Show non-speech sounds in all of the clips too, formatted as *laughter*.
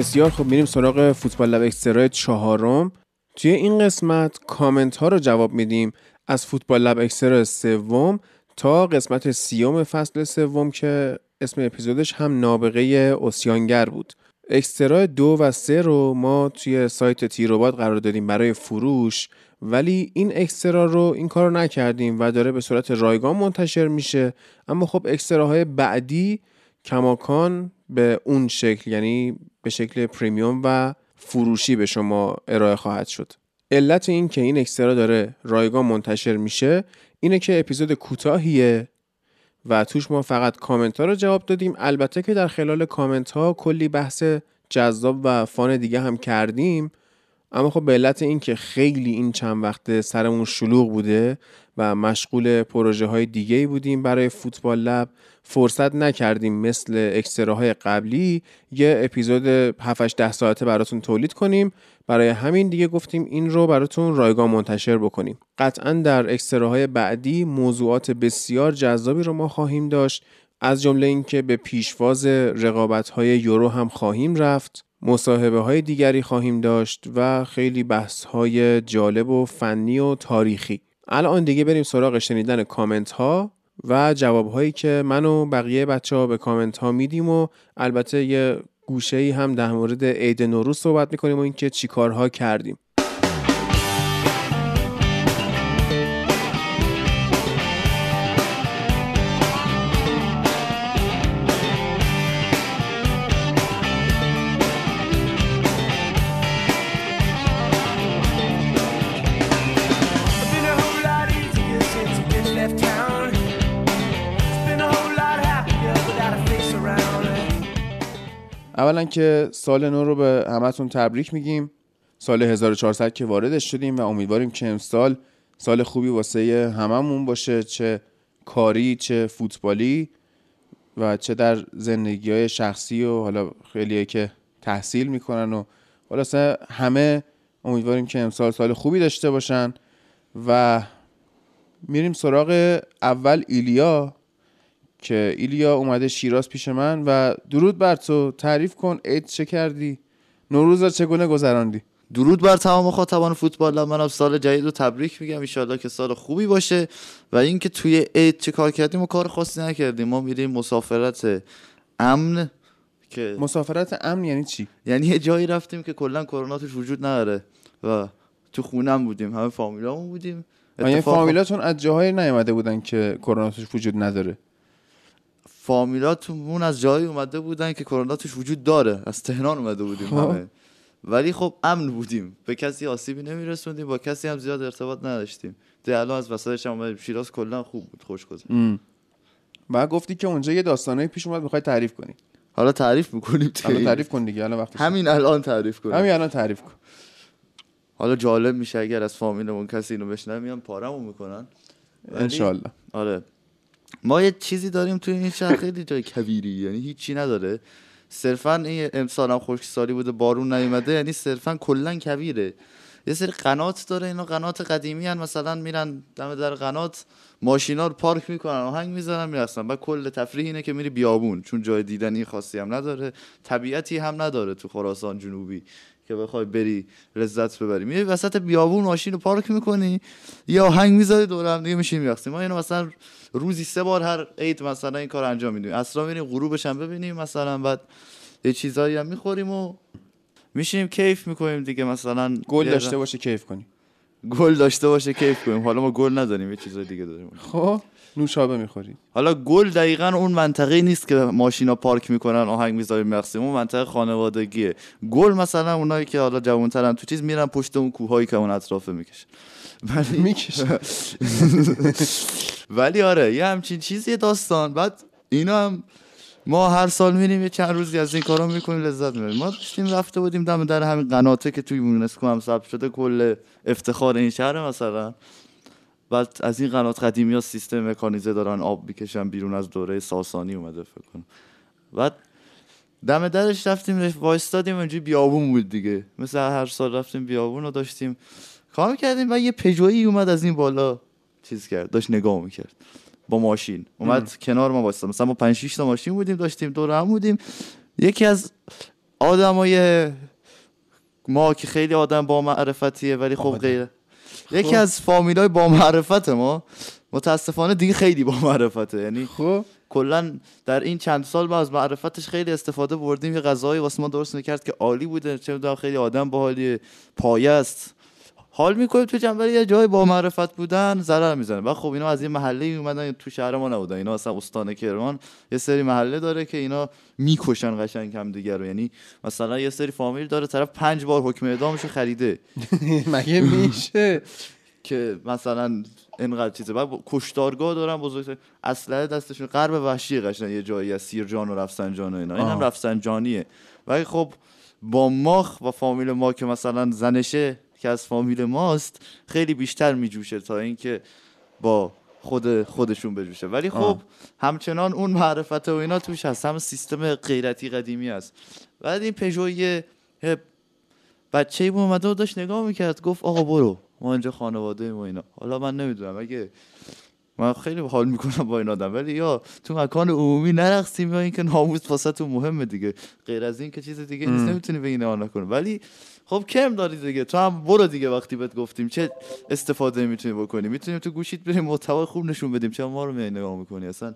بسیار خب میریم سراغ فوتبال لب extra ی چهارم. توی این قسمت کامنت ها رو جواب میدیم از فوتبال لب extra سوم تا قسمت سی‌ام فصل سوم که اسم اپیزودش هم نابغه اوسیانگر بود. extra دو و سه رو ما توی سایت تیروباد قرار دادیم برای فروش ولی این extra رو این کار رو نکردیم و داره به صورت رایگان منتشر میشه. اما خب extra های بعدی کماکان به اون شکل یعنی به شکل پریمیوم و فروشی به شما ارائه خواهد شد. علت این که این اکسترا داره رایگان منتشر میشه اینه که اپیزود کوتاهیه و توش ما فقط کامنت ها رو جواب دادیم. البته که در خلال کامنت ها کلی بحث جذاب و فان دیگه هم کردیم اما خب به علت این که خیلی این چند وقته سرمون شلوغ بوده و مشغول پروژه های دیگه بودیم برای فوتبال لب فرصت نکردیم مثل اکستراهای قبلی یه اپیزود 7 ده ساعته براتون تولید کنیم. برای همین دیگه گفتیم این رو براتون رایگان منتشر بکنیم. قطعا در اکستراهای بعدی موضوعات بسیار جذابی رو ما خواهیم داشت. از جمله اینکه به پیشواز رقابت های یورو هم خواهیم رفت. مصاحبه های دیگری خواهیم داشت و خیلی بحث های جالب و فنی و تاریخی. الان دیگه بریم سراغ شنیدن کامنت ها و جواب هایی که من و بقیه بچه ها به کامنت ها میدیم و البته یه گوشه ای هم در مورد عید نوروز صحبت می‌کنیم و اینکه چی کارها کردیم. اولا که سال نو رو به همتون تبریک میگیم. سال 1400 که واردش شدیم و امیدواریم که امسال سال خوبی واسه هممون باشه چه کاری چه فوتبالی و چه در زندگی های شخصی و حالا خیلیه که تحصیل می‌کنن و حالا همه امیدواریم که امسال سال خوبی داشته باشن. و میریم سراغ اول ایلیا. که ایلیا اومده شیراز پیش من و درود بر تو تعریف کن عید چه کردی؟ نوروز را چگونه گذراندی؟ درود بر تمام مخاطبان فوتبال. منم سال جدید رو تبریک میگم. ان که سال خوبی باشه و اینکه توی عید چه کار کردیم و کار خاصی نکردیم. ما میریم مسافرت امن که مسافرت امن یعنی چی؟ یعنی یه جایی رفتیم که کلا کرونا توش وجود نداره و تو خونم بودیم. همه فامیلامون بودیم. یعنی فامیلاتون از جاهایی نیومده بودن که کرونا توش وجود نداره. فامیلاتمون از جایی اومده بودن که کرونا توش وجود داره. از تهران اومده بودیم خب. همه. ولی خب امن بودیم. به کسی آسیبی نمیرسوندیم با کسی هم زیاد ارتباط نداشتیم. ده الان از وسطش هم اومدیم شیراز کلا خوب بود خوش گذشت و گفتی که اونجا یه داستانایی پیش اومد می‌خوای تعریف کنی. حالا تعریف می‌کنیم حالا تعریف کن دیگه الان وقتش همین الان تعریف کنیم. همین الان تعریف کن. حالا جالب میشه اگر از فامیلمون کسی اینو بشنوه میان پارمون می‌کنن. ان آره. ما یه چیزی داریم توی این شهر خیلی جای کبیری یعنی هیچی نداره. صرفا این امسال هم خشکسالی بوده بارون نیومده یعنی صرفا کلا کبیره یه سری قنات داره اینا قنات قدیمی هن مثلا میرن دم در قنات ماشینا رو پارک می‌کنن آهنگ می‌زنن می‌رسن و کل تفریح اینه که میری بیابون چون جای دیدنی خاصی هم نداره طبیعتی هم نداره تو خراسان جنوبی. که بخوای بری لذت ببری. میری وسط بیابون ماشین رو پارک می‌کنی یا آهنگ می‌ذاری دور هم دیگه میشین میرقصی. ما اینو مثلا روزی سه بار هر عید مثلا این کار انجام میدیم. اصلا میریم غروبش هم ببینیم مثلا بعد یه چیزایی هم می‌خوریم و میشیم کیف می‌کنیم دیگه مثلا. گل داشته باشه کیف کنیم. گل داشته باشه کیف کنیم. حالا ما گل نداریم یه چیزای دیگه داریم. خب؟ نوشابه می‌خوریم. حالا گل دقیقا اون منطقه نیست که ماشینا پارک می‌کنن آهنگ می‌ذاریم مقصیم اون منطقه خانوادگیه. گل مثلا اونایی که حالا جوانترن تو چیز میرن پشت اون کوههایی که اون اطرافه می‌کشن. ولی *laughs* می‌کشه *laughs* ولی آره یه همچین چیزی داستان. بعد اینا هم ما هر سال میریم یه چند روزی از این کارا می‌کنیم لذت می‌بریم. ما داشتیم رفته بودیم دم در همین قناته که توی یونسکو هم ثبت شده کل افتخار این شهر مثلا. بعد از این قنات قدیمی ها سیستم مکانیزه دارن آب می‌کشن بیرون از دوره ساسانی اومده فکر کنم. بعد دم درش رفتیم وایستادیم اونجوری بیابون بود دیگه. مثل هر سال رفتیم بیابون رو داشتیم. کار کردیم و یه پژویی اومد از این بالا. چیز کرد داشت نگاه می‌کرد. با ماشین. اومد کنار ما وایستاد. مثلا ما 5 6 تا ماشین بودیم داشتیم دور هم بودیم. یکی از آدمای ما که خیلی آدم با معرفتیه ولی خب غیره یکی از فامیلای با معرفت ما متاسفانه دیگه خیلی با معرفته یعنی خب. کلا در این چند سال ما از معرفتش خیلی استفاده بردیم. یه غذایی واسه ما درست می‌کرد که عالی بوده. چه می‌دونم خیلی آدم باحالی پایه است. حال می‌کنیم تو جنبه یه جای با معرفت بودن ضرر می‌زنه. و خب اینا از این محله اومدن تو شهر ما نبودن. اینا اصلا استان کرمان یه سری محله داره که اینا می‌کشن قشنگ هم دیگه رو. یعنی مثلا یه سری فامیل داره طرف پنج بار حکم اعدامشو خریده. *laughs* مگه میشه؟ *laughs* که مثلا اینقدر چیزه. بعد کشتارگاه دارن بزرگ اسلحه دستشون غرب وحشی قشنگ. یه جایی از سیرجان و رفسنجان و اینا. این هم. رفسنجانیه. ولی خب با ما و فامیل ما که مثلا زنشه که از فامیل ماست خیلی بیشتر میجوشه تا اینکه با خود خودشون بجوشه. ولی خب آه. همچنان اون معرفت و اینا توش هست. هم سیستم غیرتی قدیمی هست. بعد این پژو یه بچه ای اومده و داشت نگاه می‌کرد. گفت آقا برو. ما اینجا خانواده ما اینا. حالا من نمی‌دونم. اگه من خیلی حال می‌کنم با این آدم. ولی یا تو مکان عمومی نرقصیم یا اینکه ناموس واسه تو مهمه دیگه. غیر از این که چیز دیگه نیست. نمی‌تونی بگی نه نکنه. ولی خب کم داری دیگه؟ تو هم برو دیگه وقتی بهت گفتیم. چه استفاده می‌تونی بکنی؟ می‌تونیم تو گوشیت بریم محتوا خوب نشون بدیم. چرا ما رو میای نگاه می‌کنی؟ اصلا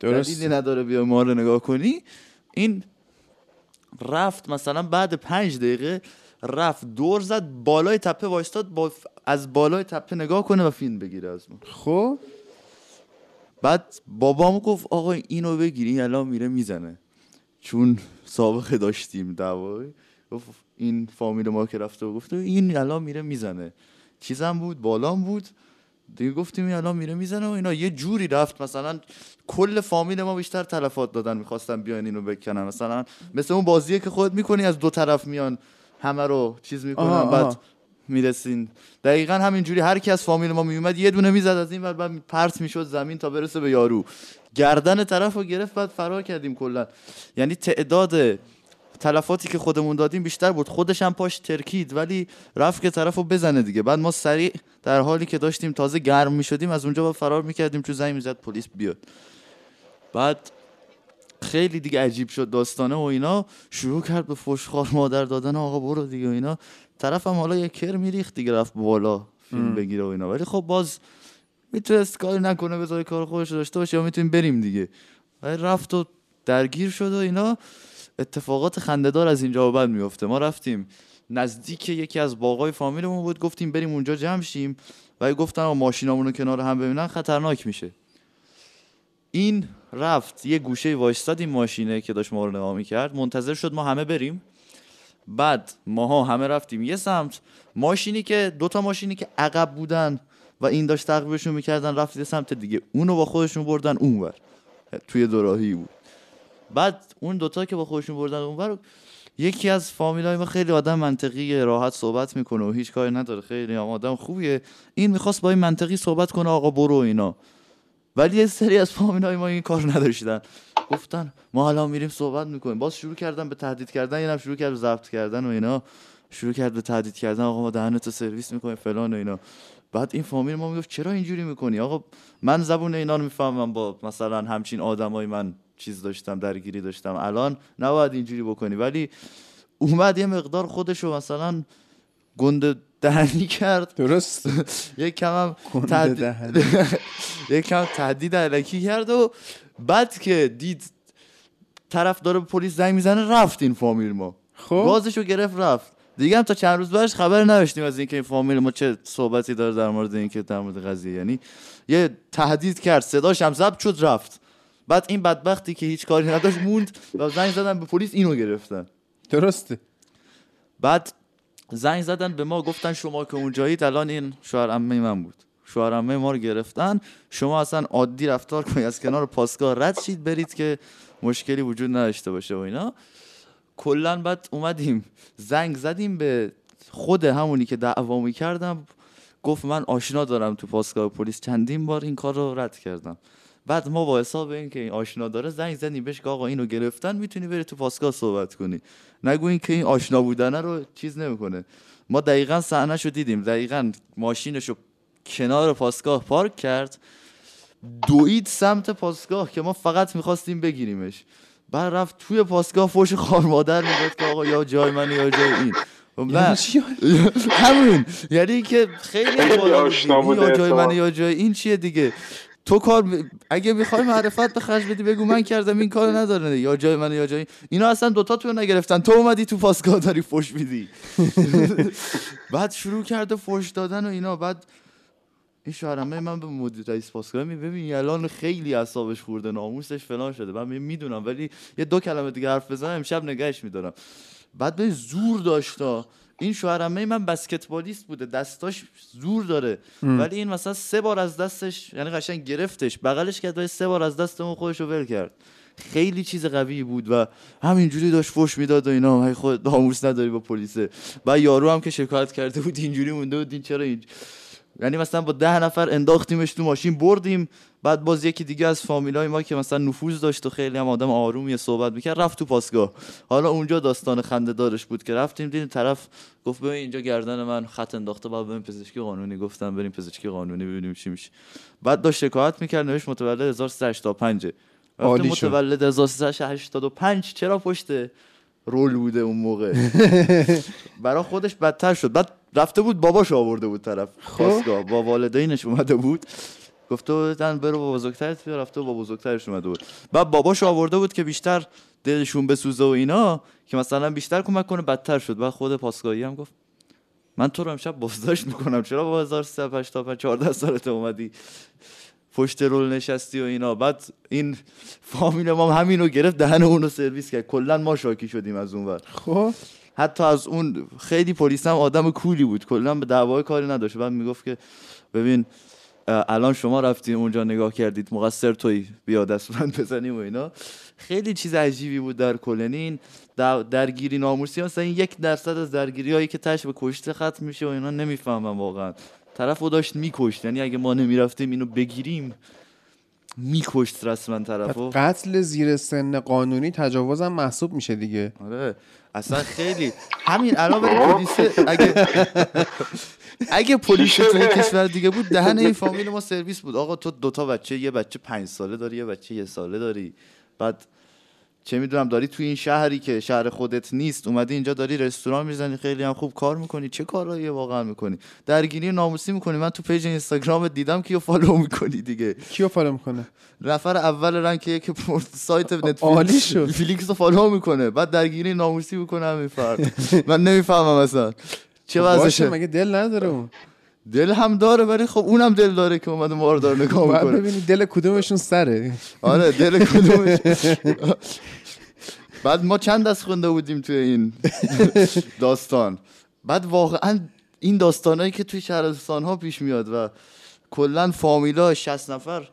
درست. دلیلی نداره بیا ما رو نگاه کنی. این رفت مثلا بعد پنج دقیقه رفت دور زد بالای تپه وایستاد با از بالای تپه نگاه کنه و فیلم بگیره از ما. خب. بعد بابام گفت آقا اینو بگیری الان میره می‌زنه. چون سابقه داشتیم دعوایی گفت این فامیل ما که رفته و گفته این الان میره می‌زنه. چیزم بود؟ بالام بود. دیگه گفتیم این الان میره می‌زنه و اینا. یه جوری رفت. مثلا کل فامیل ما بیشتر تلفات دادن می‌خواستن بیان اینو بکنن. مثلا مثل اون بازیه که خودت می‌کنی از دو طرف میان همه رو چیز می‌کنن آها، بعد آها. می‌رسین. دقیقا همینجوری. هر کی از فامیل ما میومد یه دونه می‌زد از این ور بعد پرت می‌شد زمین تا برسه به یارو. گردن طرف رو گرفت بعد فرار کردیم کلا. یعنی تعداد تلفاتی که خودمون دادیم بیشتر بود. خودش هم پاش ترکید ولی رفت که طرف رو بزنه دیگه. بعد ما سریع در حالی که داشتیم تازه گرم می‌شدیم از اونجا با فرار می‌کردیم چون زنگ می‌زد پلیس بیاد. بعد خیلی دیگه عجیب شد داستانه و اینا. شروع کرد به فشخار مادر دادن آقا برو دیگه و اینا. طرف هم حالا یه کر میریخت دیگه رفت بالا فیلم. بگیره و اینا. ولی خب باز می‌تونست کاری نکنه بذاره کار خودش داشته باشه یا می‌تونیم بریم دیگه. ولی رفت و درگیر شد و اینا. اتفاقات خندهدار از اینجا به بعد میفته ما رفتیم نزدیک یکی از باغای فامیلمون بود گفتیم بریم اونجا جمع شیم. و گفتن ماشینامون رو کنار هم ببینن خطرناک میشه. این رفت یه گوشه وایستاد این ماشینه که داشت ما رو نگاه می‌کرد. منتظر شد ما همه بریم. بعد ماها همه رفتیم یه سمت. ماشینی که دوتا ماشینی که عقب بودن و این داشت تعقیبشون می‌کردن رفت یه سمت دیگه. اونو با خودشون بردن اونور. توی دوراهی بود. بعد اون دوتا که با خودشون بردن اونور یکی از فامیلای ما خیلی آدم منطقی راحت صحبت می‌کنه و هیچ کاری نداره. خیلی آدم خوبیه. این می‌خواست با این منطقی صحبت کنه آقا برو اینا. ولی یه سری از فامیلای ما این کار نداشتن. گفتن ما الان میریم صحبت می‌کنیم. باز شروع کردن به تهدید کردن اینم شروع کرد به ضبط کردن و اینا. شروع کرد به تهدید کردن. آقا ما دهنتو سرویس می‌کنیم فلان و اینا. بعد این فامیل ما می‌گفت چرا اینجوری می‌کنی؟ آقا من زبون اینا رو می‌فهمم با مثلا همچین آدمای من. چیز داشتم درگیری داشتم. الان نباید اینجوری بکنی. ولی اومد یه مقدار خودشو مثلا گنده دهنی کرد. درست. یک کم هم. یک کم تهدید علکی کرد و بعد که دید طرف داره به پلیس زنگ می‌زنه رفت این فامیل ما. خب. گازشو گرفت رفت. دیگه هم تا چند روز بعدش خبر نداشتیم از اینکه این فامیل ما چه صحبتی داره در مورد اینکه در مورد قضیه. یعنی یه تهدید کرد صداش هم ضبط شد رفت. بعد این بدبختی که هیچ کاری نداشت موند و زنگ زدن به پلیس اینو گرفتن درسته. بعد زنگ زدن به ما گفتن شما که اونجایید الان این شوهر عمه من بود. شوهر عمه ما رو گرفتن. شما اصلا عادی رفتار کنید از کنار پاسگاه رد شید برید که مشکلی وجود نداشته باشه و اینا. کلا بعد اومدیم زنگ زدیم به خود همونی که دعوا کردم گفت من آشنا دارم تو پاسگاه پلیس. چندین بار این کار رو رد کردم. بعد ما با حساب این که این آشنا داره زنگ زدیم بهش که آقا اینو گرفتن می‌تونی بری تو پاسگاه صحبت کنی. نگو این که این آشنا بودنه رو چیز نمی‌کنه. ما دقیقا صحنه رو دیدیم. دقیقا ماشینش رو کنار پاسگاه پارک کرد. دوید سمت پاسگاه که ما فقط می‌خواستیم بگیریمش. بعد رفت توی پاسگاه فوش خار مادر می‌داد که آقا یا جای من یا جای این. یعنی همون یعنی که خیلی یا جای من یا جای این چیه دیگه؟ تو کار اگه می‌خوای معرفت به خرج بدی بگو من کردم این کار نداره. یا جای من یا جای اینا اصلا دوتا تو نگرفتن. تو اومدی تو پاسگاه داری فوش میدی. *laughs* بعد شروع کرده فوش دادن و اینا. بعد این شهرمه من به مدیر رئیس پاسگاه می ببین الان خیلی اعصابش خورده ناموسش فلان شده. من می‌دونم ولی یه دو کلمه دیگه حرف بزنم امشب نگهش میدارم. بعد به زور داشتا این شوهرمه من بسکتبالیست بوده دستاش زور داره. ولی این مثلا سه بار از دستش یعنی قشنگ گرفتش. بغلش کرد سه بار از دستمون خودش رو ول کرد. خیلی چیز قوی بود و همینجوری داشت فوش می‌داد و اینا. هی خود ناموس نداری با پلیسه. و یارو هم که شکایت کرده بود اینجوری مونده بود این چرا این یعنی مثلا با ده نفر انداختیمش تو ماشین بردیم. بعد باز یکی دیگه از فامیلای ما که مثلا نفوذ داشت و خیلی هم آدم آرومی صحبت می‌کرد رفت تو پاسگاه. حالا اونجا داستان خنده دارش بود که رفتیم دیدیم طرف گفت ببین اینجا گردن من خط انداخته بعد بریم پزشکی قانونی. گفتم بریم پزشکی قانونی ببینیم چی میشه. بعد داشت شکایت می‌کرد نوشت متولد 1385 وقتی متولد 1385 چرا پشت رول بوده اون موقع. *laughs* برا خودش بدتر شد. بعد رفته بود باباش آورده بود طرف خواستگاه. با والدینش اومده بود. گفته بودن برو با بزرگترت بیا. رفته با بزرگترش اومده بود. بعد باباش آورده بود که بیشتر دلشون بسوزه و اینا که مثلا بیشتر کمک کنه بدتر شد. بعد خود پاسگاهی هم گفت من تو رو امشب بازداشت می‌کنم. چرا با 1385 14 سالت اومدی؟ پشت رول نشستی و اینا. بعد این فامیل ما همین رو گرفت دهن اونو سرویس کرد. کلا ما شاکی شدیم از اون ور خب. حتی از اون خیلی پلیس هم آدم کولی بود. کلا به دعوای کاری نداشت. بعد می‌گفت که ببین الان شما رفتیم اونجا نگاه کردید مقصر توی بیا دستبند بزنیم و اینا. خیلی چیز عجیبی بود در کلنین درگیری ناموسی مثلا یک درصد از درگیری هایی که تش به کشته ختم میشه و اینا نمی‌فهمم واقعا. طرف رو داشت میکشت. یعنی اگه ما نمی‌رفتیم اینو بگیریم میکشت رسما طرفو قتل زیر سن قانونی تجاوزم محسوب میشه دیگه. آره. اصلا خیلی. همین الان برای پلیس اگه اگه پلیس تو کشور دیگه بود دهن این فامیل ما سرویس بود. آقا تو دوتا بچه یه بچه پنج ساله داری یه بچه یه ساله داری. بعد چه می‌دونم داری تو این شهری که شهر خودت نیست اومدی اینجا داری رستوران می‌زنی خیلی هم خوب کار می‌کنی. چه کارایی واقعا می‌کنی؟ درگیری ناموسی می‌کنی. من تو پیج اینستاگرام دیدم کیو فالو می‌کنی دیگه. کیو فالو می‌کنه؟ نفر اول رنگ که سایت نتفلیکس فلیکس رو فالو می‌کنه. بعد درگیری ناموسی می‌کنه همین فرد. من نمی‌فهمم اصلا. چه خب وضعشه؟ مگه دل نداره اون؟ دل هم داره ولی خب اونم دل داره که اومده ما رو داره نگاه می‌کنه. ببینی دل کدومشون سره. آره دل کدومش *laughs* بعد ما چند دست خونده بودیم توی این *laughs* داستان. بعد واقعا این داستانهایی که توی شهرستان ها پیش میاد و کلا فامیلا 60 نفر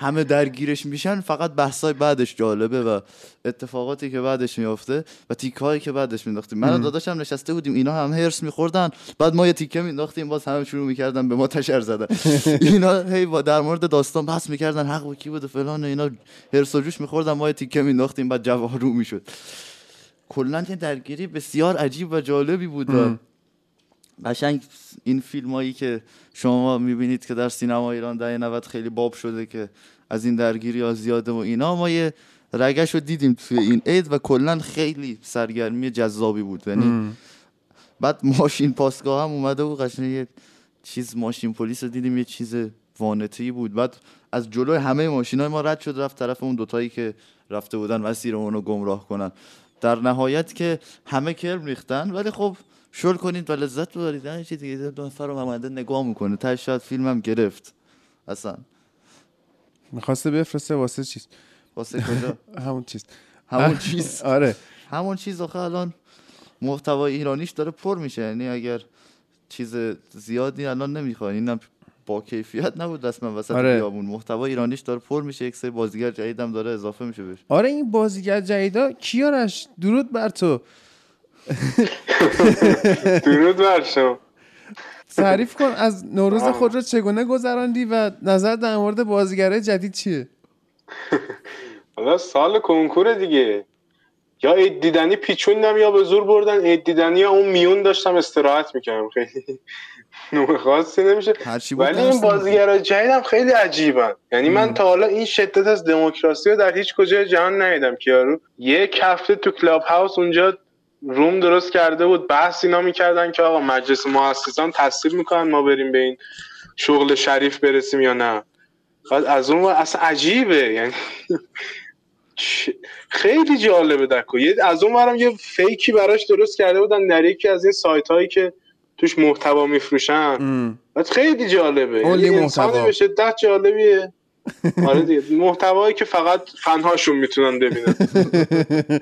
همه درگیرش میشن فقط بحثای بعدش جالبه و اتفاقاتی که بعدش میافته و تیکایی که بعدش مینداختیم من و داداشم نشسته بودیم اینا هم هرس میخوردن. بعد ما یه تیکه مینداختیم باز همه شروع می‌کردن به ما تشر زدن. *laughs* اینا هی با در مورد داستان بحث می‌کردن حق با کی بوده فلان اینا هرس و جوش میخوردن ما یه تیکه مینداختیم بعد جوارو می‌شد. کلا یه درگیری بسیار عجیب و جالبی بود قشنگ این فیلم هایی که شما می‌بینید که در سینما ایران در 90 خیلی باب شده که از این درگیری ها زیاده و اینا ما یه رگش رو دیدیم توی این عید و کلا خیلی سرگرمی جذابی بود. یعنی بعد ماشین پاسگاه هم اومده و قشنگ یه چیز ماشین پلیس رو دیدیم یه چیز وانتی بود. بعد از جلوی همه ماشین های ما رد شد رفت طرف اون دوتایی که رفته بودن مسیر رو گمراه کنن. در نهایت که همه کرم ریختن ولی خب شل کنید و لذت ببرید. نه چی دیگه دو نفر رو نگاه می‌کنه. تا شاید فیلمم گرفت. اصلا. می‌خواسته بفرسته واسه چیز. واسه کجا؟ *laughs* همون چیز. همون چیز. *laughs* آره. همون چیز آخه الان محتوای ایرانیش داره پر میشه. یعنی اگر چیز زیادی الان نمی‌خواد اینم با کیفیت نبود رسما وسط آره. بیابون. محتوا ایرانیش داره پر میشه. یک سری بازیگر جدیدم داره اضافه میشه بهش. آره این بازیگر جدیدا کیارش؟ درود بر تو. *laughs* درود بر شما. تعریف کن از نوروز. خود رو چگونه گذراندی و نظر در مورد بازیگره جدید چیه؟ حالا سال کنکور دیگه. یا عید دیدنی پیچوندم یا به زور بردن. عید دیدنی یا اون میون داشتم استراحت می‌کنم خیلی نوع خاصی نمیشه. ولی این. بازیگرای جدیدم خیلی عجیبن. یعنی من تا حالا این شدت از دموکراسی رو در هیچ کجای جهان ندیدم کیارو. یک هفته تو کلاب هاوس اونجا روم درست کرده بود. بحث اینا می‌کردن که آقا مجلس مؤسسان تصدیق می‌کنن ما بریم به این شغل شریف برسیم یا نه. بعد از اون اصلا عجیبه. یعنی *laughs* خیلی جالبه دکو. یه از اون ورم یه فیکی براش درست کرده بودن در یکی از این سایت هایی که توش محتوا میفروشن. بعد خیلی جالبه. کلی یعنی محتوا. به شدت جالبیه. *laughs* آره دیگه. محتوایی که فقط فنهاشون می‌تونن ببینن. *laughs*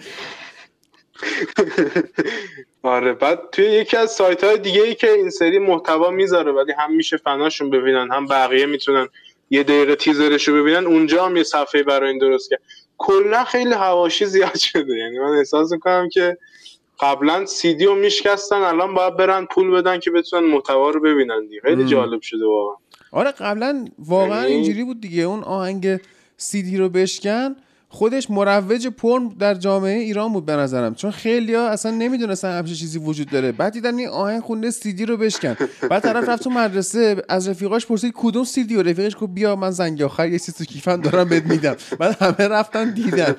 *laughs* آره بعد توی یکی از سایت های دیگه ای که این سری محتوا می‌ذاره ولی هم میشه فناشون ببینن هم بقیه می‌تونن یه دقیقه تیزرشو ببینن اونجا هم یه صفحه برای این درست کرد. کلا خیلی هواشی زیاد شده. یعنی من احساس می‌کنم که قبلا سیدی رو میشکستن الان باید برن پول بدن که بتونن محتوا رو ببینن دیگه. خیلی. جالب شده واقعا. آره قبلا واقعا یعنی- اینجوری بود دیگه. اون آهنگ سیدی رو بشکن خودش مروج پرن در جامعه ایران بود به نظرم. چون خیلی ها اصلا نمی‌دونستن همچین چیزی وجود داره. بعد دیدن این آهنگ خونده سیدی رو بشکن. بعد طرف رفت تو مدرسه از رفیقاش پرسید کدوم سیدی و رفیقش گفت بیا من زنگ آخر یه چیز تو کیفم دارم بهت میدم. بعد همه رفتن دیدن.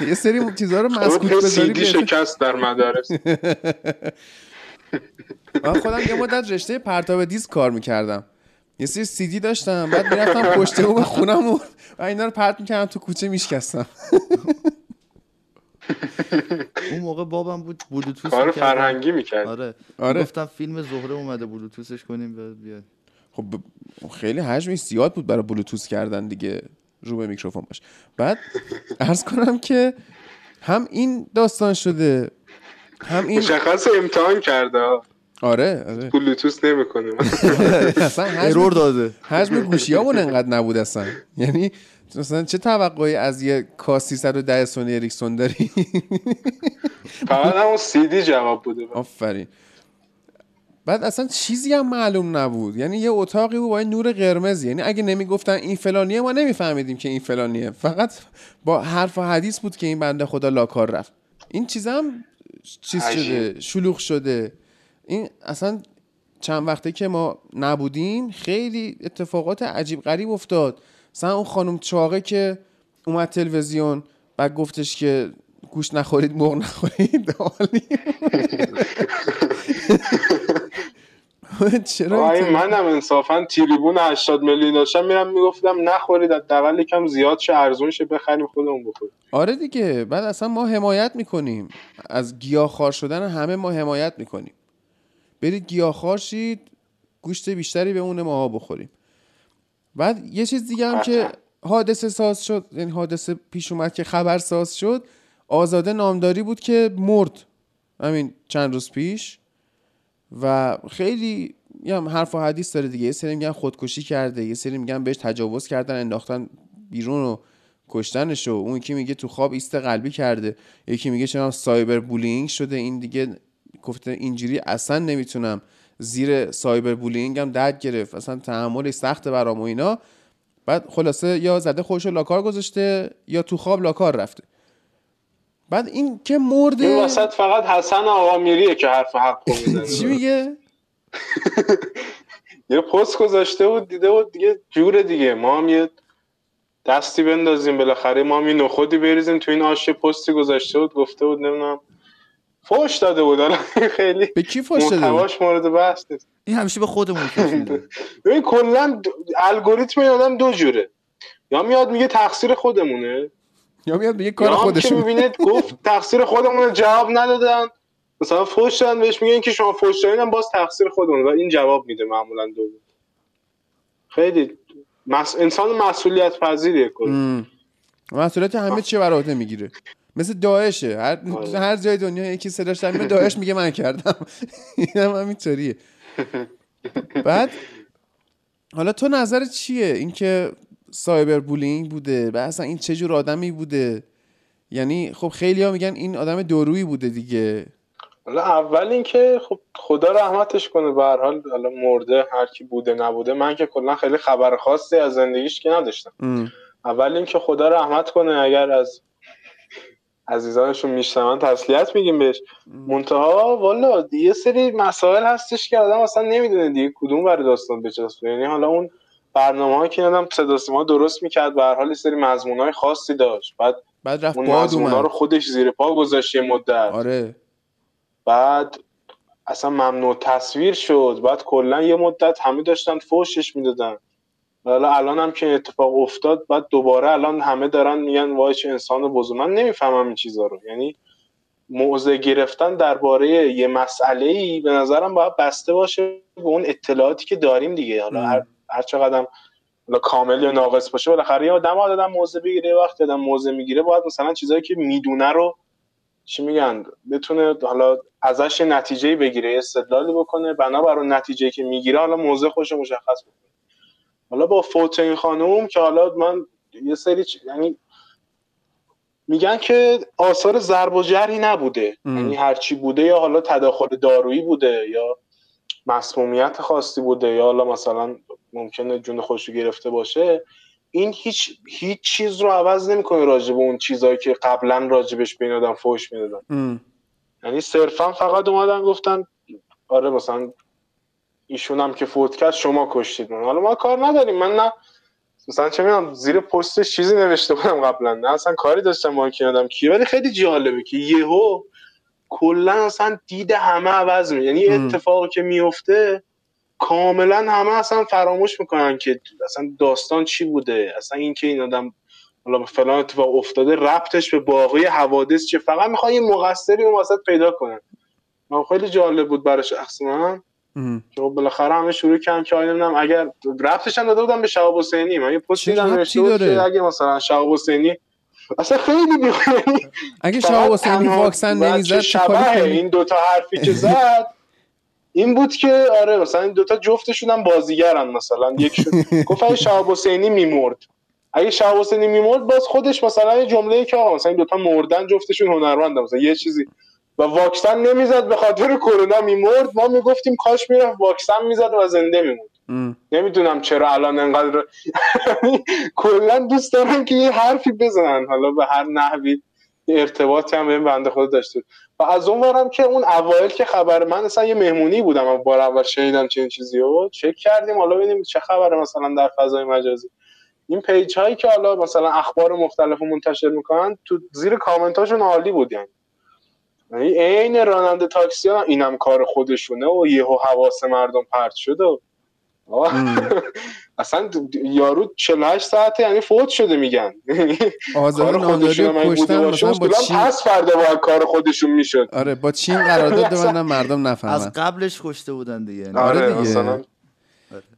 *laughs* یه سری چیزها رو مسکوت بذاری سیدی. شکست در مدارس. *laughs* من خودم یه مدت رشته پرتاب دیس کار می‌کردم. یه سری سیدی داشتم بعد می‌رفتم پشت بوم خونم و اینا رو پرت می‌کردم تو کوچه میشکستم اون موقع بابم بود بلوتوث کار. فرهنگی می‌کرد آره آره. گفتم فیلم زهره اومده بلوتوثش کنیم بیاد بیاد خب ب- خیلی حجمش زیاد بود برای بلوتوث کردن دیگه رو به میکروفون باش بعد عرض کنم که هم این داستان شده هم این مشخص امتحان کرده ها. آره آره. بلوتوث نمی‌کنه. *laughs* اصلا ارور داده. حجم گوشی انقدر نبود اصلا. یعنی مثلا چه توقعی از یه کا 310 سونی اریکسون داری؟ *laughs* فقط همون سیدی جواب بوده. آفرین. بعد اصلا چیزی هم معلوم نبود. یعنی یه اتاقی بود با یه نور قرمز یعنی اگه نمی‌گفتن این فلانیه ما نمیفهمیدیم که این فلانیه. فقط با حرف و حدیث بود که این بنده خدا لاکار رفت. این چیز هم چیز عجیب. شده شلوغ شده. این اصلا چند وقته که ما نبودیم خیلی اتفاقات عجیب غریب افتاد مثلا اون خانم چاقه که اومد تلویزیون بعد گفتش که گوش نخورید مرغ نخورید. *laughs* چرا اینطوری؟ منم انصافا تریبون 80 میلیون داشتم میرم می‌گفتم نخورید حداقل یکم زیاد شه ارزون شه بخریم خودمون بخوریم آره دیگه بعد اصلا ما حمایت می‌کنیم از گیاهخوار شدن همه ما حمایت می‌کنیم برید گیاهخوار شید گوشت بیشتری به اون ماها بخوریم. بعد یه چیز دیگه هم که حادثه ساز شد یعنی حادثه پیش اومد که خبر ساز شد آزاده نامداری بود که مرد. همین چند روز پیش. و خیلی یه هم حرف و حدیث داره دیگه. یه سری میگن خودکشی کرده یه سری میگن بهش تجاوز کردن انداختن بیرون و کشتنش و اون یکی میگه تو خواب ایست قلبی کرده. یکی میگه چرا سایبر بولینگ شده؟ این دیگه گفته اینجوری اصلا نمی‌تونم زیر سایبر بولینگ هم درد گرفت. اصلا تحملش سخته برام و اینا. بعد خلاصه یا زده خودشو لاکار گذاشته یا تو خواب لاکار رفته. بعد این که این مرده وسط فقط حسن آقا میریه که حرف حق *laughs* چی میگه؟ *laughs* یه پست گذاشته بود دیده بود دیگه جوره دیگه. ما هم یه دستی بندازیم بالاخره. ما هم یه نخودی بریزیم تو این آش پستی گذاشته بود گفته بود نمی‌دونم فوش داده بود. حالا خیلی به کی فاش داده بود؟ مورد بحث نیست. این همیشه به خودمون فوش میده. *laughs* ببین کلا الگوریتم این آدم دو جوره. یا میاد میگه تقصیر خودمونه. یا میاد میگه کار خودشون. می‌بینه *laughs* گفت تقصیر خودمون جواب ندادن. مثلا فوش دادن بهش میگن که شما فوش دادین باز تقصیر خودمون و این جواب میده معمولا دو خیلی مس... انسان مسئولیت پذیریه کلا. مسئولیت همه چی بر عهده می‌گیره. مثل داعشه. هر آره. هر جای دنیا یکی صداش در داعش میگه من کردم. *laughs* اینم همینطوریه. بعد حالا تو نظر چیه؟ اینکه سایبر بولینگ بوده و اصلا این چه جور آدمی بوده؟ یعنی خب خیلی ها میگن این آدم دورویی بوده دیگه. حالا اول اینکه خب خدا رحمتش کنه به هر حال حالا مرده هر کی بوده نبوده. من که کلا خیلی خبر خاصی از زندگیش که نداشتم. ام. اول اینکه خدا رحمت کنه اگر از عزیزانشون میشنون تسلیت میگیم بهش. منتها والا یه سری مسائل هستش که آدم اصلا نمی‌دونه دیگه کدوم بر داستان بچسبه یعنی حالا اون برنامه ها که آدم صدا سیما درست می‌کرد به هر حال سری مضمون های خاصی داشت. بعد بعد رفت اون مضمون رو خودش زیر پا گذاشت یه مدت. آره. بعد اصلا ممنوع تصویر شد. بعد کلا یه مدت همه داشتن فوشش می‌دادن. حالا الان هم که اتفاق افتاد بعد دوباره الان همه دارن میگن وای چه انسان بزرگ. من نمی‌فهمم این چیزا رو. یعنی موضع گرفتن درباره یه مسئله ای به نظرم باید بسته باشه به اون اطلاعاتی که داریم دیگه. حالا. هر, هر چقدر حالا کامل یا ناقص باشه بالاخره یه آدم آدم موضع بگیره وقتی آدم موضع می‌گیره باید مثلا چیزایی که می‌دونه رو چی میگن بتونه حالا ازش نتیجه بگیره استدلالی بکنه. بنابر اون نتیجه که می‌گیره حالا موضع خوش مشخص بکنه. حالا با فوت این خانوم که حالا من یه سری چ- یعنی میگن که آثار ضرب و جرحی نبوده. یعنی هرچی بوده یا حالا تداخل دارویی بوده یا مسمومیت خاصی بوده یا حالا مثلا ممکنه جون خودش رو گرفته باشه این هیچ هیچ چیز رو عوض نمی‌کنه راجع به اون چیزهایی که قبلا راجبش به این آدم فوش می‌دادن. یعنی صرفا فقط اومدن گفتن آره مثلا ایشون هم که فوت کرد شما کشتید من حالا ما کار نداریم. من نه مثلا چه می‌دونم زیر پستش چیزی نوشته بودم قبلا. نه اصلا کاری داشتم با کی آدم کی ولی خیلی جالبه که یهو کلا اصلا دید همه عوض می یعنی. اتفاقی که میفته کاملا همه اصلا فراموش می‌کنن که اصلا داستان چی بوده. اصلا اینکه این آدم حالا به فلان اتفاق افتاده ربطش به باقی حوادث چه فقط می‌خوان یه مقصری اون وسط پیدا کنن. من خیلی جالب بود برای شخص من. که خب بالاخره همه شروع کردن که نمی‌دونم اگر ربطش هم داده بودم به شهاب حسینی. من یه پست دیدم نوشته؟ که اگه مثلا شهاب حسینی اصلا خیلی بیخونی. اگه شما حسینی واکسن نمی‌زد شبه؟ این دوتا حرفی که زد این بود که آره مثلا این دوتا جفتشون هم بازیگرن مثلا. یکشون گفت اگه شهاب حسینی میمرد. اگه شهاب حسینی میمرد باز خودش مثلا یه جمله که آقا مثلا این دوتا مردن جفتشون هنرمندن. مثلا یه چیزی و واکسن نمی‌زد به خاطر کرونا میمرد. ما می‌گفتیم کاش می‌رفت واکسن می‌زد و زنده میموند. نمی‌دونم چرا الان انقدر *laughs* کلا دوست دارم که یه حرفی بزنن. حالا به هر نحوی ارتباطی هم به این بنده خدا داشته. و از اون ورم که اون اوایل که خبر من اصلا یه مهمونی بودم و بار اول شنیدم چنین چیزی رو. چک کردیم حالا ببینیم چه خبره مثلا در فضای مجازی. این page هایی که حالا مثلا اخبار مختلف رو منتشر می‌کنن تو زیر کامنت هاشون عالی بود یعنی. یعنی عین راننده تاکسی ها اینم کار خودشونه و یهو حواس مردم پرت شده. *laughs* و. اصلا یارو 48 ساعته یعنی فوت شده میگن. *laughs* کار خودشون هم بوده کشتن باشه مثلا با اصولا چین پس فردا باید کار خودشون می‌شد. آره با چین قرارداد *laughs* ببندن مردم از نفهمن قبلش کشته بودن دیگه یعنی آره آره دیگه.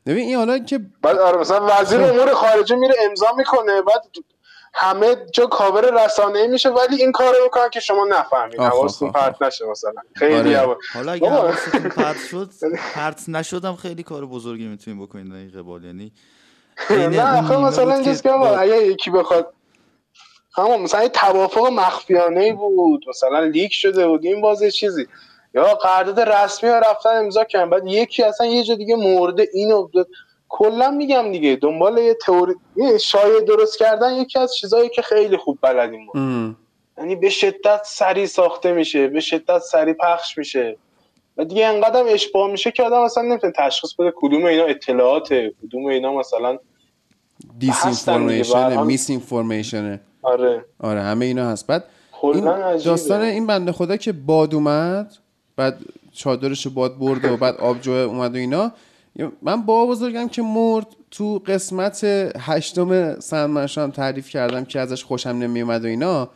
ببین این حالا که بعد آره مثلا وزیر امور خارجه میره امضا می‌کنه بعد همه جا کاور رسانه میشه ولی این کارو می‌کنن که شما نفهمید. حواستون پرت نشه مثلا. خیلی آره. حالا اگه. حواستون پرت شد *laughs* پرت نشدم خیلی کار بزرگی می‌تونیم بکنید در این قبال. یعنی نه نیمه مثلا اینجاست که اگه یکی بخواد همون مثلا یه توافق مخفیانه بود. مثلا لیک شده بود این باز یه چیزی. یا قرارداد رسمی ها رفتن امضا کردن. بعد یکی اصلا یه جا دیگه مرده اینو کلا میگم دیگه دنبال یه تئوری یه شایعه درست کردن یکی از چیزایی که خیلی خوب بلدیم. یعنی به شدت سریع ساخته میشه به شدت سریع پخش میشه. و دیگه انقدر اشباه میشه که آدم اصلا نمی‌تونه تشخیص بده کدوم اینا اطلاعاته کدوم اینا مثلا دیس اینفورمیشن حال. میس اینفورمیشنه آره. آره همه اینا هست. بعد این داستان این بنده خدا که باد اومد بعد چادرش باد برد و بعد آبجو اومد و اینا من با بزرگم که مرد تو قسمت هشتم سندمنشو هم تعریف کردم که ازش خوشم نمیومد و اینا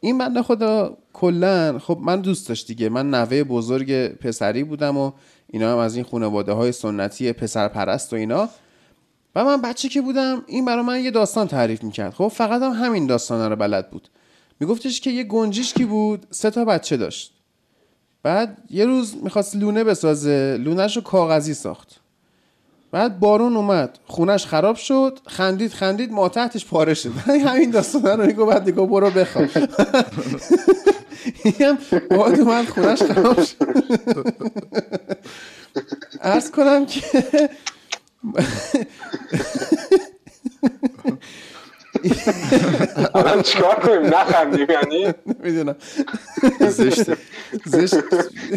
این بنده خدا کلا خب من دوست داشت دیگه. من نوه بزرگ پسری بودم و اینا هم از این خانواده های سنتی پسر پرست و اینا. و من بچه که بودم این برای من یه داستان تعریف می‌کرد. خب فقط هم همین داستان رو بلد بود. میگفتش که یه گنجشکی بود؟ سه تا بچه داشت. بعد یه روز می‌خواست لونه بسازه. لونهش رو کاغذی ساخت. بعد بارون اومد. خونش خراب شد. خندید خندید. ما تحتش پاره شد. *laughs* همین داستان رو میگو بعد دیگه برو بخواب. هم *laughs* باد اومد خونش خراب شد. *laughs* ارز کنم که الان چیکار کنیم؟ نخندیم یعنی؟ می‌دونم زشته زشت.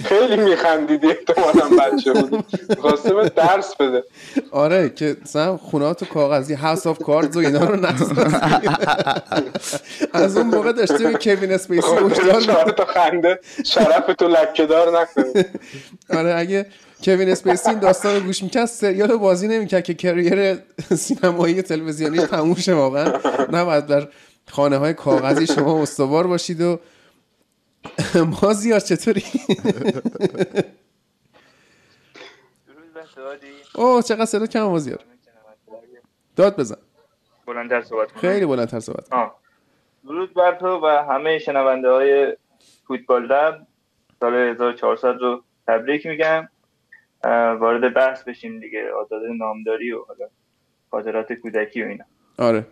خیلی میخندیدی احتمالا بچه بود خواسته یه درس بده. آره که مثلا خونهات کاغذی House of Cards و اینا رو نسازی از اون موقع داشته به کوین اسپیسی چهار تا خنده شرف تو لکهدار نکنی. *laughs* آره اگه کوین اسپیسی این داستان رو گوش می‌کرد سریال بازی نمی‌کرد که career سینمایی تلویزیونی تموم شه واقعا. نباید در خانه های کاغذی شما استوار باشید و ما زیاد چطوری؟ اوه چقدر صدا کم ما زیاد. داد بزن. بلندتر صحبت کنم. خیلی بلندتر صحبت. درود بر تو و همه شنونده های فوتبال لب. سال 1400 رو تبریک میگم. وارد بحث بشیم دیگه. آزاد نامداری و حالا خاطرات کودکی و اینا. آره.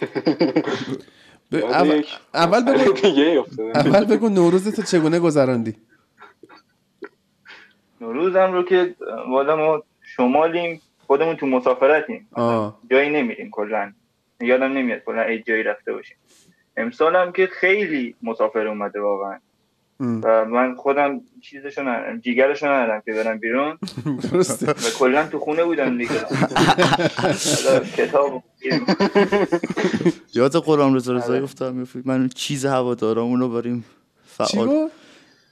*laughs* ب- اول, بگو اول بگو نوروز تو چگونه گذراندی؟ نوروزم رو که والا ما شمالیم خودمون تو مسافرتیم. جایی نمیریم کلا. یادم نمیاد کلا ای جایی رفته باشیم. امسال هم که خیلی مسافر اومده واقعا. و من خودم چیزشو ندارم جیگرشو ندارم که برم بیرون. درسته. و کلا تو خونه بودم دیگه. *laughs* کتاب یاد قرآن رضا رضایی گفتم می‌فهمی؟ من اون چیز هوادارامون رو بریم فعال؟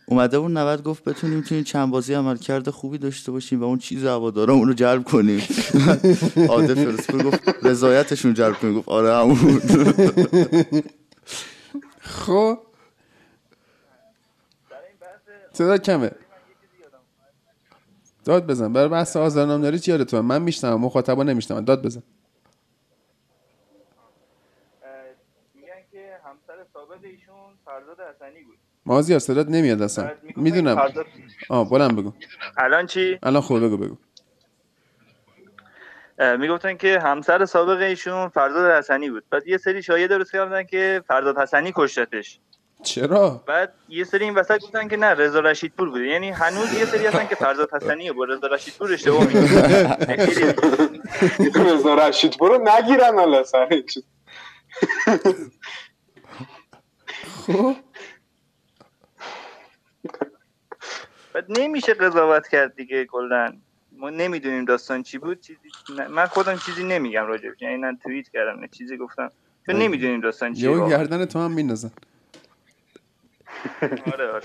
اومده اون 90 گفت بتونیم تو این چند بازی عمل کرده خوبی داشته باشیم و اون چیز هوادارامون رو جلب کنیم. *laughs* عادل فرسپور گفت رضایتشون جلب کنیم. گفت آره همون. *laughs* خب. صدا کمه. داد بزن. برای بحث آزارنامه‌داری چی یادتونه من میشنم مخاطبا نمیشنم داد بزن. میگن که همسر سابق ایشون فرزاد حسنی بود. مازیار صدات نمیاد اصلا. می‌دونم. فرزاد- آه بلند بگو. الان چی؟ الان خوب بگو بگو. می‌گفتن که همسر سابق ایشون فرزاد حسنی بود. بعد یه سری شایعه درست کردن که فرزاد حسنی کشتتش. چرا؟ بعد یه سری این وسط گفتن که نه رضا رشیدپور بوده. یعنی هنوز یه سری هستن که فرزاد حسنی رو با رضا رشیدپور اشتباه خیلی *laughs* رضا رشید برو نگیرن حالا سر خب. بعد نمیشه قضاوت کرد دیگه کلا. ما نمی‌دونیم داستان چی بود. چیزی من خودم چیزی نمیگم راجبش یعنی نه توییت کردم نه چیزی گفتم. چون نمی‌دونیم داستان چیه یهو واقعا. گردن تو هم میندازن. آره آره.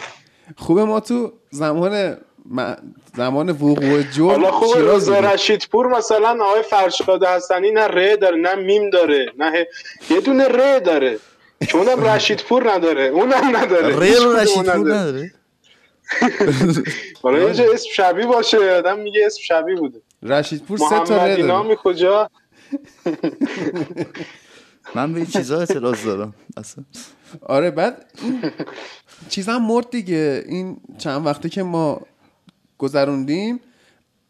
خوبه ما تو زمان زمان وقوع جرم حالا خوب رضا. رشیدپور مثلا آقای فرشاد حسنی نه ر داره نه میم داره نه یه دونه ر داره. چونم رشیدپور نداره اونم نداره. کدوم رشید پور نداره. *laughs* حالا یه اسم شبیه باشه آدم میگه اسم شبیه بوده. رشیدپور سه تا ره محمدی داره. نامی کجا؟ *laughs* من به این چیزا اعتراض دارم. اصلا. آره بعد چیز هم مرد دیگه. این چند وقته که ما گذروندیم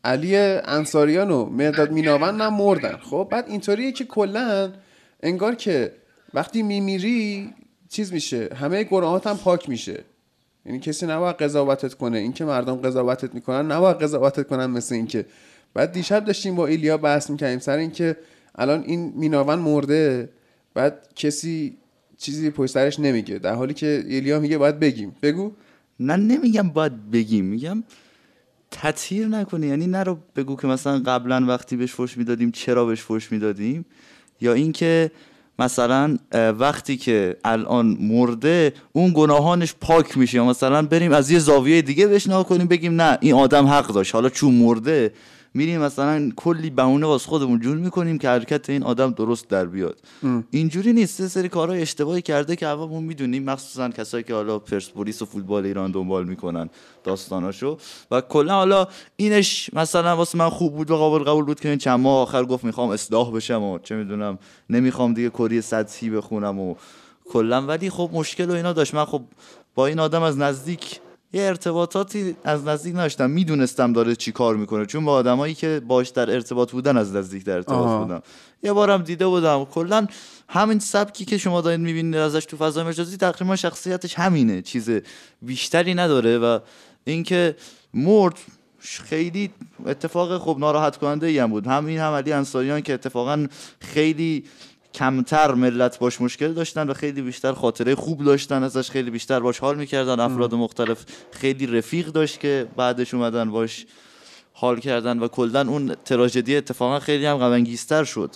علی انصاریان و مرداد میناوند هم مردن. خب بعد اینطوریه که کلا انگار که وقتی میمیری چیز میشه. همه گناهات هم پاک میشه. یعنی کسی نباید قضاوتت کنه. اینکه مردم قضاوتت می‌کنن نباید قضاوتت کنن مثل اینکه. بعد دیشب داشتیم با ایلیا بحث می‌کنیم سر اینکه الان این میناون مرده بعد کسی چیزی پشت سرش نمیگه. در حالی که ایلیا میگه باید بگیم. بگو. نه نمیگم باید بگیم. میگم تطهیر نکنی یعنی نرو بگو که مثلا قبلا وقتی بهش فوش می‌دادیم چرا بهش فوش می‌دادیم. یا اینکه مثلا وقتی که الان مرده اون گناهانش پاک میشه. یا مثلا بریم از یه زاویه دیگه بهش نگاه کنیم بگیم نه این آدم حق داشت. حالا چون مرده میریم مثلا کلی بهونه واسه خودمون جور می‌کنیم که حرکت این آدم درست در بیاد. اینجوری نیست. یه سری کارهای اشتباهی کرده که هممون می‌دونیم. مخصوصا کسایی که حالا پرسپولیس و فوتبال ایران دنبال می‌کنن داستاناشو. و کلا حالا اینش مثلا واسه من خوب بود و قابل قبول بود که این چند ماه آخر گفت می‌خوام اصلاح بشم و چه می‌دونم نمی‌خوام دیگه کری سطحی بخونم و کلا. ولی خب مشکل و اینا داشت. من خب با این آدم از نزدیک یه ارتباطاتی از نزدیک نداشتم. می‌دونستم داره چی کار می‌کنه. چون با آدمایی که باش در ارتباط بودن از نزدیک در ارتباط آها. بودم. یه بارم دیده بودم. کلا همین سبکی که شما دارید می‌بینید ازش تو فضای مجازی تقریبا شخصیتش همینه. چیز بیشتری نداره و اینکه مرد خیلی اتفاق خوب ناراحت کننده ای هم بود. همین هم علی انصاریان که اتفاقا خیلی کمتر ملت باش مشکل داشتن و خیلی بیشتر خاطره خوب داشتن ازش خیلی بیشتر باش حال می‌کردن. افراد مختلف خیلی رفیق داشت که بعدش اومدن باش حال کردن و کلا اون تراژدی اتفاقا خیلی هم غم شد.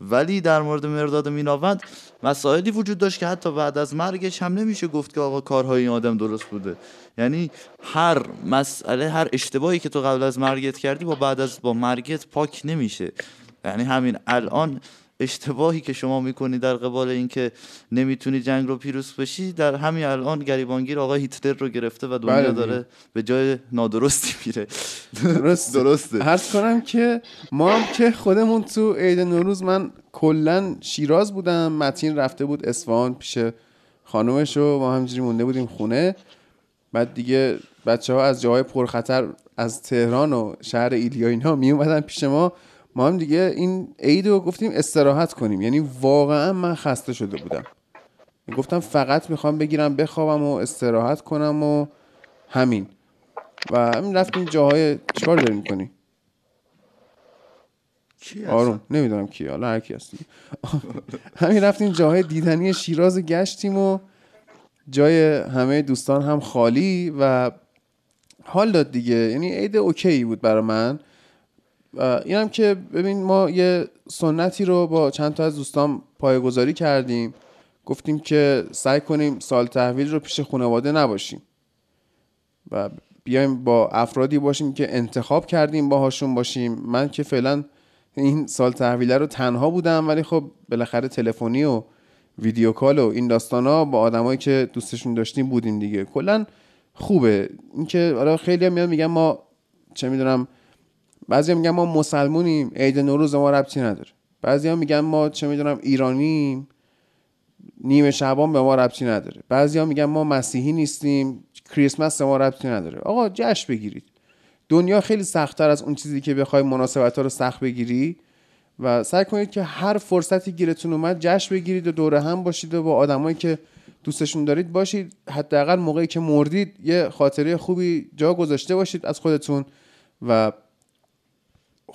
ولی در مورد مرداد میناوند مسائلی وجود داشت که حتی بعد از مرگش هم نمیشه گفت که آقا کارهای این آدم درست بوده. یعنی هر مسئله هر اشتباهی که تو قبل از مرگت کردی با بعد از با مرگت پاک نمیشه. یعنی همین الان اشتباهی که شما می‌کنی در قبال اینکه نمی‌تونی جنگ رو پیروز بشی در همین الان گریبانگیر آقا هیتلر رو گرفته و دنیا بله. داره به جای نادرستی میره. درست درسته. عرض کنم که ما هم که خودمون تو عید نوروز من کلا شیراز بودم. متین رفته بود اصفهان پیش خانومش و ما همجوری مونده بودیم خونه. بعد دیگه بچه ها از جاهای پرخطر از تهران و شهر ایلیا اینا می اومدن پیش ما. ما هم دیگه این عید رو گفتیم استراحت کنیم. یعنی واقعا من خسته شده بودم. گفتم فقط می‌خوام بگیرم بخوابم و استراحت کنم و همین. و همین رفتیم جاهای چیکار داری می‌کنی؟ کی؟ آروم. نمی‌دونم کی. حالا هر کی هستی *laughs* همین رفتیم جاهای دیدنی شیراز گشتیم و جای همه دوستان هم خالی و حال داد دیگه. یعنی عید اوکی بود برای من. اینم که ببین ما یه سنتی رو با چند تا از دوستان پایگذاری کردیم. گفتیم که سعی کنیم سال تحویل رو پیش خانواده نباشیم و بیایم با افرادی باشیم که انتخاب کردیم باهاشون باشیم. من که فعلا این سال تحویله رو تنها بودم ولی خب بالاخره تلفنی و ویدیو کال و این داستانا با آدمایی که دوستشون داشتیم بودیم دیگه. کلا خوبه. اینکه حالا خیلی هم میگن ما چه می‌دونم بعضی میگن ما مسلمونیم عید نوروز ما ربطی نداره. بعضی میگن ما چه می‌دونم ایرانیم نیمه شعبان به ما ربطی نداره. بعضی میگن ما مسیحی نیستیم کریسمس ما ربطی نداره. آقا جشن بگیرید. دنیا خیلی سختتر از اون چیزی که بخوای مناسبت ها رو سخت بگیری و سعی کنید که هر فرصتی گیرتون اومد جشن بگیرید و دوره هم باشید و با آدمایی که دوستشون دارید باشید. حداقل موقعی که مردید یه خاطره خوبی جا گذاشته باشید از خودتون و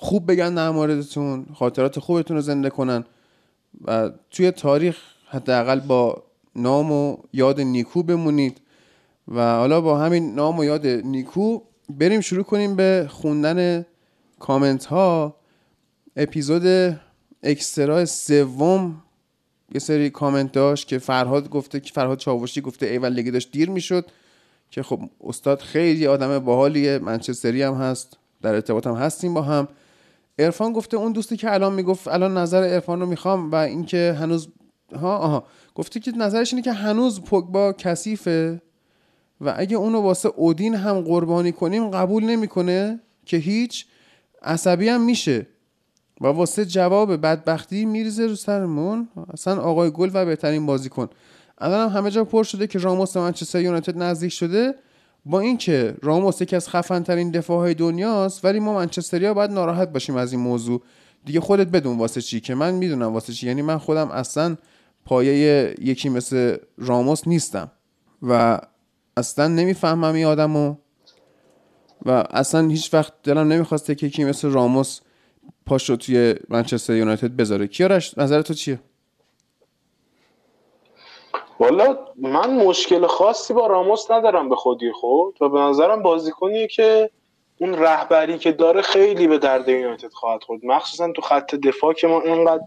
خوب بگن در موردتون خاطرات خوبتون رو زنده کنن و توی تاریخ حداقل با نام و یاد نیکو بمونید و حالا با همین نام و یاد نیکو بریم شروع کنیم به خوندن کامنت ها اپیزود اکسترا سوم یه سری کامنت داشت که فرهاد گفته که فرهاد چاوشی گفته ایول دیگه داشت دیر می‌شد که خب استاد خیلی آدم باحالیه منچستری هم هست در ارتباط هم هستیم با هم. ارفان گفته اون دوستی که الان می‌گفت الان نظر ارفان رو می‌خوام و اینکه هنوز ها آها. گفته که نظرش اینه که هنوز پوگبا کثیفه و اگه اونو واسه اودین هم قربانی کنیم قبول نمی‌کنه که هیچ عصبی هم میشه و واسه جواب بدبختی میریزه رو سرمون. اصلا آقای گل و بهترین بازیکن. الان هم همه جا پر شده که راموس منچستر یونایتد نزدیک شده. با اینکه راموس یکی از خفن ترین دفاع های دنیاست ولی ما منچستریا باید ناراحت باشیم از این موضوع. دیگه خودت بدون واسه چی که من می‌دونم واسه چی. یعنی من خودم اصلا پایه یکی مثل راموس نیستم و اصلا نمی‌فهمم این آدمو و اصلا هیچ وقت دلم نمی‌خواسته که یکی مثل راموس پاش رو توی منچستر یونایتد بذاره. کیارش نظر تو چیه؟ والا من مشکل خاصی با راموس ندارم به خودی خود و به نظرم بازیکنیه که اون رهبری که داره خیلی به درد یونایتد خواهد خورد. مخصوصا تو خط دفاع که ما اینقدر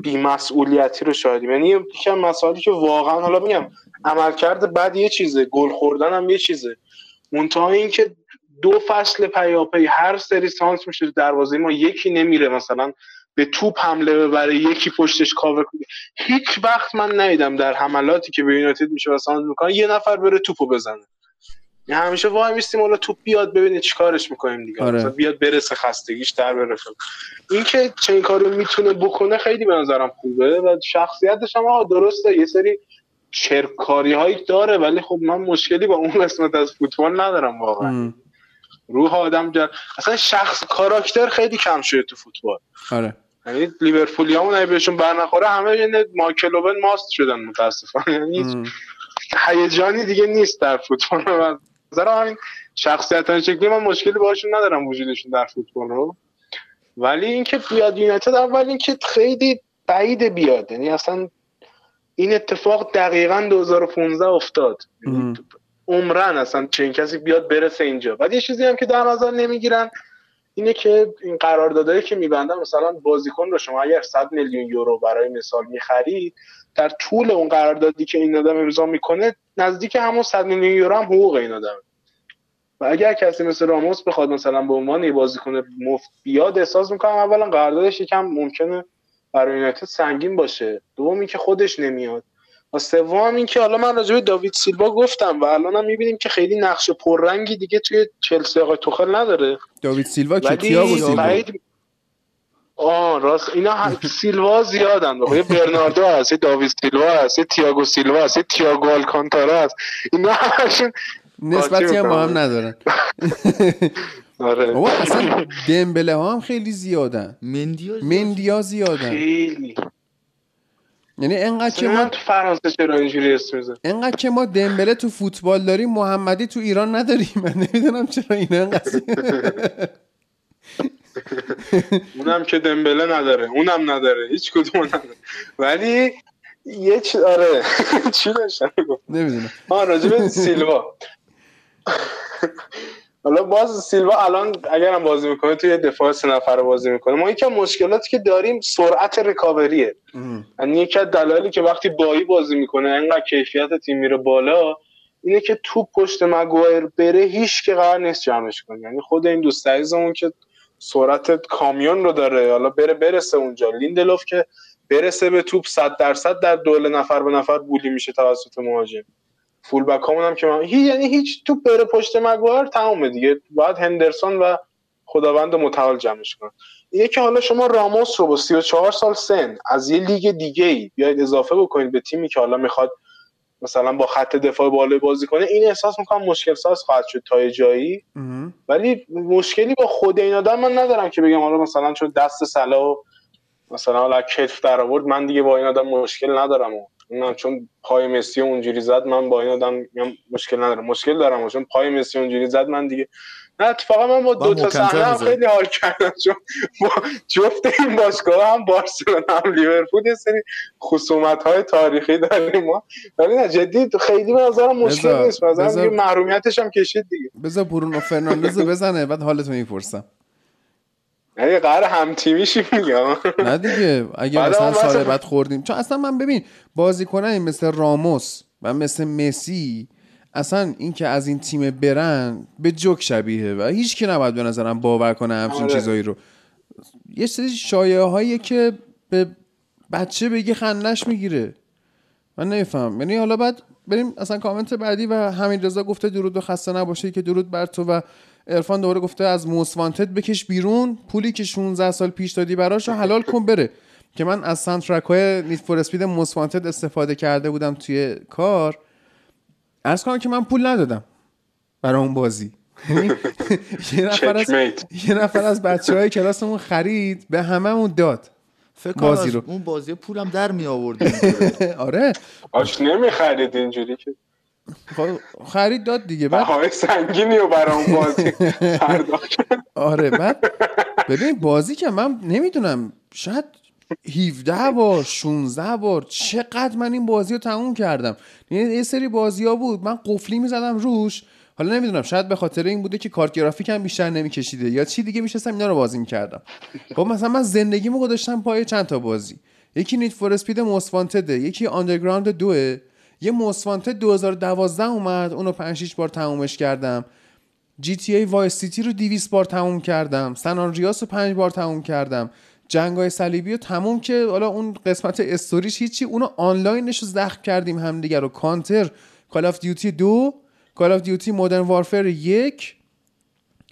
بیمسئولیتی رو شاهدیم. یعنی از مسائلی که واقعا حالا میگم عملکرد بعد یه چیزه گل خوردن هم یه چیزه. منتها این که دو فصل پیاپی هر سری سانس میشه دروازه ما یکی نمیره مثلا. به توپ حمله ببره یکی پشتش کاور کنه. هیچ وقت من ندیدم در حملاتی که به یونایتد میشه و سانس می‌کنه یه نفر بره توپو بزنه. یعنی همیشه وای میستیم حالا توپ بیاد ببینید چیکارش می‌کنیم دیگه. آره. بیاد برسه خستگیش در بره این که چنین کارو می‌تونه بکنه خیلی به نظرم خوبه و شخصیتش هم آقا درسته یه سری چرکاری هایی داره ولی خب من مشکلی با اون قسمت از فوتبال ندارم واقعا. روح آدم جر... اصلا شخص کاراکتر خیلی کم شده تو فوتبال. آره. یعنی لیورپولیامون اگه بهشون برنخوره همه یه مایکل اوون ماست شدن متاسفانه. یعنی. هیجانی دیگه نیست در فوتبال. و نظرم همین شخصیت شکلی من مشکلی باشون ندارم وجودشون در فوتبال رو. ولی اینکه بیاد یونایتد اول اینکه خیلی بعید بیاد. یعنی اصلا این اتفاق دقیقا 2015 افتاد. ام. عمرن اصلا چنین کسی بیاد برسه اینجا. بعد یه چیزی هم که در نظر نمی‌گیرن اینه که این قراردادایی که میبندن مثلا بازیکن رو شما اگر 100 میلیون یورو برای مثال می‌خرید در طول اون قراردادی که این آدم امضا می‌کنه نزدیک همون 100 میلیون یورو هم حقوق این آدم و اگر کسی مثل راموس بخواد مثلا به عنوان یه بازیکن مفت بیاد احساس می‌کنم اولا قراردادش یکم ممکنه برای یونایتد سنگین باشه. دوم اینکه خودش نمیاد. و سوم این که حالا من راجع به داوید سیلوا گفتم و الان هم می‌بینیم که خیلی نقش پررنگی دیگه توی چلسی آقای توخل نداره. داوید سیلوا که تییاگو سیلوا؟ بعید- آه راست. اینا هم سیلوا زیادن. یه برناردو هست یه داوید سیلوا هست یه تییاگو سیلوا هست یه تییاگو آلکانتارا هست. اینا همشون نسبتی هم با هم. ندارن. آره. بابا اصلا دمبله ها هم خیلی زیادن. مندیا زیادن. خیلی. یعنی انقدر که ما تو فرانسه چرا اینجوری اسم میزن انقدر که ما دمبله تو فوتبال داریم محمدی تو ایران نداریم. من نمی‌دونم چرا اینا انقدر *laughs* اونم که دمبله نداره اونم نداره هیچ کدوم نداره. ولی یه چی آره. *laughs* چی داشتم؟ نمی‌دونم. ها راجع به سیلوا. *laughs* حالا باز سیلوا الان اگرم بازی می‌کنه توی دفاع سه نفره بازی می‌کنه. ما یکی مشکلاتی که داریم سرعت ریکاوریه. یعنی یکی از دلایلی که وقتی بایی بازی می‌کنه انقدر کیفیت تیم میره بالا اینه که تو پشت مگوایر بره هیچ که قرار نیست جمعش کنه. یعنی خود این دوست عزیزمون که سرعت کامیون رو داره حالا بره برسه اونجا. لیندلوف که برسه به توپ 100 درصد در دوله نفر به نفر بولی میشه توسط مهاجم. فول بک هم که من... هی... یعنی هیچ توپ بره پشت مگوایر تمومه دیگه. باید هندرسون و خداوند متعال جمعش اینه که حالا شما راموس رو با 34 سال سن از یه لیگ دیگه ای بیاید اضافه بکنید به تیمی که حالا می‌خواد مثلا با خط دفاع بالا بازی کنه این احساس می‌کنم مشکل ساز خواهد شد تا جایی. ولی مشکلی با خود این آدم من ندارم که بگم حالا مثلا چون دست سلا مثلا حالا کتف در آورد من دیگه با این آدم مشکل ندارم و اونم چون پای مسی اونجوری زد من با این آدم مشکل ندارم. مشکل دارم چون پای مسی اونجوری زد من دیگه نه اتفاقا من با دو تا صحنه. خیلی حال کردم چون با جفت این باشگاه هم بارسلونا هم لیورپول یه سری خصومت های تاریخی داریم ما. ولی نه جدی خیلی به نظرم مشکل نیست. مثلا محرومیتش هم کشید دیگه. بذار برونو فرناندز بزنه بعد حالتو می‌پرسم. یعنی قرار هم تیمیشی میگم نه دیگه اگه مثلا سال بعد خوردیم. چون اصلا من ببین بازیکنایی مثل راموس و مثل مسی اصلا این که از این تیم برن به جوک شبیه و هیچ کی نباید به نظرم باور کنه همچین آره. چیزایی رو. یه سری شایعه هایی که به بچه بگی خندش می‌گیره. من نمیفهم. یعنی حالا بعد بریم اصلا کامنت بعدی و همین رضا گفته درود و خسته نباشه که درود بر تو و عرفان دوباره گفته از موسوانتد بکش بیرون پولی که 16 سال پیش دادی براش رو حلال کن بره. که من از سانترک های نیت فور اسپید موسوانتد استفاده کرده بودم توی کار. ارز کنم که من پول ندادم برای اون بازی. یعنی *laughs* یه نفر از. یه نفر از بچه های کلاسمون خرید به هممون داد فکر کنم بازی رو. اون بازی پولم در می آوردیم *laughs* آره. آش نمی‌خرید اینجوری که. خرید داد دیگه. بعد بهای سنگینی رو برای اون بازی. آره بعد ببین بازی که من نمی‌دونم شاید 17 بار 16 بار چقدر من این بازی رو تموم کردم. یعنی یه سری بازی ها بود. من قفلی می‌زدم روش. حالا نمی‌دونم شاید به خاطر این بوده که کارت گرافیک هم بیشتر نمیکشیده یا چی دیگه میشستم اینا رو بازی می‌کردم. خب مثلا من زندگیمو گذاشتم پای چند تا بازی. یکی Need for Speed Most Wanted ه یکی Underground دوئه یه Most Wanted 2012 اومد اونو 5 6 بار تمومش کردم. GTA Vice City رو 200 بار تموم کردم. San Andreas رو 5 بار تموم کردم. جنگای صلیبی رو تموم که حالا اون قسمت استوریش هیچی اونو آنلاینش رو زخم کردیم همدیگه رو. کانتر Call of Duty دو Call of Duty Modern Warfare یک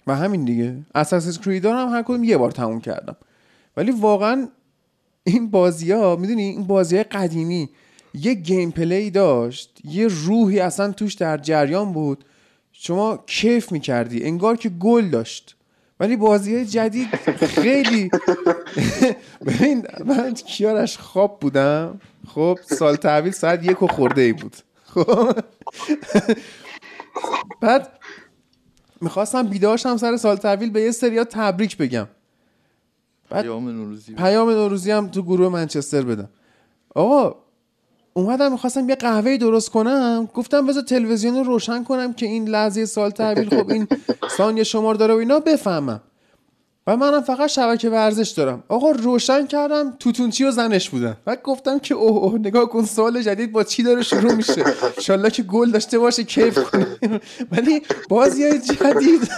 و همین دیگه. Assassin's Creed ها رم هر کدوم یه بار تموم کردم. ولی واقعا این بازی ها می‌دونی این بازی های قدیمی یه gameplay داشت یه روحی اصلا توش در جریان بود. شما کیف می‌کردی انگار که گل داشت. ولی بازی های جدید خیلی *laughs* ببین من کیارش خواب بودم. خب سال تحویل ساعت یک و خورده ای بود. خب؟ *laughs* بعد می‌خواستم بیداشم سر سال تحویل به یه سریا تبریک بگم. بعد پیام نوروزی پیام نوروزی هم تو گروه منچستر بدم. آقا اومدم می‌خواستم یه قهوه درست کنم گفتم بذار تلویزیون رو روشن کنم که این لحظه سال تحویل خب این ثانیه شمار داره و اینا بفهمم. و منم فقط شبکه ورزش دارم. آقا روشن کردم توتونچی و زنش بودن. و گفتم که اوه اوه نگاه کن سال جدید با چی داره شروع میشه. انشالله که گل داشته باشه کیف کنیم. ولی بازی جدید.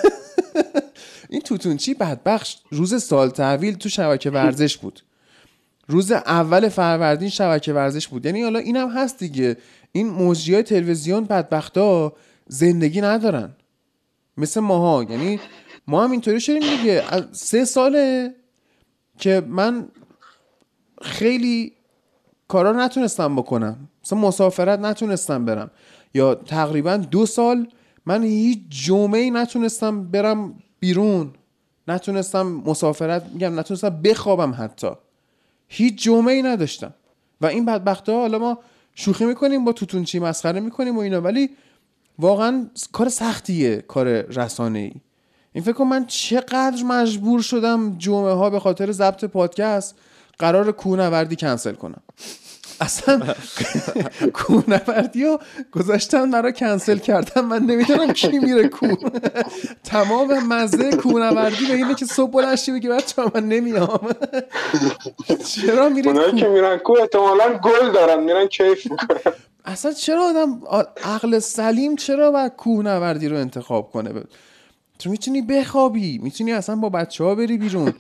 این توتونچی بدبخش. روز سال تحویل تو شبکه ورزش بود. روز اول فروردین شبکه ورزش بود. یعنی حالا اینم هست دیگه. این موجی های تلویزیون بدبختا زندگی ندارن. مثل ماها. یعنی ما هم اینطوری شدیم دیگه. سه ساله که من خیلی کارا نتونستم بکنم. مثلا مسافرت نتونستم برم. یا تقریبا دو سال من هیچ جمعه نتونستم برم بیرون. نتونستم مسافرت میگم نتونستم بخوابم حتی. هیچ جمعه ای نداشتم. و این بدبخته ها حالا ما شوخی می‌کنیم با توتونچی مسخره می‌کنیم و اینا ولی واقعا کار سختیه کار رسانه ای این فکر من چقدر مجبور شدم جمعه ها به خاطر ضبط پادکست قرار کوهنوردی کنسل کنم. اصلا کوهنوردی رو گذاشتن مرا کنسل کردن. من نمی‌دونم کی میره کوه تمام مزه کوهنوردی به اینه که صبح بلنشی بگی بچه من نمیام. چرا میرید اونایی که کوه میرن کو احتمالا گل دارن میرن کیف می‌کنن. اصلا چرا آدم عقل سلیم چرا باید کوهنوردی رو انتخاب کنه؟ تو می‌تونی بخوابی می‌تونی اصلا با بچه ها بری بیرون.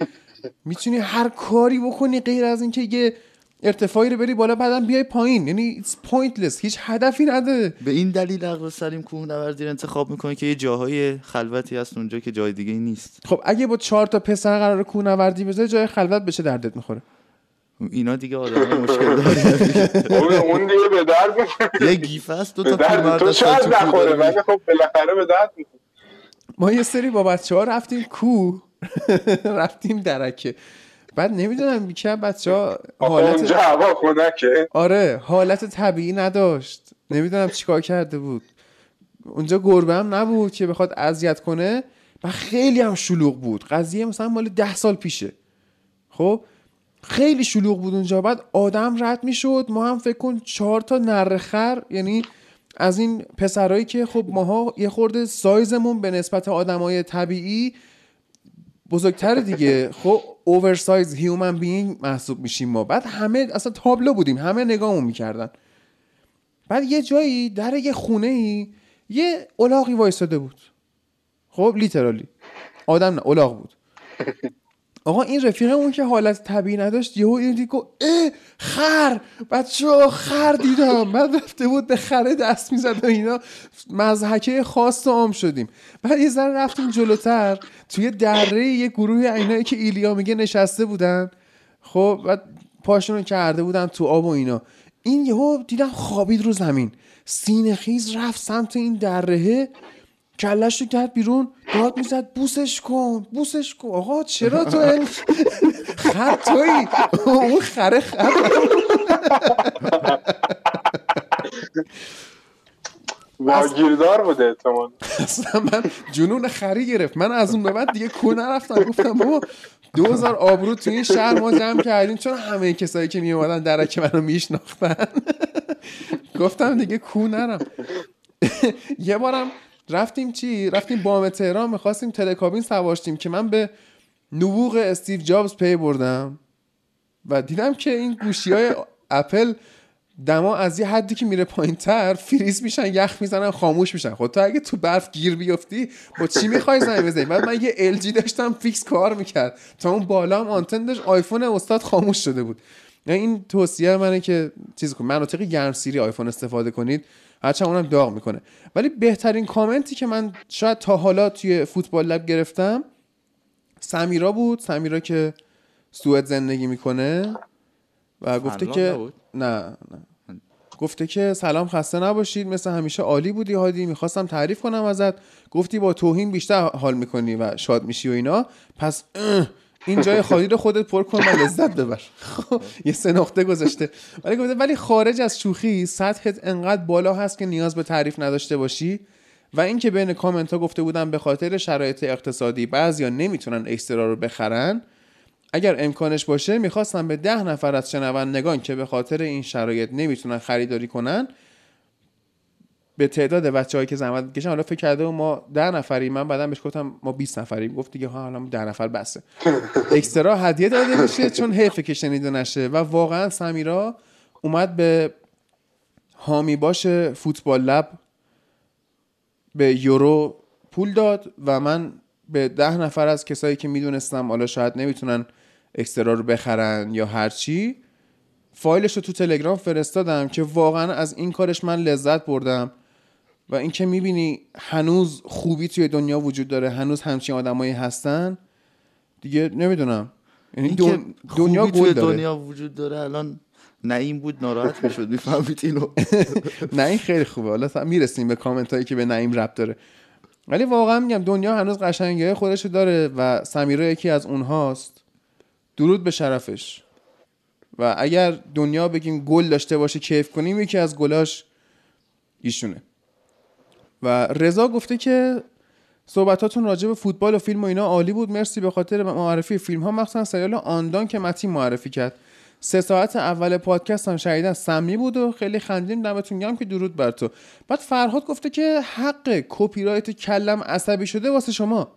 می‌تونی هر کاری بکنی غیر از اینکه یه ارتفاعی رو بری بالا بعدم بیای پایین. یعنی it's pointless. هیچ هدفی نداره. به این دلیل عقل سلیم کوهنوردی رو انتخاب می‌کنه که یه جاهای خلوتی هست اونجا که جای دیگه نیست. خب اگه با چهار تا پسر قرار کوهنوردی بذاری جای خلوت بشه دردت می‌خوره. اینا دیگه آدم مشکل داره اون دیگه به درد می‌خوره. یه گیف هست دو تا پیرمرد تو شاید تو کوه نخوره ولی خب بالاخره به درد می‌خوره. ما یه سری با بچه ها رفتیم کوه. *laughs* رفتیم درکه. بعد نمی‌دونم از بچه ها حالت اونجا هوا خنکه. آره حالت طبیعی نداشت. نمی‌دونم چیکار کرده بود. اونجا گربه هم نبود که بخواد اذیت کنه. و خیلی هم شلوغ بود. قضیه مثلا مال ده سال پیشه. خب؟ خیلی شلوغ بود اونجا. بعد آدم رد می‌شد. ما هم فکر کن چهار تا نره خر یعنی از این پسرایی که خب ماها یه خورده سایزمون به نسبت آدمای طبیعی بزرگتر دیگه. خب اوورسایز هیومن بینگ محسوب میشیم ما. بعد همه اصلا تابلو بودیم. همه نگاهمون می‌کردن. بعد یه جایی در یه خونه ای یه الاغی وایساده بود. خب لیترالی آدم نه الاغ بود. آقا این رفیقمون که حالت طبیعی نداشت یهو این دید گفت خر! بچه خر دیدم. بعد رفته بود به خره دست می‌زد و اینا مزحکه خاص و عام شدیم. بعد یه ذره رفتیم جلوتر توی دره یه گروه اینایی که ایلیا میگه نشسته بودن. خب بعد پاشون کرده بودن تو آب و اینا. این یهو دیدم خوابید رو زمین. سینه خیز رفت سمت این درهه کلش رو کرد بیرون داد می‌زد بوسش کن بوسش کن. آقا چرا تو این خر توی اون خره خر *laughs* واگیردار بوده احتمال اصلا من جنون خری گرفت. من از اون به بعد دیگه کو نرفتم. گفتم بابا دوزار آبرو توی این شهر ما جمع کردیم. چون همه کسایی که می اومدن درک منو میشناختن؟ *laughs* گفتم دیگه کو نرم. *laughs* یه بارم رفتیم چی؟ رفتیم بام تهران می‌خواستیم تلکابین سواشتیم که من به نبوغ استیو جابز پی بردم و دیدم که این گوشی های اپل دما از یه حدی که میره پایین تر فریز میشن یخ می‌زنن خاموش میشن. خود تو اگه تو برف گیر بیفتی با چی می‌خوای زنگ بزنی؟ بعد من یه ال داشتم fix کار می‌کرد. تا اون بالا هم آنتن داشت آیفون استاد خاموش شده بود. یعنی این توصیه منه که چیز کن مناطق گرمسیری آیفون استفاده کنید. هرچند اونم داغ می‌کنه. ولی بهترین کامنتی که من شاید تا حالا توی فوتبال لب گرفتم سمیرا بود سمیرا که سوئد زندگی می‌کنه و گفته که؟ نه نه. گفته که سلام خسته نباشید مثل همیشه عالی بودی هادی می‌خواستم تعریف کنم ازت. گفتی با توهین بیشتر حال می‌کنی و شاد میشی و اینا. پس این جای خالی رو خودت پر کن و لذت ببر. خب، یه سه نقطه گذاشته ولی گفته ولی خارج از شوخی سطحت انقدر بالا هست که نیاز به تعریف نداشته باشی. و اینکه بین کامنت ها گفته بودم به خاطر شرایط اقتصادی بعضیا نمی‌تونن اکسترا رو بخرن. اگر امکانش باشه می‌خواستم به ده نفر از شنوندگان که به خاطر این شرایط نمی‌تونن خریداری کنن به تعداد بچه‌هایی که زحمت کشن حالا فکر کرده و ما ده نفری من بعدا بهش گفتم ما 20 نفریم. گفت دیگه ها حالا ده نفر بسه. اکسترا هدیه داده بشه چون حیف که شنیده نشه. و واقعا سمیرا اومد به حامی باش فوتبال لب به یورو پول داد و من به ده نفر از کسایی که می‌دونستم حالا شاید نمی‌تونن اکسترا رو بخرن یا هرچی فایلش رو تو تلگرام فرستادم که واقعا از این کارش من لذت بردم. و اینکه می‌بینی هنوز خوبی توی دنیا وجود داره هنوز همچین آدمایی هستن دیگه نمی‌دونم. یعنی دن... دنیا توی داره. دنیا وجود داره الان نعیم بود ناراحت می‌شد می‌فهمید اینو. *laughs* نعیم خیلی خوبه. حالا می‌رسیم به کامنت هایی که به نعیم رب داره. ولی واقعا میگم دنیا هنوز قشنگه خودش داره و سمیرا یکی از اونهاست. درود به شرفش. و اگر دنیا بگیم گل داشته باشه کیف کنیم یکی از گلاش ایشونه. و رضا گفته که صحبتاتون راجع به فوتبال و فیلم و اینا عالی بود. مرسی به خاطر معرفی فیلم ها مخصوصا سریال آندان که متین معرفی کرد. سه ساعت اول پادکست هم شنیدن سمی بود و خیلی خندیم دمتون گرم که درود بر تو. بعد فرهاد گفته که حق کپی رایت کلم عصبی شده واسه شما.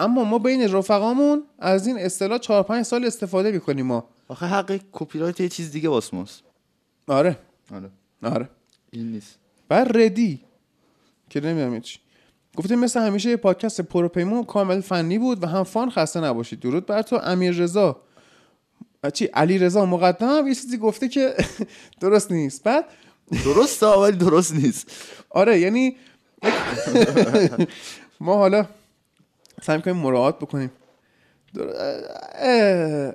اما ما بین رفقامون از این اصطلاح 4 5 سال استفاده می‌کنیم ما. آخه حق کپی رایت یه چیز دیگه واسه ماست. آره. آره. آره. این نیست. بعد ردی. که نمی‌دونم چی. گفته مثل همیشه یه پادکست پروپیمون کامل فنی بود و هم fun خسته نباشید. درود بر تو امیر رضا. چی علی رضا مقدم؟ یه چیزی گفته که *laughs* درست نیست. بعد *laughs* درسته ولی درست نیست. آره یعنی *laughs* ما حالا سعی کنیم مراعات بکنیم. در...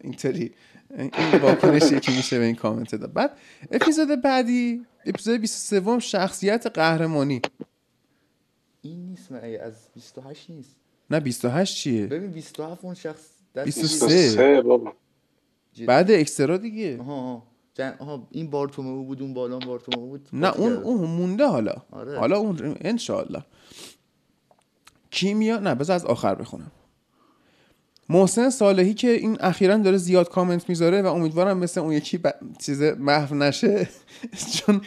اینطوری. این واکنشی که میشه به این کامنت داد. بعد اپیزود بعدی اپیزود 23 شخصیت قهرمانی. این نیست من از 28 نیست. نه 28 چیه؟ ببین 27 اون شخص دست 23. چیز- سه. بابا. بعد اکسترا دیگه. آها. جن... آها این بارتومو بود اون بالا بارتومو بود. نه اون. اون مونده حالا. آره. حالا اون انشالله کیمیا نه بذار از آخر بخونم. محسن صالحی که این اخیرا داره زیاد کامنت می‌ذاره و امیدوارم مثل اون یکی ب... چیز محو نشه. *laughs* چون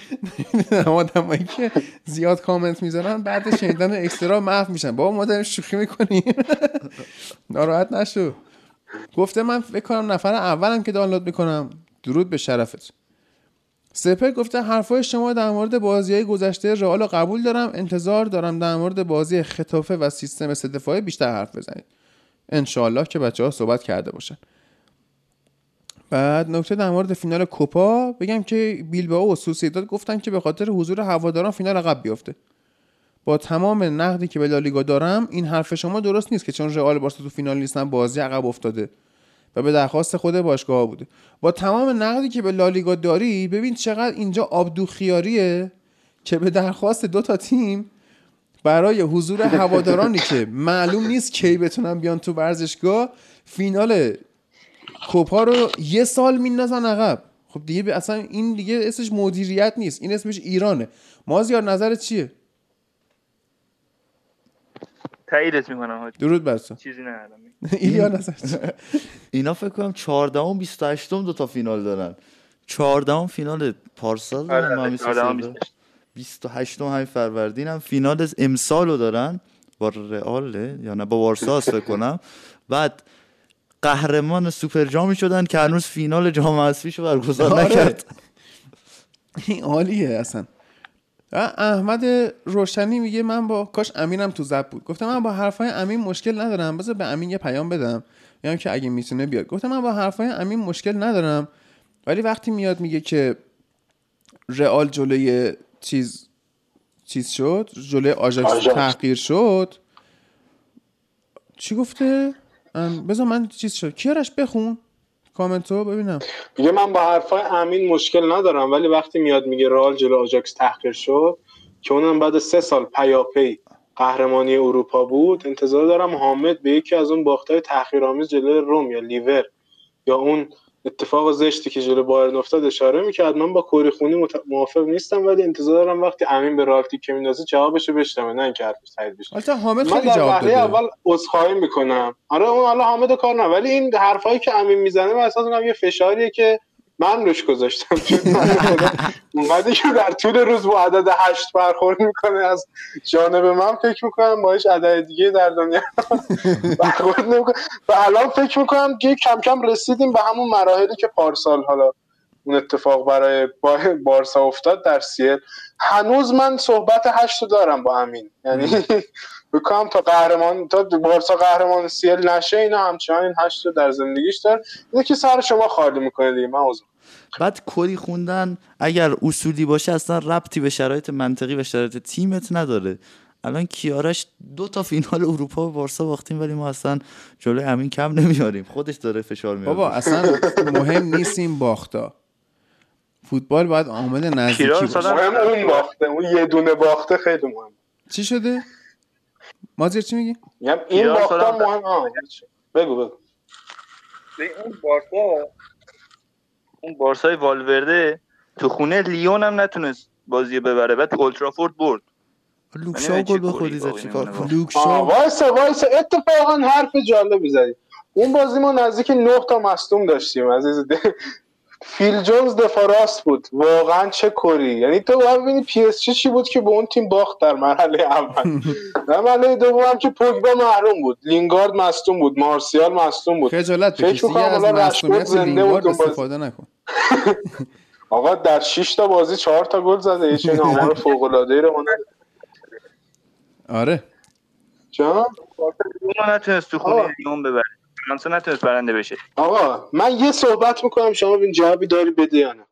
آدمایی که زیاد کامنت می‌ذارن بعد شنیدن اکسترا محو میشن. بابا ما داریم شوخی می‌کنیم. *laughs* ناراحت نشو. گفته من فکر کنم نفر اولم که دانلود می‌کنم. درود به شرفت. سپر گفته حرفای شما در مورد بازی های گذشته رئال قبول دارم. انتظار دارم در مورد بازی خطافه و سیستم سه بیشتر حرف بزنید. انشالله که بچه ها صحبت کرده باشن. بعد نکته در مورد فینال کوپا بگم که بیلبائو و سوسیداد گفتن که به خاطر حضور هواداران فینال عقب بیفته با تمام نقدی که به لالیگا دارم این حرف شما درست نیست که چون رئال بارسا تو فینال نیستن بازی عقب افتاده و به درخواست خود باشگاه بوده. با تمام نقدی که به لالیگا داری ببین چقدر اینجا آبدو خیاریه که به درخواست دو تا تیم برای حضور هوادارانی که معلوم نیست کی بتونن بیان تو ورزشگاه فینال کوپا رو یه سال میندازن عقب. خب دیگه اصلا این دیگه اسمش مدیریت نیست. این اسمش ایرانه. مازیار نظرت چیه؟ تاییدت می‌کنم حاجی. درود بر تو. چیزی ندارم. *laughs* ایلیا نظرت چیه؟ اینا فکر کنم 14 و 28 دو تا فینال دارن. 14 فینال پارسال دارن آره، ما همین آره، سال بیست و دارن. هشت. 28 همین فروردین هم فینال امسال رو دارن. با رئاله یا نه با وارسا فکر کنم. بعد قهرمان سوپر جامی شدن که هنوز فینال جام حذفیشو برگزار آره. نکرد. این عالیه اصلا. احمد روشنی میگه من با کاش امینم تو زب بود. گفتم من با حرفای امین مشکل ندارم. بذار به امین یه پیام بدم. میگم که اگه می‌تونه بیاد. گفتم من با حرفای امین مشکل ندارم. ولی وقتی میاد میگه که رئال جلوی چیز چیز شد؟ جلوی آژاکس آژاکس. تحقیر شد؟ چی گفته؟ بذار من چیز شد. کیارش بخون؟ کامنتو ببینم. میگه من با حرفای امین مشکل ندارم ولی وقتی میاد میگه رئال جلو آجاکس تحقیر شد که اونم بعد سه سال پیاپی قهرمانی اروپا بود انتظار دارم حامد به یکی از اون باختای تحقیرآمیز جلوی روم یا لیور یا اون اتفاق زشتی که جلو بایرن افتاد اشاره می‌کرد. من با کوری خونی. موافق نیستم ولی انتظار دارم وقتی امین به رالتی که میندازه جوابشو بشنوه نه اینکه حرفش تایید بشه. البته حامد خیلی جواب داده. اول عذرخواهی می‌کنم. آره اون حالا حامد کار نه ولی این حرفایی که امین می‌زنه من احساس می‌کنم یه فشاریه که من روش گذاشتم چون که در طول روز با عدد هشت برخورد می‌کنه از جانب من فکر می‌کنم باش عدد دیگه در دنیا برخورد نمی‌کنه و الان فکر می‌کنم که کم کم رسیدیم به همون مراحلی که پارسال حالا اون اتفاق برای با- بارسا افتاد در سیل. هنوز من صحبت هشت دارم با امین. یعنی بکنم تا قهرمان تا بارسا قهرمان سیل نشه اینا همچنان این هشت در زندگیش داره اینه که سر شما خالی می‌کنه دیگه من بعد کری خوندن اگر اصولی باشه اصلا ربطی به شرایط منطقی و شرایط تیمت نداره. الان کیارش دو تا فینال اروپا و بارسا باختیم ولی ما اصلا جلوی همین کم نمیاریم. خودش داره فشار میاره. بابا اصلا مهم نیست این باختا. فوتبال باید عامل نزدیکی باشه. مهم اون باخته اون یه دونه باخته خیلی مهم. چی شده؟ مازیر چی میگی؟ میگم این باخته سالم- مهم. بگو بگو. اون بارسا اون بارسای والورده تو خونه لیون هم نتونست بازی ببره بعد تو اولدترافورد برد. لوکشا من گل بخوری گلی زد چیکار این کنی لوک آه شاو وایسا وایسا اتفاقا حرف جالبی زدی. اون بازی ما نزدیک نه تا مصدوم داشتیم عزیز دل. فیل جونز دفاع راست بود. واقعا چه کری یعنی تو باید ببینی پی اس جی بود که به اون تیم باخت در مرحله اول. *laughs* در مرحله دوم هم که پوگبا محروم بود. لینگارد مصدوم بود. مارسیال مصدوم بود. خجالت بکش دیگه از زنده لینگارد بود. استفاده نکن. آقا در 6 تا بازی 4 تا گل زده یه چنین آمار فوق العاده ای رو ما. آره. جان؟ نتونست تو خونه. لیون ببره. فرانسه نتونست برنده بشه. آقا من یه صحبت می‌کنم شما ببین جوابی داری بده یا نه؟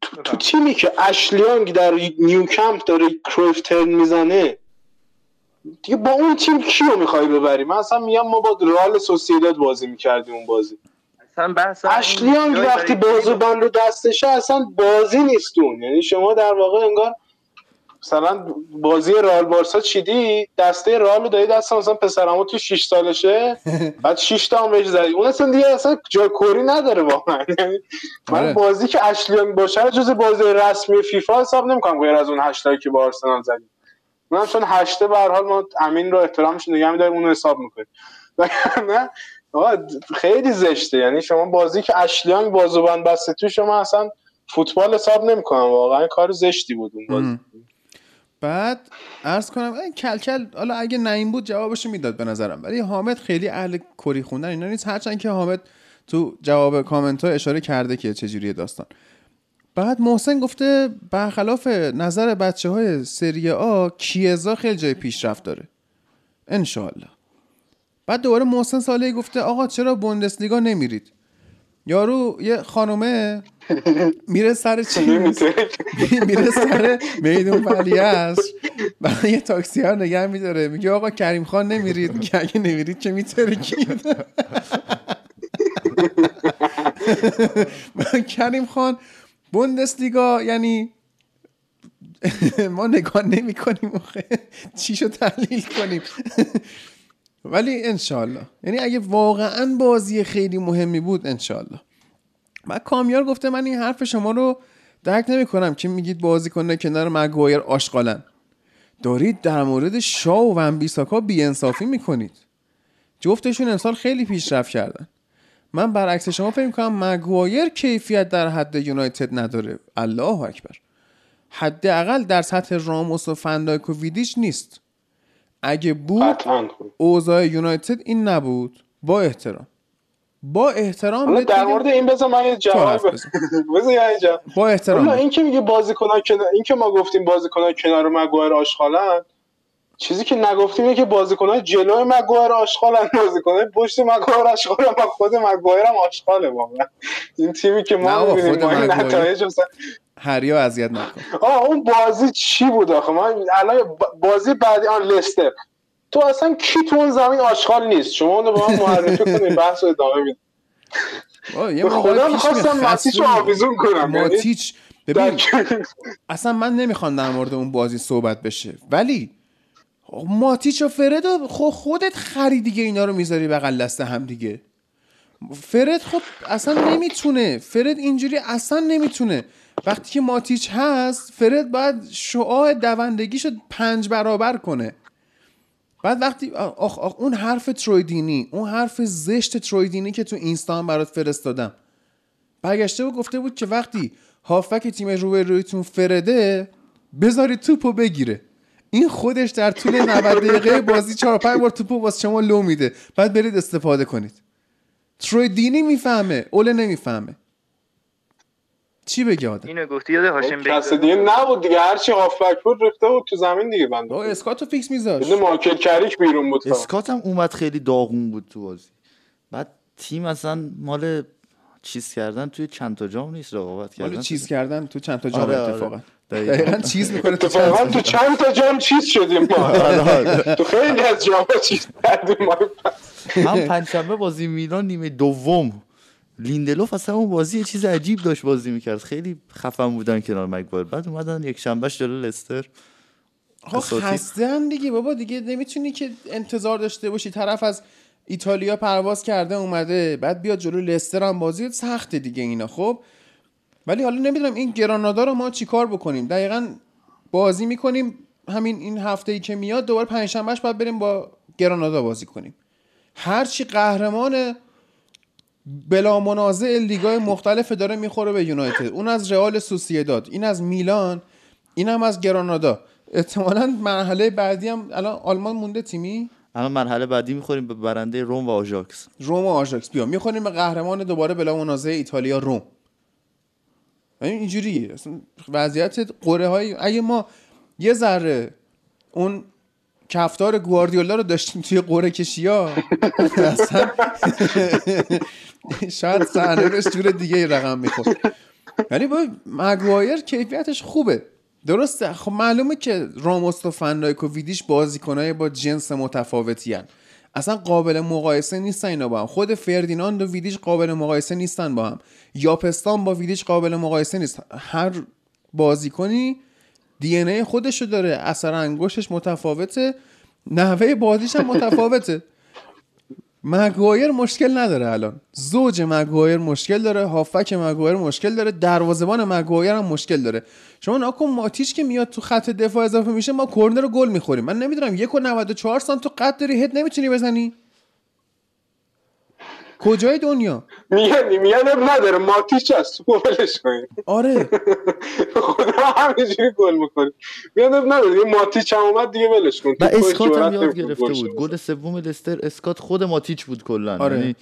تو, تو تیمی که اشلی یانگ در نیوکمپ داره کرویف turn می‌زنه دیگه با اون تیم کیو می‌خوای ببری؟ من اصلا میگم ما با رئال سوسیداد بازی می‌کردیم اون بازی. اصلا بحث اشلیانگ وقتی برای بازو بند رو دستشه اصلا بازی نیستون یعنی شما در واقع انگار مثلا بازی رئال بارسا چیدی؟ دسته رئال رو دادی دست مثلا پسرمو تو 6 سالشه *laughs* بعد 6 تا هم بهش زدی. اون اصلا دیگه اصلا جای کوری نداره واقعا. *laughs* یعنی من آره. بازی که اشلیانگ باشه رو جز بازی رسمی فیفا حساب نمی‌کنم غیر از اون هشتایی که با آرسنال زدیم. من چون هشته به هر حال ما امین رو احترامش نگه می‌داریم اون رو حساب می‌کنیم. *laughs* نه؟ آقا خیلی زشته. یعنی شما بازی که اشلیانگ بازوبند بسته تو شما اصلا فوتبال حساب نمی‌کنم. واقعا کار زشتی بود اون بازی. بعد عرض کنم این کلکل حالا اگه نعیم بود جوابشو می‌داد به نظرم. ولی حامد خیلی اهل کری خوندن. اینا نیست. هرچند که حامد تو جواب کامنت ها اشاره کرده که چجوریه داستان. بعد محسن گفته برخلاف نظر بچه های سری آ کیزا خیلی جای پیشرفت داره. انشالله بعد دوباره محسن ساله گفته آقا چرا بوندسلیگا نمیرید؟ یارو یه خانومه میره سر نمی‌تونه. میره سر میدون ولیعصر و یه تاکسی ها نگه میداره. میگه آقا کریم خان نمیرید؟ میگه اگه نمیرید که میترکید؟ کریم خان بوندسلیگا یعنی ما نگاه نمی کنیم چیشو تحلیل کنیم. ولی انشالله یعنی اگه واقعا بازی خیلی مهمی بود انشالله من کامیار گفته من این حرف شما رو درک نمی کنم که میگید بازی کنه کنار مگوایر آشغالن. دارید در مورد شا و ونبیساکا بیانصافی می‌کنید. جفتشون امسال خیلی پیشرفت کردن. من برعکس شما فکر می‌کنم مگوایر کیفیت در حد یونایتد نداره. الله اکبر. حداقل در سطح راموس و فندایک و ویدیچ نیست. اگه بود. اوضاع یونایتد این نبود. با احترام. با احترام در مورد این بذار من یه جواب بزن. *laughs* بذار با احترام این که میگه بازیکنان کنار این که ما گفتیم بازیکنان کنار مگوایر آشغالن چیزی که نگفتیم اینه که بازیکنان جلوی مگوایر آشغالن. *laughs* بازیکنان پشت مگوایر آشغالن و خود مگوایر هم آشغاله واقعا. این تیمی که ما می‌بینیم ما. نتایج مثلا هریا اذیت نکن. آه اون بازی چی بود آخه؟ من الان بازی بعدی آن لستر. تو اصلا کی تو اون زمین آشغال نیست؟ شما اونو به من معرفی کنید بحث رو ادامه می‌دید به خدا می‌خواستم ماتیچ رو آویزون کنم یعنی ماتیچ ببین اصلا من نمی‌خوام در مورد اون بازی صحبت بشه. ولی ماتیچ و فرد خب خودت خری دیگه اینا رو می‌ذاری بغل دست هم دیگه. فرد خب اصلا نمی‌تونه. فرد اینجوری اصلا نمی‌تونه. وقتی که ماتیچ هست فرد باید شعاع دوندگیشو پنج برابر کنه. بعد وقتی آخ, آخ اون حرف ترویدینی اون حرف زشت ترویدینی که تو اینستا هم برات فرستادم. برگشته و گفته بود که وقتی هافک تیم روبرویتون فرده بذارید توپو بگیره. این خودش در طول 90 دقیقه بازی 4 5 بار توپو واسه شما لو میده. بعد برید استفاده کنید. تروی دینی می‌فهمه اوله نمی‌فهمه. چی بگه آدم؟ اینو گفتی یاد هاشم کس دیگه نبود دیگه. هرچی هافبک بود ریخته بود تو زمین دیگه بنده. با اسکاتو فیکس میذاش بدون مایکل کریک بیرون بود. اسکات هم اومد خیلی داغون بود تو بازی. بعد تیم اصلا مال چیز کردن توی چند تا جام نیست رقابت کردن مال چیز کردن تو چند تا جام آره، آره. اتفاقا. دقیقاً. دقیقا چیز می‌کنه تو چند اتفاقا تا تو. چند تا جام چیز شدیم ما. تو خیلی از جام چیز کردیم. ما هم پنجشنبه بازی میلان نیمه دوم لیندلوف اصلا اون بازی یه چیز عجیب داشت بازی می‌کرد. خیلی خفن بودن کنار مگوایر بعد اومدن یک شنبهش جلو لستر. خسته هم دیگه بابا دیگه نمی‌تونی که انتظار داشته باشی. طرف از ایتالیا پرواز کرده اومده بعد بیاد جلو لستر هم بازی. سخته دیگه اینا خب؟ ولی حالا نمی‌دونم این گرانادا رو ما چیکار بکنیم؟ دقیقا بازی می‌کنیم همین این هفته ای که میاد دوباره پنجشنبهش باید بریم با گرانادا بازی کنیم. هرچی قهرمان بلا منازع لیگای مختلف داره می‌خوره به یونایتد. اون از رئال سوسییداد این از میلان این هم از گرانادا. احتمالا مرحله بعدی هم الان آلمان مونده تیمی؟ الان مرحله بعدی می‌خوریم به برنده روم و آژاکس. روم و آژاکس. بیا می‌خوریم به قهرمان دوباره بلا منازع ایتالیا روم. اینجوری وضعیت قره های اگه ما یه ذره اون کفتار گواردیولا رو داشتیم توی قره کشی ها شاید سرنوشت جور دیگه رقم می‌خورد. ولی با مگوایر کیفیتش خوبه. درسته. خب معلومه که راموس و فندایک و ویدیش بازیکنای با جنس متفاوتی هن. اصلا قابل مقایسه نیستن اینا با هم. خود فردیناند و ویدیش قابل مقایسه نیستن با هم. یاپستان با ویدیش قابل مقایسه نیست. هر بازیکنی دی ای خودشو داره اثر انگشتش متفاوته نحوه بازیش هم متفاوته. *laughs* مگوایر مشکل نداره الان. زوج مگوایر مشکل داره هافک مگوایر مشکل داره دروازبان مگوایر هم مشکل داره. شما ناکن ماتیش که میاد تو خط دفاع اضافه میشه ما کرنر رو گل می‌خوریم. من نمی‌دونم یک و 94 سانت تو قد داری هد نمی‌تونی بزنی؟ کجای دنیا؟ میگن اب نداره ماتیچ از تو ولش کنیم آره. خدا همینجوری گل می‌کنه میگن اب نداره دیگه ماتیچ هم اومد دیگه ولش کن. و اسکات هم یاد گرفته بود. گل سوم لستر اسکات خود ماتیچ بود کلا. آره. یعنی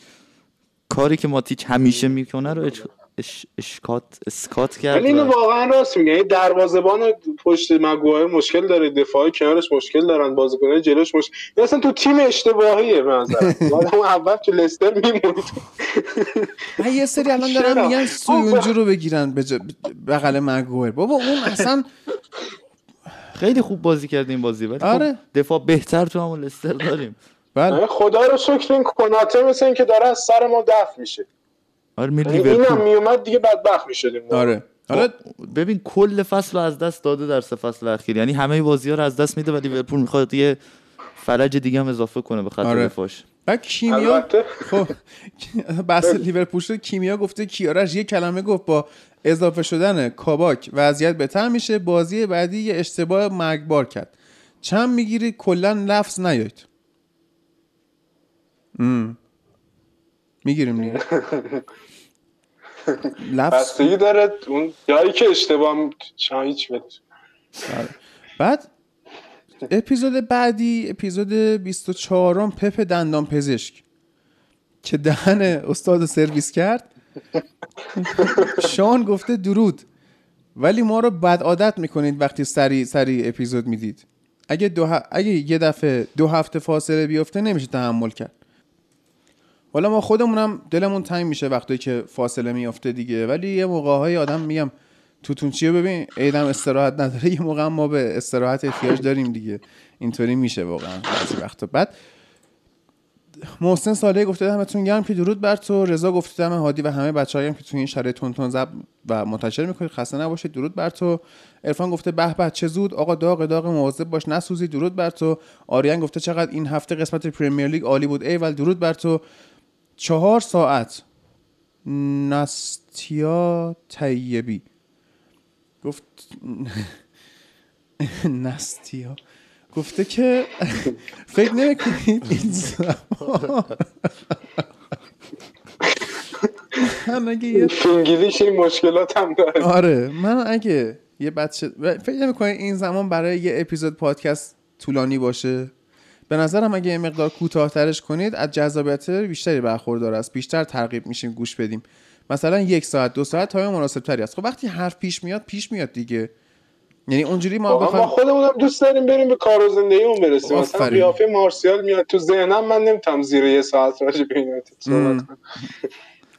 کاری که ماتیچ همیشه می‌کنه رو اش... اش... اشکات اسکات کرد ولی اینو واقعا راست میگه. این دروازه‌بان پشت مگوایر مشکل داره. دفاعی کنارش مشکل دارن. بازیکنای جلوش مشکل این اصلا تو تیم اشتباهیه به نظر *laughs* آدم اول تو لستر میموند من یه سری الان دارن؟ میگن خب. سویونجو رو بگیرن به بغل مگوایر بابا اون اصلا خیلی خوب بازی کرد این بازی. ولی آره. خب دفاع بهتر تو همون لستر داریم. بله. خدا رو شکر این کناته مثل این که داره از سر ما دفع میشه. آره می یعنی اینم لیورپول میومد دیگه بدبخت می‌شدیم آره. حالا ببین کل فصل رو از دست داده در سه فصل اخیر. یعنی همه بازی ها رو از دست میده و لیورپول می‌خواد یه فرج دیگه هم اضافه کنه به خط آره. دفاعش بعد کیمیا. خب بحث لیورپول شد. کیمیا گفته کیارش یه کلمه گفت با اضافه شدن کاباک وضعیت بهتر میشه. بازی بعدی یه اشتباه مرگبار کرد. چند می‌گیری؟ کلا لفظ نیاید. می‌گیریم دیگه. *laughs* لفظ بستگی داره اون جایی که اشتباه هیچ آره. بعد اپیزود بعدی اپیزود 24 م پپ دندان پزشک. که دهن استاد رو سرویس کرد. شان گفته درود. ولی ما رو بد عادت می‌کنید وقتی سری سری اپیزود می‌دید. اگه, دو ه- اگه یه دفعه دو هفته فاصله بیفته نمیشه تحمل کرد. حالا ما خودمونم دلمون تنگ میشه وقتی که فاصله میافته دیگه. ولی یه موقع های آدم میگم توتون چیه ببین عیدم استراحت نداره. یه موقع هم ما به استراحت احتیاج داریم دیگه. اینطوری میشه واقعا بعضی وقتا. بعد محسن صالحی گفته همتون گرم که درود بر تو. رضا گفته دم هادی و همه بچه‌ها که تو این شرایط تون زب و منتشر می‌کنید. خسته نباشید. درود بر تو. عرفان گفته به به چه زود. آقا داغ داغ مواظب باش. نسوزی. درود بر تو. آریان گفته چقدر این هفته قسمت پرمیر لیگ عالی بود. ایول درود بر تو. چهار ساعت. نستیا طیبی. گفت نستیا. گفته که فکر نمی‌کنید این زمان من اگه یه مشکلات هم داره. آره من اگه یه بچه فکر نمی‌کنی این زمان برای یه اپیزود پادکست طولانی باشه؟ به نظرم اگه یه مقدار کوتاهترش کنید از جذابیت بیشتری برخوردار است. بیشتر ترغیب میشیم گوش بدیم. مثلا یک ساعت دو ساعت تایم مناسب تری است. خب وقتی حرف پیش میاد پیش میاد دیگه. یعنی اونجوری ما ما بخوایم خودمونم دوست داریم بریم به کار و زندگی اون برسیم. مثلا. قیافه مارسیال میاد تو ذهنم من نمی‌تونم زیر یه ساعت راجع به این صحبت کنم.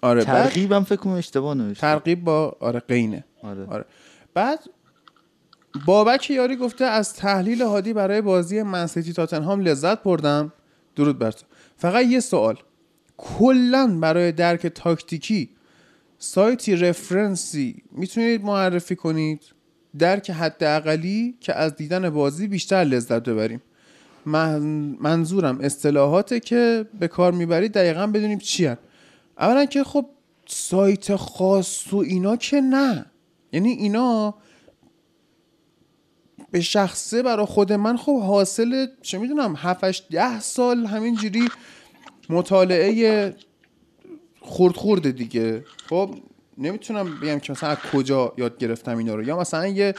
آره ترغیبم فکر کنم اشتباه نوشته. ترغیب با آره قینه. آره. آره. بعد بابک یاری گفته از تحلیل هادی برای بازی منسیتی تاتنهام لذت بردم. درود بر تو. فقط یه سوال. کلا برای درک تاکتیکی سایتی رفرنسی می‌تونید معرفی کنید؟ درک حداقلی که از دیدن بازی بیشتر لذت ببریم. من- منظورم اصطلاحاته که به کار می‌برید دقیقا بدونیم چی هن. اولا که خب سایت خاص و اینا که نه. یعنی اینا به شخصه برای خود من. خب حاصل چه می‌دونم 7 ده سال همینجوری مطالعه خورد خورده دیگه. خب نمی‌تونم بگم که مثلا از کجا یاد گرفتم اینا رو. یا مثلا یه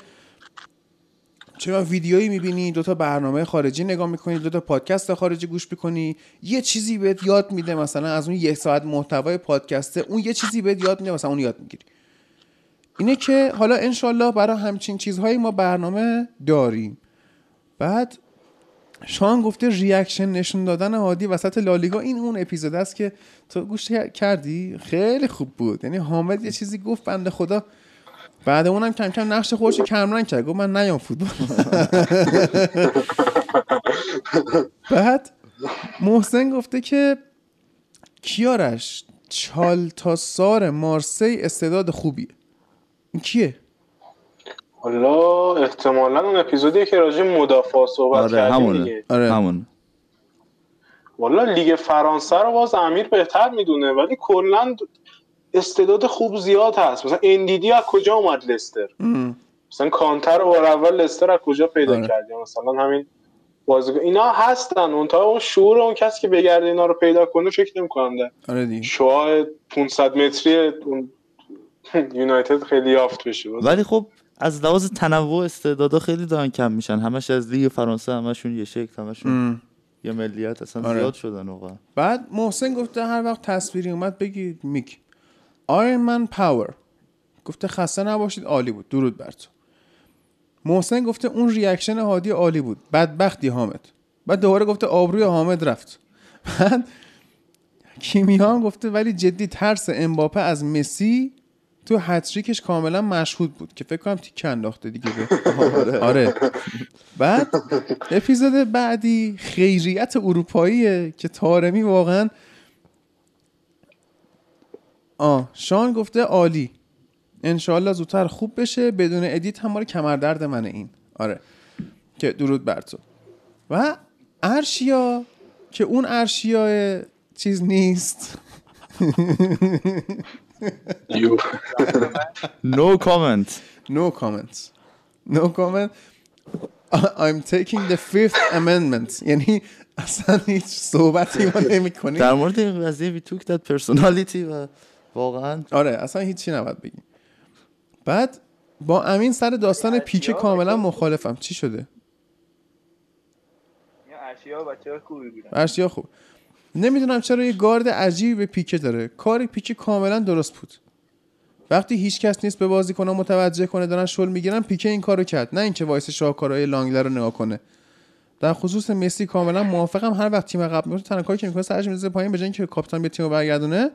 می‌دونم ویدیویی می‌بینی دو تا برنامه خارجی نگاه می‌کنی دو تا پادکست خارجی گوش می‌کنی یه چیزی بهت یاد میده مثلا از اون یک ساعت محتوای پادکسته اون یه چیزی بهت یاد میده مثلا اون یاد می‌گیری. اینه که حالا انشالله برای همچین چیزهایی ما برنامه داریم. بعد شان گفته ریاکشن نشون دادن هادی وسط لالیگا. این اون اپیزود است که تو گوش کردی؟ خیلی خوب بود. یعنی حامد یه چیزی گفت بنده خدا. بعد اونم کم کم نقش خودش کمرنگ کرد. گفت من نیام فوتبال. بعد محسن گفته که کیارش چالتاسار مارسی استعداد خوبیه. این کیه حالا احتمالا اون اپیزودیه که راجع مدافع صحبت آره کردیم همونه. دیگه. آره. همون. والا لیگ فرانسه رو باز امیر بهتر می‌دونه ولی کلا استعداد خوب زیاد هست. مثلا اندیدی از کجا اومد لستر؟ مثلا کانتر رو بار اول لستر از کجا پیدا آره. کرد یا مثلا همین بازیکن اینا هستن. اون تا اون شعور اون کسی که بگرده اینا رو پیدا کنه فکر نمی‌کنم ده. آره دیگه. شعاع 500 متری اون *laughs* یونایتد خیلی یافت بشه. ولی خب از لحاظ تنوع استعدادا خیلی دارن کم میشن. همش از لیگ فرانسه همشون یه شکل همشون ام. یه ملیت. اصلا آره. زیاد شدن واقعا. بعد محسن گفته هر وقت تصویری اومد بگید میک. آیرن من پاور گفته خسته نباشید عالی بود. درود بر تو. محسن گفته اون reaction هادی عالی بود. بدبختی حامد. بعد دوباره گفته آبروی حامد رفت. بعد کیمیا هم گفته ولی جدی ترس امباپه از مسی تو هتریکش کاملا مشهود بود که فکر کنم تیکه انداخته دیگه به آره. بعد اپیزود بعدی خیریت اروپاییه که تارمی واقعا آه شان گفته عالی. انشالله زودتر خوب بشه بدون edit هم مال کمردرد منه این. آره. که درود بر تو. و ارشیا که اون ارشیا چیز نیست. *laughs* You. No comment No comments. No comment. I'm taking the fifth amendment. یعنی اصلا هیچ صحبتی ما نمی کنیم در مورد این قضیه we took that personally و واقعا آره اصلا هیچی نباید بگیم بعد با امین سر داستان پیکه کاملا مخالفم چی شده یا اشیا بچه خوبی بودن ارشیا خوب نمی‌دونم چرا یه گارد عجیبی به پیکه داره. کار پیکه کاملا درست بود. وقتی هیچ کس نیست به بازیکن‌ها متوجه کنه دارن شل می‌گیرن پیکه این کارو کرد. نه اینکه وایسه شاهکارهای لانگله رو نگاه کنه. در خصوص مسی کاملا موافقم. هر وقت تیم عقب میفته تنها کاری که می‌کنه سرش می‌زنه پایین به جای اینکه کاپیتان به تیم برگردونه.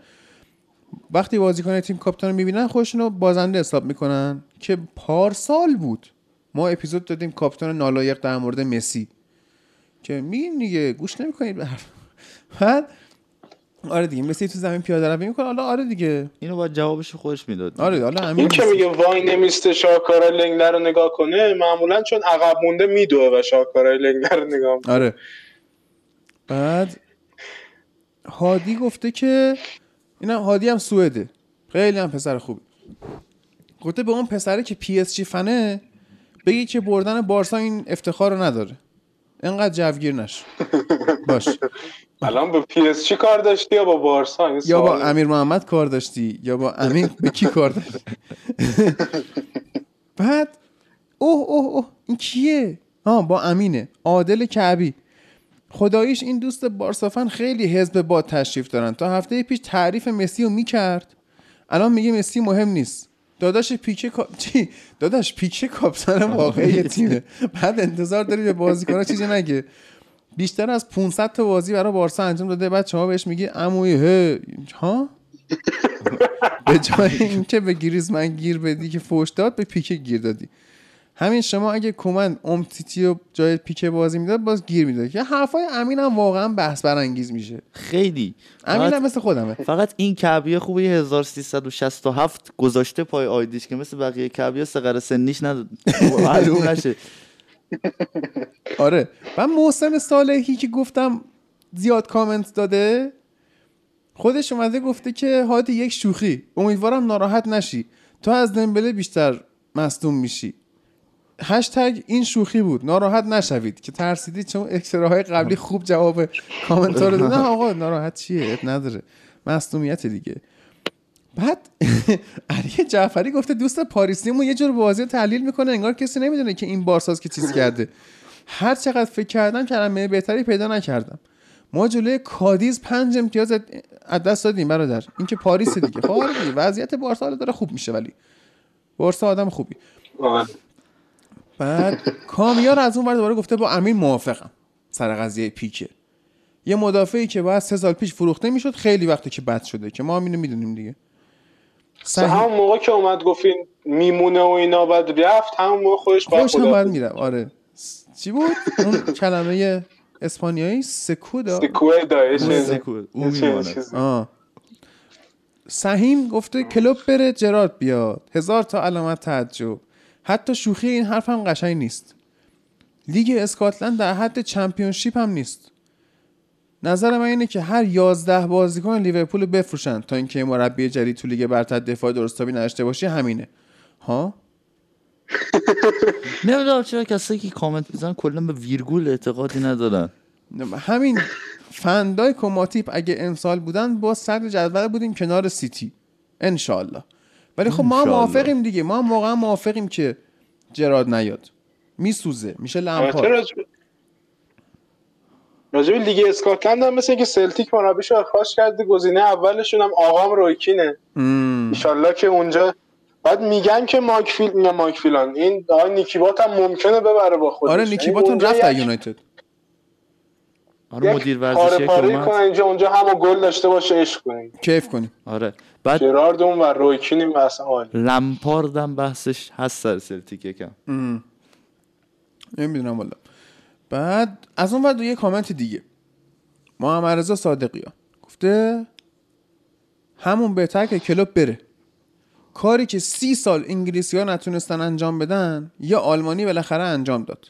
وقتی بازیکن تیم کاپیتان رو می‌بینن خودشون رو بازنده حساب می‌کنن که پارسال بود. ما اپیزود دادیم کاپیتان نالایق در مورد مسی. که میگین دیگه گوش نمی‌کنید به حرف. بعد آره دیگه مسی تو زمین پیاده روی می‌کنه. حالا آره دیگه. اینو باید جوابش خودش می‌داد. آره حالا همین این که میگه وای نمیسته شاکارای لنگلر رو نگاه کنه معمولا چون عقب مونده میدوه و شاکارای لنگلر رو نگاه می‌کنه. آره. بعد هادی گفته که اینم هادی هم سوئده. خیلی هم پسر خوبی. گفته به اون پسره که PSG fan ه بگی که بردن بارسا این افتخار رو نداره. انقدر جوگیر نش باش. الان به PSG کار داشتی یا با بارسا؟ یا با. امیر محمد کار داشتی یا با امین؟ به کی کار داشتی؟ بعد اوه اوه اوه این کیه؟ ها با امینه. عادل کعبی. خداییش این دوست بارسافن خیلی حزب باد تشریف دارن. تا هفته پیش تعریف مسی رو می‌کرد. الان میگه مسی مهم نیست. داداش پیکه چی؟ داداش پیکه کاپیتان واقعی تیمه. بعد انتظار داری به بازیکن‌ها چیزی نگه. بیشتر از 500 تا بازی برای بارسا انجام داده بعد شما بهش میگی عموی ها؟ به جای اینکه به گریزمن گیر بدی که فوش داد به پیکه گیر دادی. همین شما اگه کومن امتیتی رو جای پیکه بازی می‌داد باز گیر می‌داد. که حرفای امین هم واقعا بحث برانگیز میشه. خیلی. امین هم مثل خودمه. فقط این کعبیه خوبه 1367 گذاشته پای آیدیش که مثل بقیه کعبیه سقر سنیش نداد *laughs* معلوم نشه. آره. و محسن صالحی که گفتم زیاد کامنت داده خودش اومده گفته که هادی یک شوخی. امیدوارم ناراحت نشی. تو از دمبله بیشتر مصدوم میشی. هشتگ این شوخی بود. ناراحت نشوید که ترسیدید چون اکستراهای قبلی خوب جواب کامنت رو نه آقا ناراحت چیه؟ اب نداره. مصدومیت دیگه. بعد *laughs* علی جعفری گفته دوست پاریسیمون یه جور بازی رو تحلیل می‌کنه انگار کسی نمی‌دونه که این بارساز که چیز کرده. هر چقدر فکر کردم کلمه بهتری پیدا نکردم. ما جلوی کادیز پنج امتیاز از دست دادیم برادر. این که پاریس دیگه. خب آره وضعیت بارسا داره خوب میشه ولی. بارسا آدم خوبی. بعد کامیار از اون ور دوباره گفته با امین موافقم. سر قضیه پیکه. یه مدافعی که باید سه سال پیش فروخته می‌شد خیلی وقتی که بد شده که ما هم اینو می‌دونیم دیگه. صحیح همون موقع که اومد گفتین میمونه و اینا بعد رفت همون موقع خودش باید هم خدا باید میرم آره. چی بود؟ اون کلمه اسپانیایی؟ سکودا؟ سکوه دایش سکو- او میماند. آه. سهیم گفته کلوب بره جرارد بیاد. هزار تا علامت تعجب. حتی شوخی این حرف هم قشنگ نیست. لیگ اسکاتلند در حد چمپیونشیپ هم نیست. نظر من اینه که هر یازده بازیکن لیورپول رو بفروشن تا اینکه مربی جدید تو لیگ برتر دفاع درستابی نداشته باشه همینه. ها؟ *laughs* نمی‌دونم چرا کسایی که کامنت می‌زنن کلا به ویرگول اعتقادی ندارن. همین فن دایک و ماتیپ اگه امسال بودن با صدر جدول بودیم کنار سیتی. انشالله ولی خب ما هم. موافقیم دیگه. ما هم واقعا موافقیم که جرارد نیاد. میسوزه. میشه لمپارد راجب راجب لیگ اسکاتلند هم مثل اینکه سلتیک مربیش رو اخراج کرده گزینه اولشون هم آقای روی کینه. ایشالله که اونجا بعد میگن که ماکفیل نه ماکفیلان. این آقای نیکیبات هم ممکنه ببره با خودش. آره یعنی نیکیباتون رفت یک- یونایتد. آره مدیر ورزشی که پاره اومد. اینجا اونجا همو گل داشته باشه عشق کنیم. کیف کنیم. آره. بعد جرارد اون و رویکینیم و اصلا عالی. لمپاردم بحثش هست سر سلتیک یکم. نمی‌دونم والا. بعد از اون بعد یه کامنت دیگه. محمد رضا صادقی ها گفته همون بهتر که کلوپ بره. کاری که سی سال انگلیسی ها نتونستن انجام بدن یه آلمانی بالاخره انجام داد.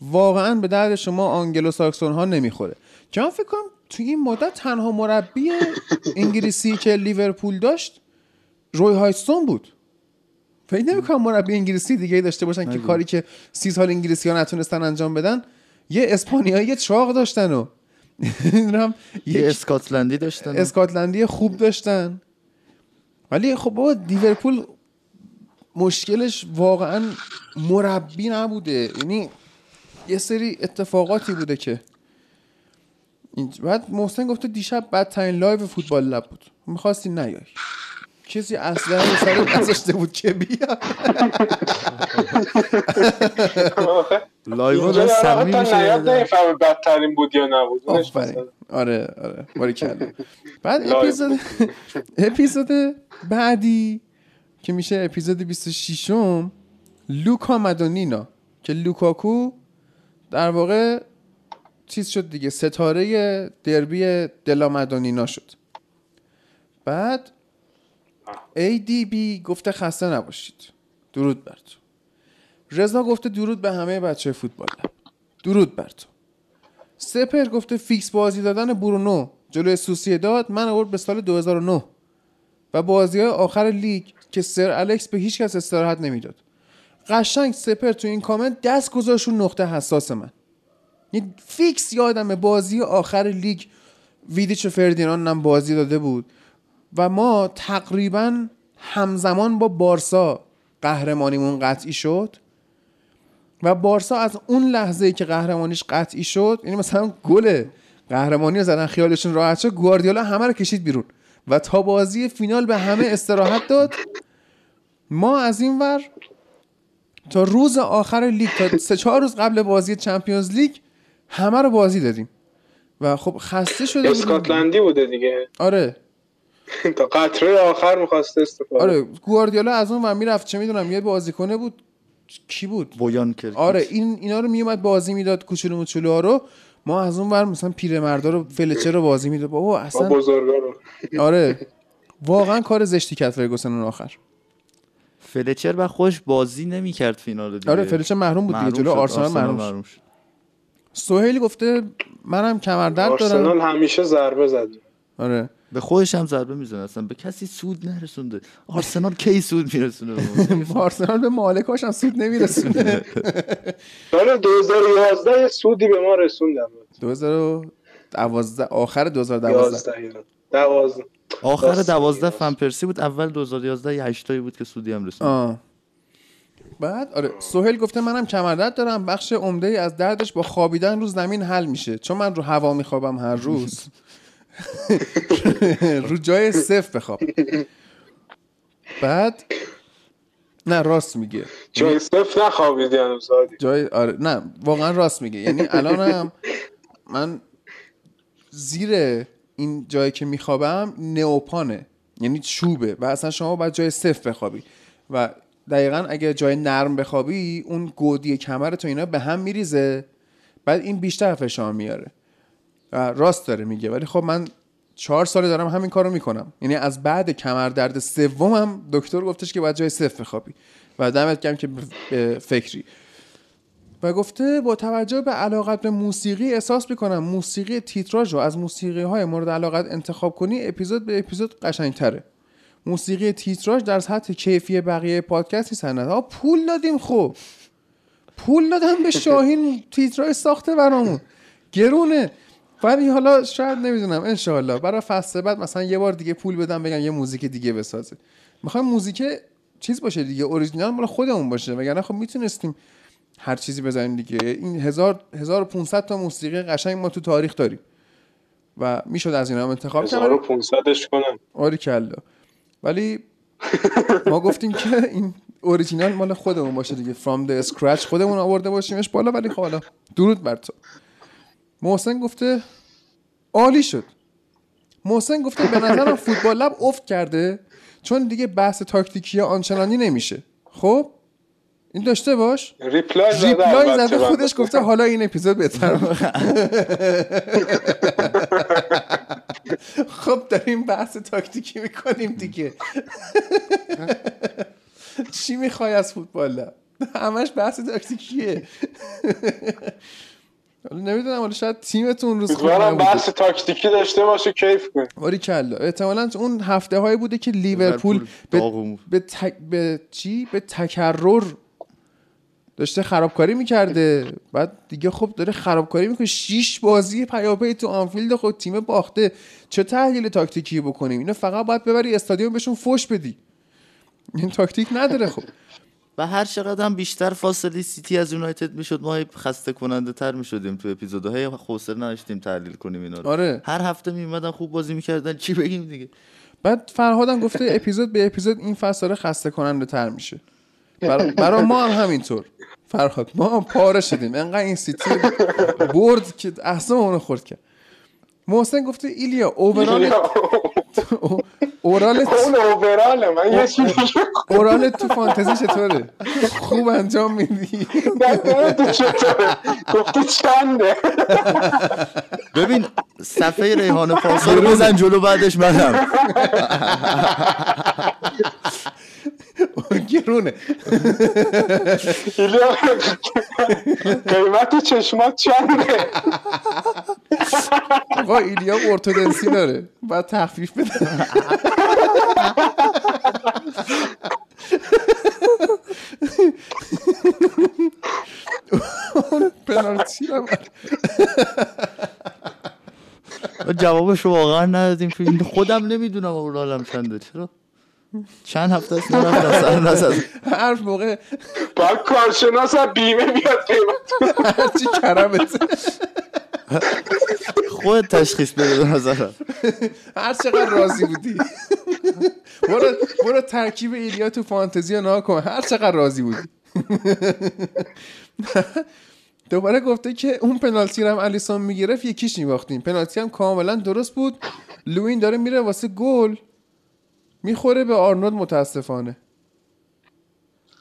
واقعا به درد شما آنگلو ساکسون ها نمی‌خوره. که من فکر کنم توی این مدت تنها مربی انگلیسی که لیورپول داشت روی هاجسون بود. فکر نمی‌کنم مربی انگلیسی دیگه داشته باشن که کاری که سی سال انگلیسی ها نتونستن انجام بدن یه اسپانیایی یه چاق داشتن و *laughs* یه یه اسکاتلندی داشتن اسکاتلندی خوب داشتن. ولی خب بابا لیورپول مشکلش واقعا مربی نبوده. یعنی یه سری اتفاقاتی بوده که این- بعد محسن گفته دیشب بدترین live فوتبال لب بود. می‌خواستی نیای. کسی اصلا رو سر نذاشته بود که بیا live صمیمی تا میشه بدترین بود یا نبود. آره آره. باری کرده. بعد اپیزود اپیزود بعدی که میشه اپیزود 26 م لوکا مدونینا. که لوکاکو در واقع چیز شد دیگه ستاره دربی دلا مدونینا شد. بعد ADB گفته خسته نباشید. درود بر تو. رضا گفته درود به همه بچه فوتبال. درود بر تو. سپهر گفته فیکس بازی دادن برونو. جلوی سوسیه داد من آورد به سال 2009 و بازی های آخر لیگ که سر الکس به هیچ کس استراحت نمی‌داد. قشنگ سپهر تو این کامنت دست گذاشت رو نقطه حساس من. یعنی فیکس یادمه بازی آخر لیگ ویدیچ و فردیناند هم بازی داده بود. و ما تقریبا همزمان با بارسا قهرمانیمون قطعی شد. و بارسا از اون لحظه ای که قهرمانیش قطعی شد یعنی مثلا گل قهرمانی رو زدن خیالشون راحت شد گواردیولا همه رو کشید بیرون. و تا بازی فینال به همه استراحت داد. ما از این ور تا روز آخر لیگ تا سه چهار روز قبل بازی چمپیونز لیگ همه رو بازی دادیم. و خب خسته شده اسکاتلندی بوده دیگه. آره. *laughs* تا قطره آخر می‌خواست استفاده. آره گواردیولا از اون و می‌رفت چه می‌دونم یه بازیکنه بود. کی بود؟ بویان کرد آره این اینا رو میومد بازی می‌داد کوچولو موچولو رو. ما از اون ور مثلا پیرمردا رو فلچر رو بازی می‌داد. بابا با اصلا بزرگا رو. *laughs* آره. واقعا کار زشتی کرد فرگوسن اون آخر. فلچر و خوش بازی نمی‌کرد فینال دیگه. آره فلچر محروم بود دیگه جلو. آرسنال محروم شد. سهیل گفته منم کمر درد دارم. آرسنال همیشه ضربه زد آره. به خودش هم ضربه می‌زنه. اصلا به کسی سود نرسونده. آرسنال کی سود میرسونه؟ *laughs* آرسنال به مالکاش هم سود نمیرسونه. *laughs* سال 2011 یه سودی به ما رسوندن 2012 آخر 2012 11 12 آخر دوازده فن پرسی بود. اول 2011 یه هشتایی بود که سودی هم رسوند. بعد آره سهیل گفته منم کمردرد دارم بخش عمده ای از دردش با خوابیدن رو زمین حل میشه چون من رو هوا میخوابم هر روز. *laughs* رو جای صفر بخواب. بعد نه راست میگه. جای صفر نخوابیدی هنوز جای آره نه واقعا راست میگه. یعنی الانم من زیر این جایی که میخوابم نئوپانه یعنی چوبه و اصلا شما باید جای صفر بخوابی. و دقیقا اگه جای نرم بخوابی اون گودی کمرت و اینا به هم میریزه. بعد این بیشتر فشار میاره. و راست داره میگه. ولی خب من چهار ساله دارم همین کارو می‌کنم. یعنی از بعد کمر درد سومم دکتر گفتش که باید جای صفر بخوابی. و دمت گرم که فکری. و گفته با توجه به علاقت به موسیقی احساس می‌کنم موسیقی تیتراژ رو از موسیقی های مورد علاقت انتخاب کنی اپیزود به اپیزود قشنگتره. موسیقی تیتراژ در سطح کیفی بقیه پادکست نیست ها پول دادیم خب پول دادم به شاهین تیتراژ ساخته برامون. گرونه. ولی حالا شاید نمی‌دونم انشاءالله. برای فصل بعد مثلا یه بار دیگه پول بدم بگم یه موزیک دیگه بسازه می‌خوایم موزیک چیز باشه دیگه اوریجینال مال خودمون باشه. وگرنه خب می‌تونستیم هر چیزی بزنیم دیگه. این هزار 1500 تا موسیقی قشنگ ما تو تاریخ داریم. و می‌شد از اینا هم انتخاب کرد 1500ش کنم. آری کلا. ولی ما گفتیم که این اوریجینال مال خودمون باشه دیگه. from the scratch خودمون آورده باشیمش بالا ولی خب حالا درود بر تو. محسن گفته عالی شد. محسن گفته به نظرم فوتبال لب افت کرده چون دیگه بحث تاکتیکی آنچنانی نمیشه. خب؟ این داشته باش. reply زده reply زده خودش. گفته حالا این اپیزود بهتر. *laughs* *laughs* خب داریم بحث تاکتیکی می‌کنیم دیگه. چی می‌خوای از فوتبال؟ همش بحث تاکتیکیه. حالا نمی‌دونم حالا شاید تیمتون روز خوب نبوده. بحث تاکتیکی داشته باشه کیف کنه باری کلا احتمالا اون هفته هایی بوده که لیورپول. به, تک- به چی؟ به تکرر داشته خرابکاری می‌کرده. بعد دیگه خب داره خرابکاری می‌کنه. شیش بازی پیاپی تو آنفیلد خود تیم باخته. چه تحلیل تاکتیکی بکنیم؟ اینو فقط باید ببری استادیوم بهشون فوش بدی. این تاکتیک نداره خب. و هر چقدر هم بیشتر فاصله سیتی از یونایتد می‌شد ما خسته کننده تر می‌شدیم تو اپیزودهای حوصله نداشتیم تحلیل کنیم اینا رو آره. هر هفته میومدن خوب بازی می‌کردن. چی بگیم دیگه؟ بعد فرهادم گفته اپیزود به اپیزود این فصل داره خسته کننده تر میشه. برا, برا ما هم همینطور. فرهاد ما هم پاره شدیم. انقدر این سیتی برد که اصلا اونو خورد کرد. محسن گفته ایلیا اوورال اورال *laughs* اون اووراله من یه چیزی اورال تو فانتزی چطوره؟ خوب انجام میدی؟ تو چطوره؟ گفته چنده. ببین صفحه ریحان *laughs* رو بزن جلو بعدش منم. *laughs* گرونه. ایلیا، قیمت چشمات چنده؟ آقا ایلیا ارتودنسی داره. باید تخفیف بده. اون پنالتی رو جوابش واقعا ندادیم خودم نمی‌دونم اورالم چنده. چرا؟ چند هفته است؟ نرفت از سر نزد هر موقع باید کارشناس از بیمه بیاد قیمت هرچی کرمت. خود تشخیص بده به نظرم. هر چقدر راضی بودی. برو برو ترکیب ایلیا تو فانتزی رو کن. هر چقدر راضی بودی. دوباره گفته که اون پنالتی رو هم الیسون می‌گرفت یکیش میباختیم. پنالتی هم کاملا درست بود. لوین داره میره واسه گل. می‌خوره به آرنولد متاسفانه.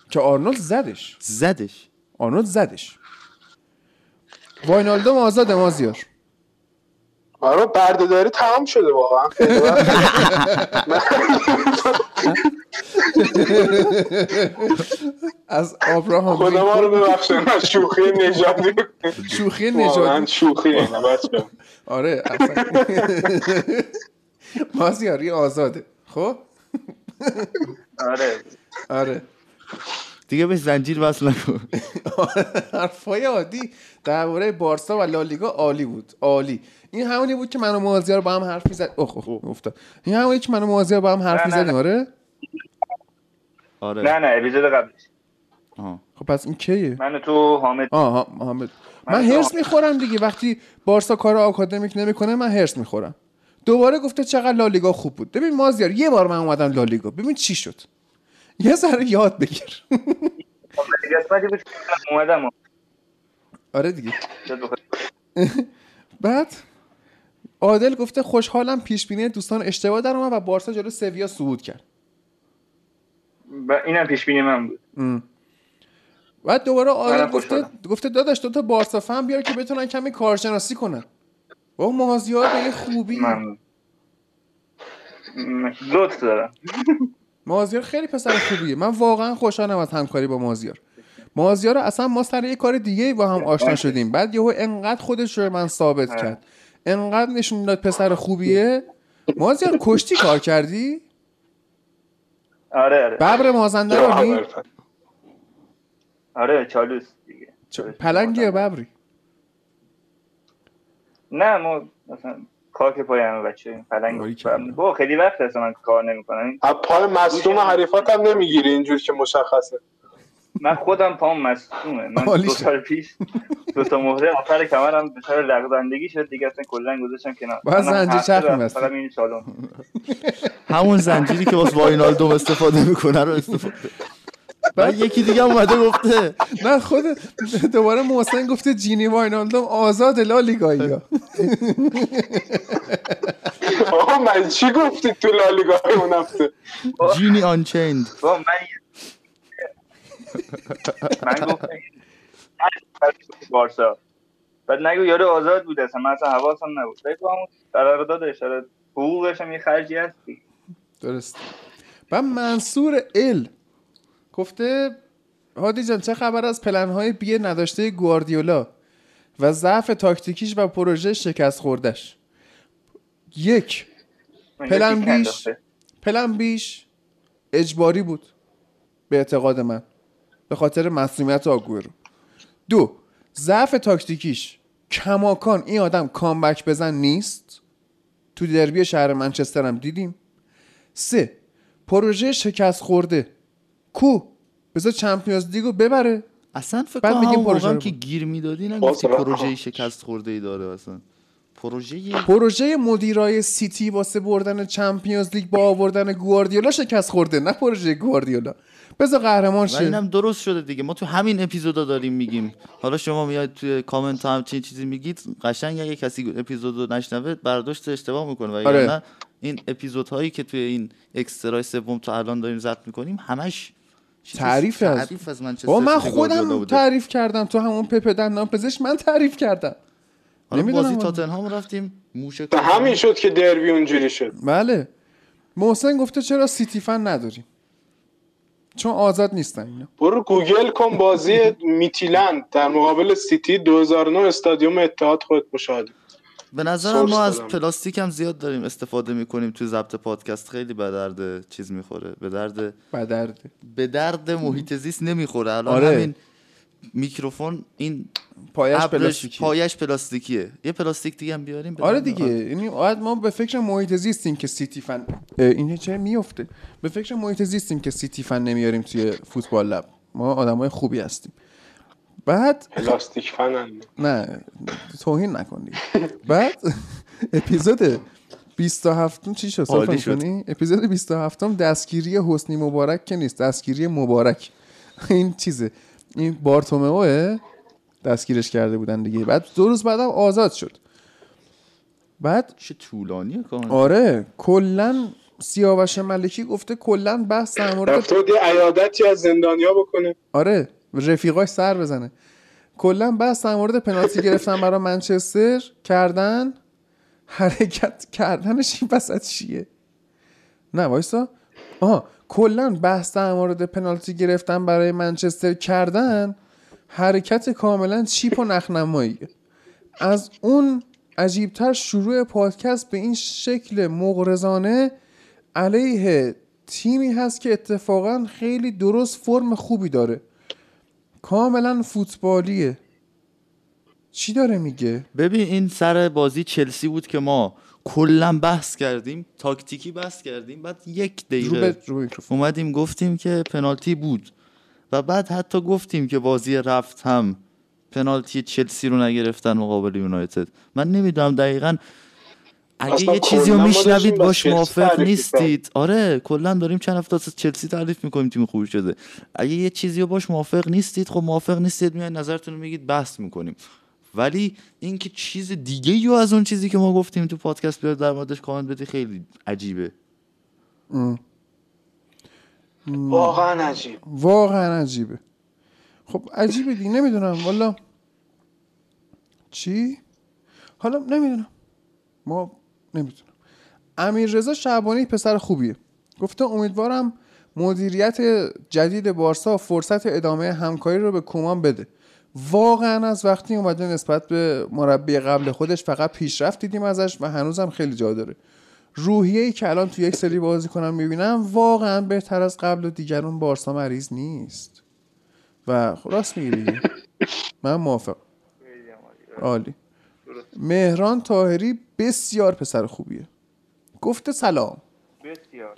که آرنولد زدش. زدش. آرنولد زدش. واینالدوم آزاده مازیار آره بردهداری تمام شده واقعا. از آبراهام خدا ما رو ببخشه من شوخی نژادی شوخی نژادی شوخی آره اصلا. *laughs* مازیاری آزاده. خب؟ آره. آره. دیگه به زنجیر وصل نکن. حرفای عادی. درباره بارسا و لالیگا عالی بود. عالی. این همونی بود که من و مازیار با هم حرف می‌زد اوه اوه افتاد. این همونی که من و مازیار با هم حرف می‌زدیم آره؟ آره. نه نه اپیزود قبلش آها. خب پس این کیه؟ من تو حامد. آه حامد. من من هرس می‌خورم دیگه. وقتی بارسا کار آکادمیک نمی‌کنه من هرس می‌خورم. دوباره گفته چقدر لالیگا خوب بود. ببین مازیار یه بار من اومدم لالیگا. ببین چی شد؟ یه ذره یاد بگیر. اومدم آره دیگه. بعد عادل گفته خوشحالم پیش بینی دوستان اشتباه در اومد و بارسا جلو سویا صعود کرد. و اینم پیش بینی من بود. بعد دوباره عادل گفته. گفته داداش دو تا بارسا فن بیار که بتونن کمی کارشناسی کنن. با مازیار به یه خوبی. من لطف دارم. مازیار خیلی پسر خوبیه. من واقعا خوشحالم از همکاری با مازیار. مازیار رو اصلا ما سر یه کار دیگه با هم آشنا شدیم. بعد یهو انقدر خودش رو من ثابت کرد. انقدر نشون داد پسر خوبیه. مازیار کشتی کار کردی؟ آره آره. ببر مازنده رو نی آره چالوس دیگه. پلنگی یا ببری. نه ما مثلا خاک پای همه بچه این کردم. با خیلی وقت اصلا من کار نمی‌کنم. از پای مصدوم حریفات هم نمی‌گیری اینجور که مشخصه. من خودم پام مصدومه. من دو. سال پیش دو تا مهره آخر کمرم به سر لغزندگی شد دیگه اصلا کلا گذاشتم کنار. باید من زنجیر چرخ می‌بستی. فقط این سالن *laughs* *laughs* همون زنجیری که واسه واینالدوم استفاده می‌کنه رو استفاده. بعد یکی دیگه هم اومده گفته نه خود دوباره محسن گفته جینی واینالدوم آزاد لالیگایی ها آقا من چی گفتی تو لالیگا اون هفته؟ جینی آنچیند. من من گفتم بارسا. بعد نگو یارو آزاد بود اصلا من اصلا حواسم نبود. بگو همون قراردادش آره حقوقش هم یه خرجی هست. درست و منصور ال گفته هادی جان چه خبر از پلنهای بی نداشته گواردیولا و ضعف تاکتیکیش و پروژه شکست خوردش یک پلن بیش. پلن بیش اجباری بود به اعتقاد من به خاطر مسئولیت آگورو دو ضعف تاکتیکیش. کماکان این آدم comeback بزن نیست؟ تو دربی شهر منچستر هم دیدیم. سه پروژه شکست خورده. کو بذار Champions League و ببره. اصلا فکر کنم میگیم همون پروژه هم که. گیر می‌دادی نگفتی. پروژه شکست خورده ای داره اصلا پروژه پروژه مدیرای سیتی واسه بردن Champions League با آوردن گواردیولا شکست خورده نه پروژه گواردیولا. بذار قهرمان شه. اینم درست شده دیگه. ما تو همین اپیزودا داریم میگیم. حالا شما میاد توی کامنت هم همچین چیزی میگید قشنگ اگه کسی اپیزودو نشنوه برداشت اشتباه می‌کنه. و آره. نه این اپیزودهایی که توی این اکسترای سوم تا الان داریم ضبط می‌کنیم همش تعریف از- تعریف از منچستر با من خودم. تعریف کردم. تو همون پپ دندان پزشک من تعریف کردم. حالا نمی‌دونم بازی. تاتنهام رفتیم موش به همین شد که دربی اونجوری شد. بله. محسن گفته چرا سیتی فن نداریم؟ چون آزاد نیستن اینا. برو گوگل کن بازی میتیلند. در مقابل سیتی 2009 استادیوم اتحاد خود مشاهده به نظرم ما از. پلاستیک هم زیاد داریم استفاده می‌کنیم توی ضبط پادکست. خیلی به درد چیز می‌خوره. به درد بدرده به درد محیط زیست نمی‌خوره. الان آره. همین میکروفون این پایش ابرش پلاستیکی پایش پلاستیکیه. یه پلاستیک دیگه هم بیاریم به آره درد دیگه یعنی باید ما به فکر محیط زیستیم که سیتی فن این چه میفته به فکر محیط زیستیم که سیتی فن نمیاریم توی فوتبال لب. ما آدمای خوبی هستیم. بعد پلاستیک فنن نه. توهین نکن دیگه. بعد اپیزود 27 چی شد؟ شد. می‌کنی؟ اپیزود 27 دستگیری حسنی مبارک که نیست دستگیری مبارک. این چیزه. این بارتومئوه دستگیرش کرده بودن دیگه. بعد دو روز بعدم آزاد شد. بعد چه طولانیه کامل. آره کلا سیاوش ملکی گفته کلا بحث در مورد رفته بود یه عیادتی از زندانیا بکنه. آره. رفیقاش سر بزنه. کلا بحث در مورد پنالتی گرفتن برای منچستر کردن حرکت کردنش این وسط چیه؟ نه وایسا. آها کلا بحث در مورد پنالتی گرفتن برای منچستر کردن حرکت کاملا چیپ و نخنماییه از اون عجیبتر شروع پادکست به این شکل مغرضانه علیه تیمی هست که اتفاقا خیلی درست فرم خوبی داره. کاملا فوتبالیه. چی داره میگه؟ ببین این سر بازی چلسی بود که ما کلا بحث کردیم تاکتیکی بحث کردیم بعد یک دقیقه به رو میکروفون. اومدیم گفتیم که پنالتی بود و بعد حتی گفتیم که بازی رفت هم پنالتی چلسی رو نگرفتن مقابل یونایتد. من نمی‌دونم دقیقا اگه یه چیزی رو میشنوید باش موافق نیستید. آره کلا داریم چند هفته از چلسی تعریف می‌کنیم تیم خوب شده. اگه یه چیزی رو باش موافق نیستید خب موافق نیستید میاد نظرتون رو میگید بحث می‌کنیم. ولی اینکه چیز دیگه یا از اون چیزی که ما گفتیم تو پادکست بیاد در موردش کامنت بدی خیلی عجیبه. واقعا عجیب. واقعا عجیبه. خب عجیبه دیگه نمی‌دونم. والا چی؟ حالا نمی‌دونم. ما نمی‌دونم امیر رضا شعبانی پسر خوبیه. گفته امیدوارم مدیریت جدید بارسا فرصت ادامه همکاری رو به کومان بده. واقعا از وقتی اومده نسبت به مربی قبل خودش فقط پیشرفت دیدیم ازش و هنوزم خیلی جا داره. روحیه ای که الان تو یک سری بازی کنم می‌بینم واقعا بهتر از قبل و دیگران بارسا مریض نیست. و راست میگی *laughs* من موافق عالی. مهران تاهری بسیار پسر خوبیه. گفته سلام. بسیار.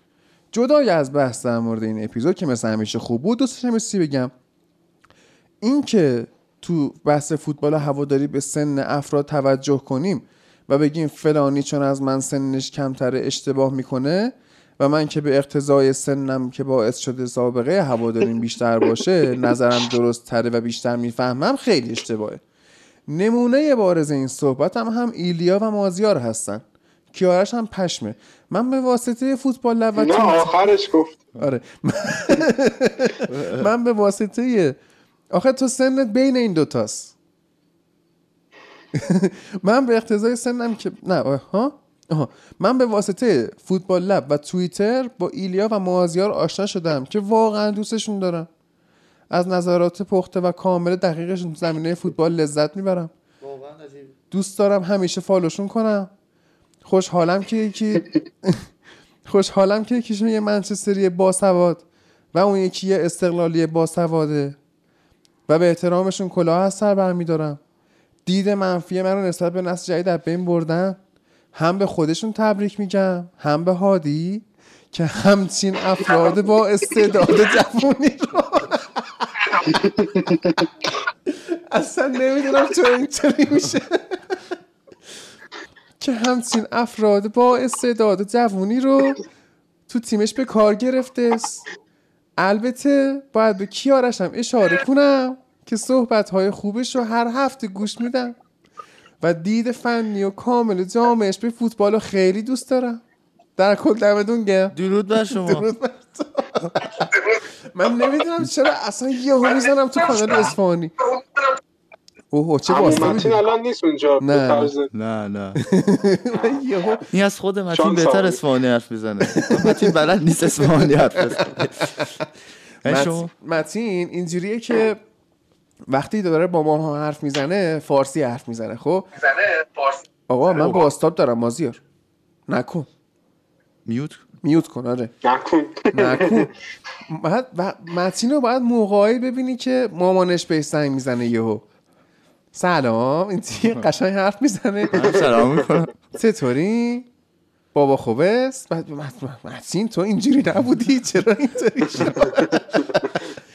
جدای از بحث در مورد این اپیزود که مثل همیشه خوب بود دوست داشتم یه چیزی بگم. این که تو بحث فوتبال هواداری به سن افراد توجه کنیم و بگیم فلانی چون از من سنش کمتره اشتباه می‌کنه و من که به اقتضای سنم که باعث شده سابقه هواداریم بیشتر باشه *laughs* نظرم درست تره و بیشتر می‌فهمم خیلی اشتباهه. نمونه بارز این صحبت هم هم ایلیا و مازیار هستن. کیارش هم پشمه. من به واسطه فوتبال و نه آخرش گفت. آره. *laughs* من به واسطه آخه تو سنت بین این دوتاست *laughs* من به اقتضای سنم که نه ها؟ آها. من به واسطه فوتبال لب و توییتر با ایلیا و مازیار آشنا شدم که واقعا دوستشون دارم. از نظرات پخته و کامل دقیقشون تو زمینه فوتبال لذت می‌برم. دوست دارم همیشه فالوشون کنم. خوشحالم که یکی *laughs* خوشحالم که یکیشون یه منچستری باسواد و اون یکی یه استقلالی باسواده و به احترامشون کلاه از سر برمیدارم دید منفی من رو نسبت به نسل جدید از بین بردن. هم به خودشون تبریک میگم هم به هادی که همچین افراد با استعداد جوونی رو اصلا نمی‌دونم چرا اینطوری میشه. که همچین افراد با استعداد جوونی رو تو تیمش به کار گرفته. البته باید به کیارش هم اشاره کنم که صحبت های خوبش رو هر هفته گوش میدم. و دید فنی و کامل جامعش به فوتبال رو خیلی دوست دارم. در کل دمتون گرم. درود بر شما. درود بر تو. من نمی‌دونم چرا اصلا یهو می‌زنم تو کانال اصفهانی. اوه چه واسطه متین الان نیست اونجا نه. نه نه. *laughs* یهو این از خود متین بهتر. اصفهانی حرف می‌زنه. متین بلد نیست اصفهانی حرف بزنه. *laughs* متین اینجوریه که وقتی داره با ما حرف می‌زنه فارسی حرف می‌زنه خب؟ آقا من با استاد دارم مازیار. نکن. میوت؟ میوت کن آره. نکن. نکن. *laughs* بعد و- متین رو باید موقعی ببینی که مامانش بهش زنگ می‌زنه یهو. سلام این چیه قشنگ حرف می‌زنه. سلام می‌کنم. چطوری؟ بابا خوب است؟ متین تو اینجوری نبودی؟ چرا اینطوری شد؟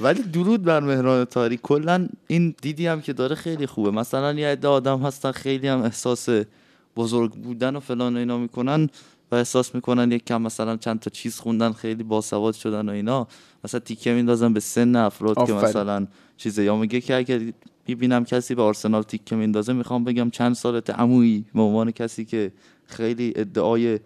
ولی درود بر مهران تاری کلا این دیدی هم که داره خیلی خوبه. مثلا یه عده آدم هستن خیلی هم احساس بزرگ بودن و فلان و اینا می‌کنن. و احساس می‌کنن یک کم مثلا چند تا چیز خوندن خیلی باسواد شدن و اینا. مثلا تیکه میندازن به سن افراد که آفرین. مثلا چیزه. یا میگه که اگر می‌بینم کسی به آرسنال تیکه میندازه می‌خوام بگم چند سالت عمویی به عنوان کسی که خیلی ادعای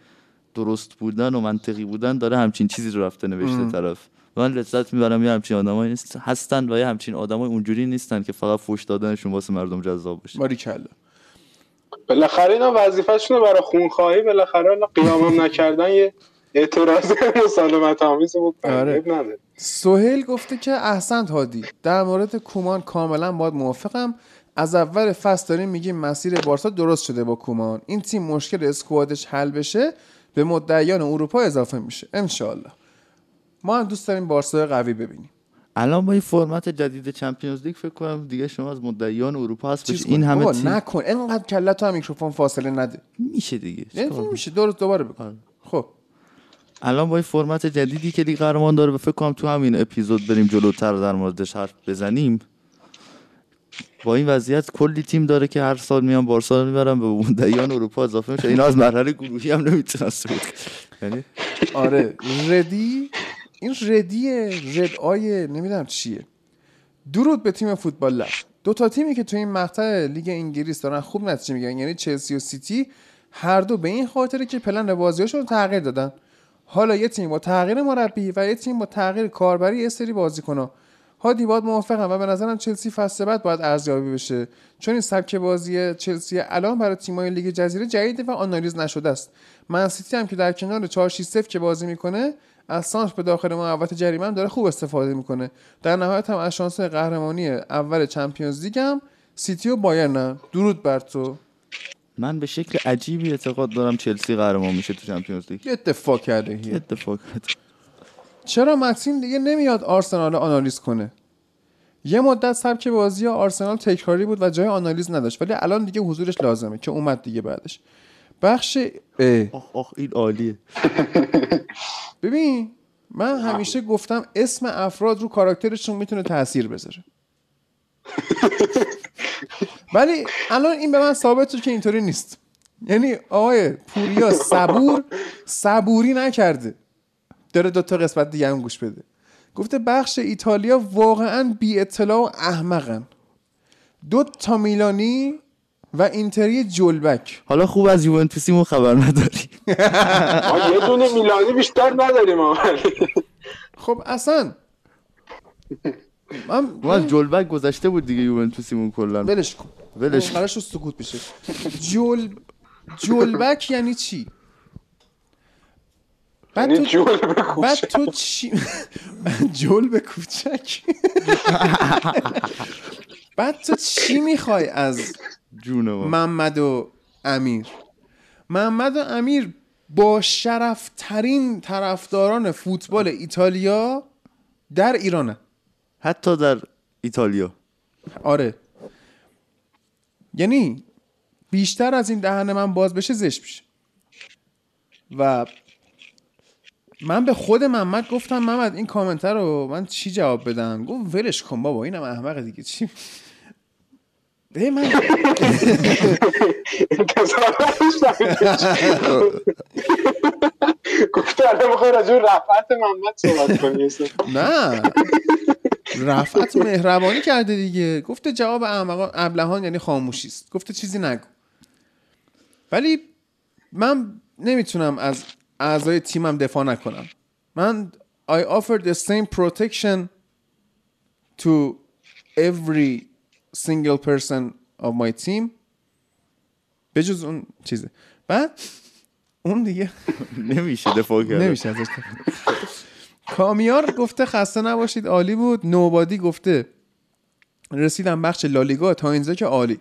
درست بودن و منطقی بودن داره همچین چیزی رو رفته نوشته طرف. و من لذت می‌برم یه همچین آدمایی نیست هستن و یه همچین آدمای اونجوری نیستن که فقط فوش دادنشون واسه مردم جذاب باشه. باریکلا. بالاخره اینا وظیفه‌شونه برای خونخواهی بالاخره اینا قیامم نکردن یه اعتراض مسالمت آمیز بود. آره. نداره. سهیل گفته که احسنت هادی در مورد کومان کاملا باید موافقم. از اول فصل داریم میگیم مسیر بارسا درست شده با کومان. این تیم مشکل اسکوادش حل بشه به مدعیان اروپا اضافه میشه. انشالله ما هم دوست داریم بارسا قوی ببینیم. الان با این فرمت جدید چمپیونز لیگ فکر کنم دیگه شما از مدعیان اروپا هست این. همه تیم نکن. اینقدر کلت هم میکروفون فاصله نده. میشه دیگه. یعنی میشه. درست دوباره بکن خب. الان با این فرمت جدیدی که لیگ قهرمان داره فکر کنم تو همین اپیزود بریم جلوتر در موردش حرف بزنیم با این وضعیت کلی تیم داره که هر سال میان بارسا رو می‌برن به مدعیان اروپا اضافه میشه. اینا از مرحله گروهی هم نمی‌تونن صعود. یعنی آره. ردی این ردیه رد آیه نمی‌دونم چیه. درود به تیم فوتبال لب. دو تا تیمی که تو این مقطع لیگ انگلیس دارن خوب نتیجه می‌گیرن یعنی چلسی و سیتی هر دو به این خاطره که پلن بازیاشون تغییر دادن. حالا یه تیم با تغییر مربی و یه تیم با تغییر کاربری یه سری بازیکن‌ها هادی باید موافقم و به نظرم چلسی فصل بعد باید ارزیابی بشه. چون این سبک بازی چلسی الان برای تیم‌های لیگ جزیره جدیده و آنالیز نشده است. من سیتی هم که در کنار 4 6 0 که بازی می‌کنه از سانتر به داخل محوطه جریمه هم داره خوب استفاده می‌کنه. در نهایت هم از شانس قهرمانی اول Champions League هم سیتی و بایرن درود بر تو. من به شکل عجیبی اعتقاد دارم چلسی قهرمان میشه تو چمپیونز لیگ. یه اتفاق کرده هی. اتفاق چرا متین دیگه نمیاد آرسنال آنالیز کنه؟ یه مدت سبک بازی آرسنال تکراری بود و جای آنالیز نداشت ولی الان دیگه حضورش لازمه که اومد دیگه بعدش. بخش آخ این عالیه. *laughs* ببین من همیشه گفتم اسم افراد رو کاراکترشون می‌تونه تاثیر بذاره. *laughs* ولی الان این به من ثابت شد که اینطوری نیست. یعنی آقای پوریا صبور صبوری نکرده. داره دو تا قسمت دیگه هم گوش بده. گفته بخش ایتالیا واقعا بی اطلاع و احمقن. دو تا میلانی و اینتری جلبک. حالا خوب از یوونتوسیمون خبر نداری ما یه دونه میلانی بیشتر نداریم. خب اصلا. من ما از جلبک گذشته بود دیگه یوونتوسیمون کلا. ولش کن. ولش رو سکوت بشه جل جلبک یعنی چی؟ بعد یعنی تو بعد. تو چی جل به کوچک. بعد تو چی می‌خوای از جون ما. محمد و امیر. محمد و امیر با شرفترین طرفداران فوتبال ایتالیا در ایرانه. حتی در ایتالیا. آره. یعنی بیشتر از این دهن من باز بشه زشت میشه. و من به خود محمد گفتم محمد این کامنتر رو من چی جواب بدم؟ گفت ولش کن بابا اینم احمق دیگه چی؟ انتظار نداشتم. گفت الان می‌خوای راجع رفعت محمد صحبت کنی. نه رفعت مهربانی کرده دیگه گفته جواب احمقان ابلهان یعنی خاموشی است گفته چیزی نگو ولی من نمی‌تونم از اعضای تیمم دفاع نکنم من I offer the same protection to every single person of my team. بجز اون چیزه. بعد اون دیگه *laughs* نمیشه دفاع کرد. نمیشه ازش. کامیار گفته خسته نباشید عالی بود. نوبادی گفته رسیدم بخش لالیگا تا اینجا که عالی.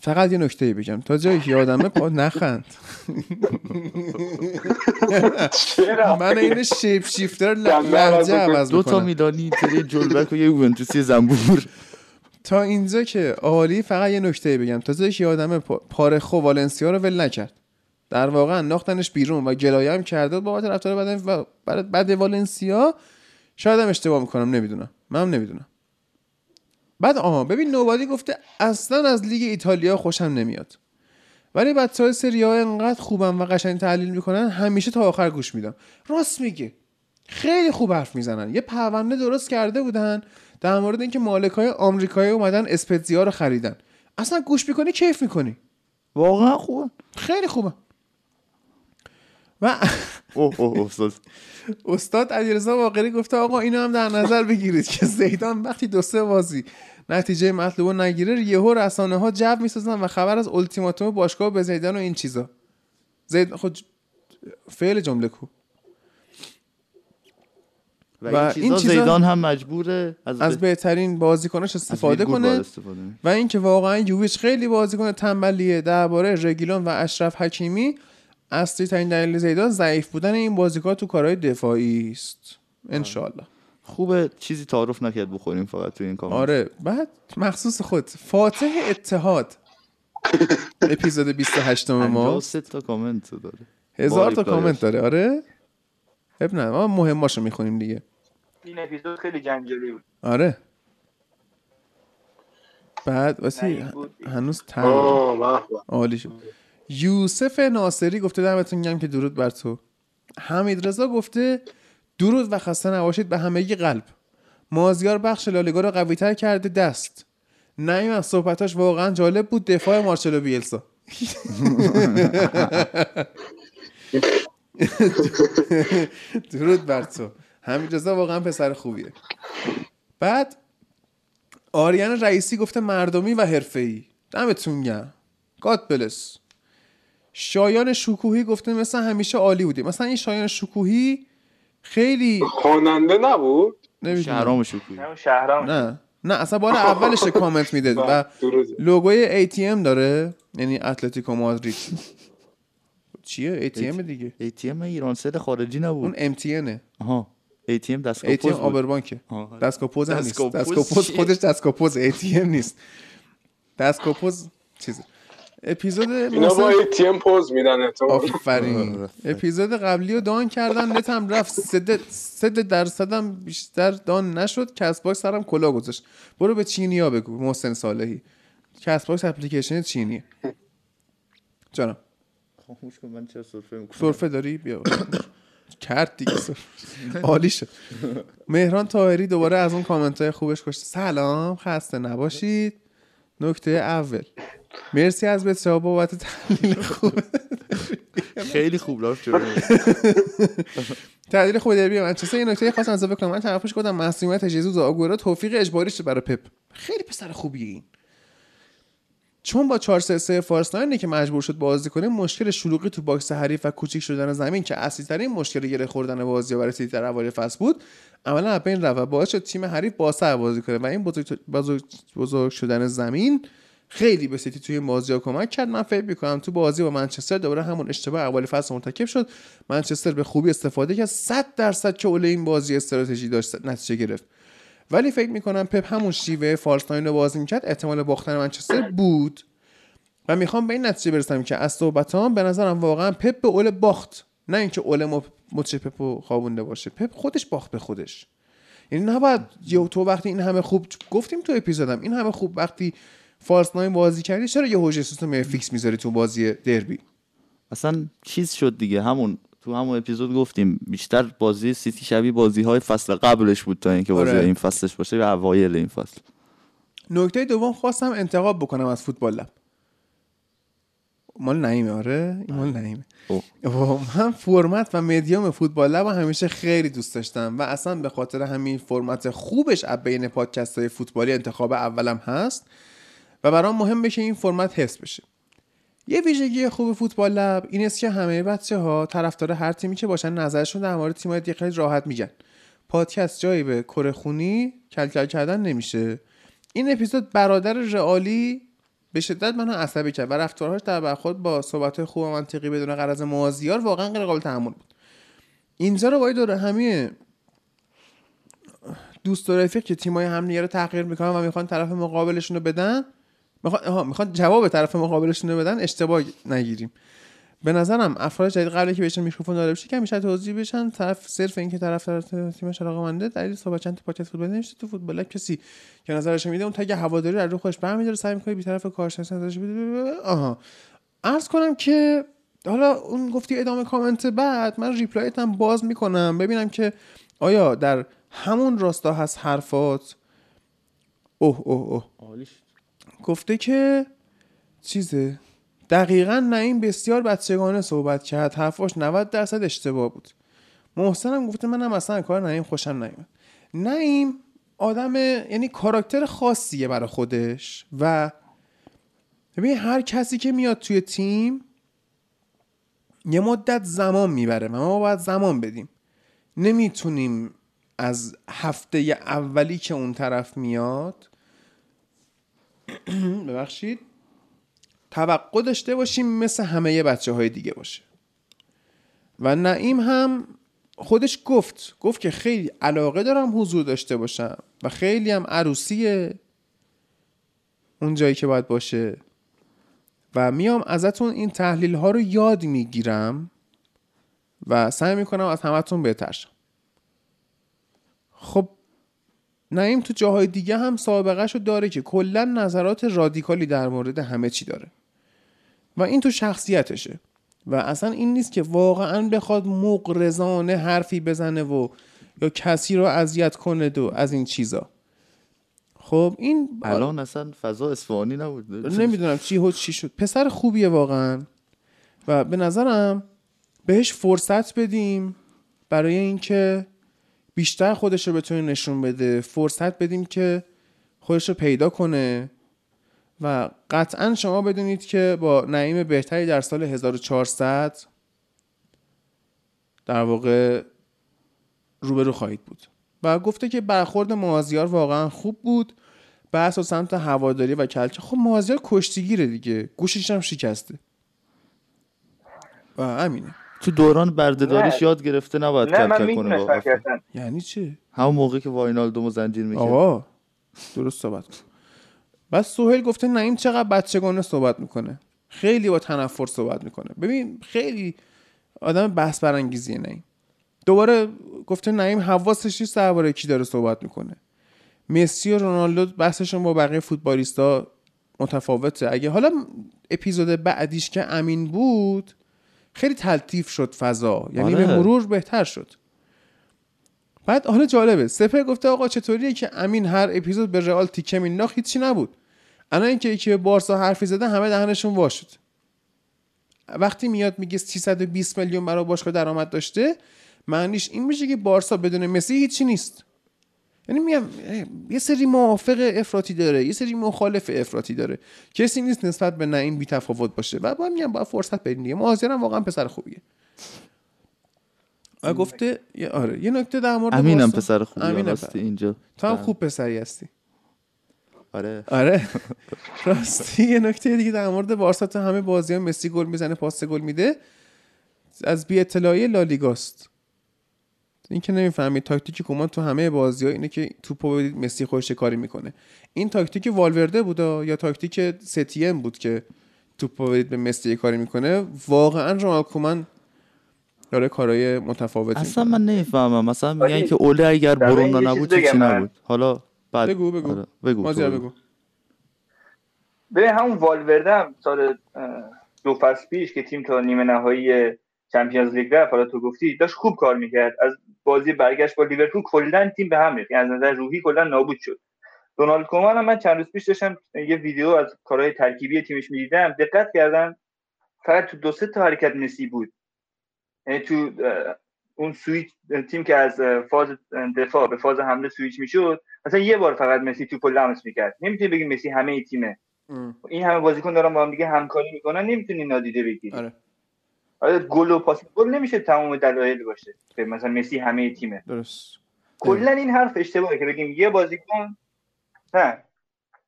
فقط یه نکته بگم. تا جایی که یادمه پا نخند. من این شیپ شیفتر لحجه عوض دو تا میلانی یه جلبک و یه یوونتوسی زنبور. تا اینجا که عالی فقط یه نکته بگم. تا جایی که یادمه پا- پارخو والنسیا رو ول نکرد. در واقع انداختنش بیرون و گلایه هم کرده بابت رفتار بعد و بعد بعد والنسیا. شاید هم اشتباه می‌کنم نمی‌دونم. من نمی‌دونم. بعد آها ببین نوبادی گفته اصلا از لیگ ایتالیا خوشم نمیاد. ولی بچه های سری ها انقدر خوبم و قشنگ تحلیل می‌کنن همیشه تا آخر گوش میدم. راست میگه خیلی خوب حرف می‌زنن. یه پرونده درست کرده بودن. در مورد اینکه مالک های آمریکایی اومدن اسپتزیا رو خریدن. اصلا گوش می‌کنی کیف می‌کنی؟ واقعا خوبه. خیلی خوبه. و اوه اوه استاد. استاد علیرضا باقری گفته آقا اینو هم در نظر بگیرید که زیدان وقتی دو سه بازی نتیجه مطلوب نگیره یهو رسانه ها جو می‌سازن و خبر از التیماتوم باشگاه به زیدان و این چیزا. زید خود فعل جمله کو. و, و این این چیزا چیزا- زیدان هم مجبوره از, از بهترین بازیکناش از استفاده کنه. استفاده کنه. و اینکه واقعا یوویچ خیلی بازیکن تنبلیه درباره رگیلون و اشرف حکیمی اصلی ترین دلیل زیدان ضعیف بودن این بازیکن تو کارهای دفاعی است. انشالله خوبه چیزی تعارف نکرد بخوریم فقط تو این کامنت. آره. بعد مخصوص خود فاتح اتحاد. *laughs* اپیزود 28 ما. 53 تا کامنت داره. هزار تا. کامنت داره. آره؟ اب نه ما مهماشو می‌خونیم دیگه. این اپیزود خیلی جنجالی بود. آره. بعد بود. هنوز تن. عالی شد. یوسف ناصری گفته دمتون گم که درود بر تو. حمید رضا گفته درود و خسته نباشید به همگی قلب. مازیار بخش لالیگا رو قوی تر کرده دست. نعیم از صحبتاش واقعا جالب بود. دفاع مارچلو بیلسا. *laughs* *laughs* درود بر تو. حمید رضا واقعا پسر خوبیه. بعد آریان رئیسی گفته مردمی و حرفه‌ای. دمتون گرم. گاد بلس شایان شکوهی گفته مثل همیشه عالی بودی مثلا این شایان شکوهی خیلی خواننده نبود؟ نمی‌دونم. شهرام شکوی نه شهرام. نه. نه اصلا بار اولش *laughs* کامنت میده و درود لوگوی ATM داره. یعنی اتلتیکو مادرید. چیه؟ ATM دیگه. ATM ایرانسل خارجی نبود. اون MTNه آها. ATM دستگاه بود. آبربانکه. دستگاه پوز هم نیست. دستگاه پوز پوز؟ خودش دستگاه پوز ATM نیست. دستگاه پوز چیزه. اپیزود اینا با ATM پوز میدن احتمال آفرین. اپیزود قبلی رو down کردم نتم رفت. سه سه درصدم بیشتر down نشد. Castbox سرم کلا گذاشت. برو به چینیا بگو محسن صالحی. Castbox اپلیکیشن چینیه. *laughs* جانم. خاموش کن من چرا سرفه می‌کنم؟ سرفه داری؟ بیا. کرد دیگه. عالی شد. مهران تاهری دوباره از اون کامنت های خوبش کشت سلام خسته نباشید. نکته اول. مرسی از بسیار بابت تحلیل خوب. خیلی خوب چرا تحلیل خوب دربی منچستر یه نکته خاص اضافه کنم من طرفش گفتم مصدومیت آگوئرو توفیق اجباری شده برای پپ. خیلی پسر خوبیه این. چون با 4 3 3 false nine ی که مجبور شد بازی کنه مشکل شلوغی تو box حریف و کوچیک شدن زمین که اصلی ترین مشکل گره خوردن بازی برای سیتی در اوایل فصل بود عملا از بین رفت و باعث شد تیم حریف بازتر بازی کنه و این بزرگ, بزرگ, بزرگ شدن زمین خیلی به سیتی توی این بازی ها کمک کرد. من فکر می‌کنم تو بازی با منچستر دوباره همون اشتباه اول فصل مرتکب شد. منچستر به خوبی استفاده کرد. 100 درصد که اول این بازی استراتژی داشت نتیجه گرفت. ولی فکر می‌کنم پپ همون شیوه فالستاین رو بازی می‌کرد احتمال باختن منچستر بود. و می‌خوام به این نتیجه برسم که از صحبتام به نظرم واقعا پپ به اول باخت. نه اینکه اول مچ پپ خوابونده باشه. پپ خودش باخت به خودش. یعنی نباید یه تو وقتی این همه خوب گفتیم تو اپیزودم این همه خوب وقتی false nine بازی کردی چرا یهو ژسوس رو فیکس می‌ذاری تو بازی دربی؟ اصلا چیز شد دیگه همون تو همون اپیزود گفتیم بیشتر بازی سیتی شبیه بازی های فصل قبلش بود تا اینکه بازی آره. این فصلش باشه و اوایل این فصل. نکته دوم خواستم انتقاد بکنم از فوتبال لب. مال نعیمه آره؟ این مال نعیمه. من فرمت و مدیوم فوتبال لب همیشه خیلی دوست داشتم و اصلا به خاطر همین فرمت خوبش از بین پادکست های فوتبالی انتخاب اولم هست و برام مهمه که این فرمت حفظ بشه. یه ویژگی خوب فوتبال لب این است که همه بچه ها طرفدار هر تیمی که باشن نظرشون در مورد تیم‌های دیگه خیلی راحت میگن. پادکست جایی به کره خونی کلکل کردن نمیشه. این اپیزود برادر رئالی به شدت منو عصبی کرد و رفتارهاش در برخورد با صحبت خوب و منطقی بدون غرض موازیار واقعا غیر قابل تحمل بود. اینجا رو باید داره همه دوست و رفیق که تیمای همدیگه رو تغییر می‌کنن و می‌خوان طرف مقابلشون رو بدن می‌خوان می‌خوان جواب طرف مقابلشون رو بدن اشتباه نگیریم. به نظرم افراد جدید قبل که بهشون میکروفون داده بشه که میشه توضیح بشن. طرف صرف اینکه طرف طرف تیمش علاقه‌منده دلیل صحبت چند تا پادکست فوتبال نمیشه تو فوتبال کسی که نظرش میده اون تگ هواداری رو خودش برمی‌داره سعی می‌کنه بی‌طرف کارشناس ازش بده آها. عرض کنم که حالا اون گفتی ادامه کامنت بعد من reply ت هم باز می‌کنم. ببینم که آیا در همون راستا هست حرفات؟ اوه اوه اوه. گفته که چیزه؟ دقیقا نعیم بسیار بچگانه صحبت کرد. حرفاش 90 درصد اشتباه بود. محسنم گفته منم اصلا کار نعیم خوشم نیومد نعیم آدم یعنی کاراکتر خاصیه برای خودش. و ببین هر کسی که میاد توی تیم یه مدت زمان می‌بره و ما باید زمان بدیم. نمی‌تونیم از هفته اولی که اون طرف میاد *clears throat* ببخشید. توقع داشته باشیم مثل همه بچه های دیگه باشه. و نعیم هم خودش گفت گفت که خیلی علاقه دارم حضور داشته باشم و خیلی هم عروسیه اون جایی که باید باشه. و میام ازتون این تحلیل ها رو یاد می‌گیرم و سعی می‌کنم از همتون بهتر شم. خب نعیم تو جاهای دیگه هم سابقه شو داره که کلا نظرات رادیکالی در مورد همه چی داره. و این تو شخصیتشه. و اصلا این نیست که واقعا بخواد مقرزانه حرفی بزنه و یا کسی رو اذیت کنه و از این چیزا. خب این الان اصلا فضا اصفهانی نبود. نمی‌دونم چی و چی شد. پسر خوبیه واقعا. و به نظرم بهش فرصت بدیم برای اینکه بیشتر خودش رو بتونه نشون بده فرصت بدیم که خودش رو پیدا کنه. و قطعا شما بدونید که با نعیم بهتری در سال 1400 در واقع روبرو خواهید بود. و گفته که برخورد مازیار واقعا خوب بود بحث و سمت هواداری و کلچه خب مازیار کشتیگیره دیگه گوشش هم شکسته. و همینه. تو دوران بردهداریش. یاد گرفته نباید نه کل کل کنه با. یعنی چه همون موقع که واینالدومو زنجیر می‌کرد. آقا درست صحبت کن. بس سوهل گفته نعیم چقدر بچگانه صحبت می‌کنه. خیلی با تنفر صحبت می‌کنه. ببین خیلی آدم بحث برانگیزیه نعیم. دوباره گفته نعیم حواسش نیست درباره کی داره صحبت می‌کنه. مسی و رونالدو بحثشون با بقیه فوتبالیستا متفاوته. اگه حالا اپیزود بعدیش که امین بود خیلی تلطیف شد فضا. یعنی آره. به مرور بهتر شد. بعد حالا جالبه. سپر گفته آقا چطوریه که امین هر اپیزود به رئال تیکه مینداخت؟ هیچی نبود. الان اینکه یکی به بارسا حرفی زده همه دهنشون وا شد. وقتی میاد میگه 320 میلیون برای باشگاه درآمد داشته معنیش این میشه که بارسا بدون مسی هیچی نیست. یعنی میگم یه سری موافق افراطی داره یه سری مخالف افراطی داره. کسی نیست نسبت به نعیم بی تفاوت باشه. و با میگم با فرصت بدین دیگه. مهاجرم واقعا پسر خوبیه. و گفته یه- آره یه نکته در مورد امینم پسر خوبی امینم راستی پسر. اینجا. تو هم خوب پسری هستی. آره. آره. *laughs* راستی یه نکته دیگه در مورد بارسا تو همه بازی ها مسی گل می‌زنه پاس گل میده. از بی اطلاعی لالیگاست. این که نمی‌فهمید تاکتیک کومان تو همه بازی ها اینه که توپو بدید مسی خودش کاری می‌کنه. این تاکتیک والورده بودا یا تاکتیک ستین بود که توپو بدید به مسی یه کاری می‌کنه. واقعا رونالد کومان داره کارهای متفاوتی اصلا من نمی‌فهمم. مثلا میگن که اوله اگر چیز نبود چی من. نبود؟ حالا بعد. بگو بگو. آره، بگو بگو. ببین همون والورده هم سال دو فصل پیش که تیم تا نیمه نهایی چمپیونز لیگ رفت. حالا تو گفتی داشت خوب کار می‌کرد. از بازی برگشت با لیورپول کلا تیم به هم ریخت. یعنی از نظر روحی کلا نابود شد. دونالد کومان هم من چند روز پیش داشتم یه ویدیو از کارهای ترکیبی تیمش می‌دیدم. دقت کردم فقط تو دو سه تا حرکت مسی بود. یعنی تو اون سویچ تیم که از فاز دفاع به فاز حمله سویچ می‌شد مثلا یه بار فقط مسی توپو لمس می‌کرد. نمی‌تونی بگی مسی همه تیمه. ام. این همه بازیکن دارن با هم دیگه همکاری می‌کنن نمی‌تونی نادیده بگیری. آره. آره گل و پاس گل نمیشه تمام دلایل باشه. که مثلا مسی همه تیمه. درست. کلا این حرف اشتباهه که بگیم یه بازیکن نه.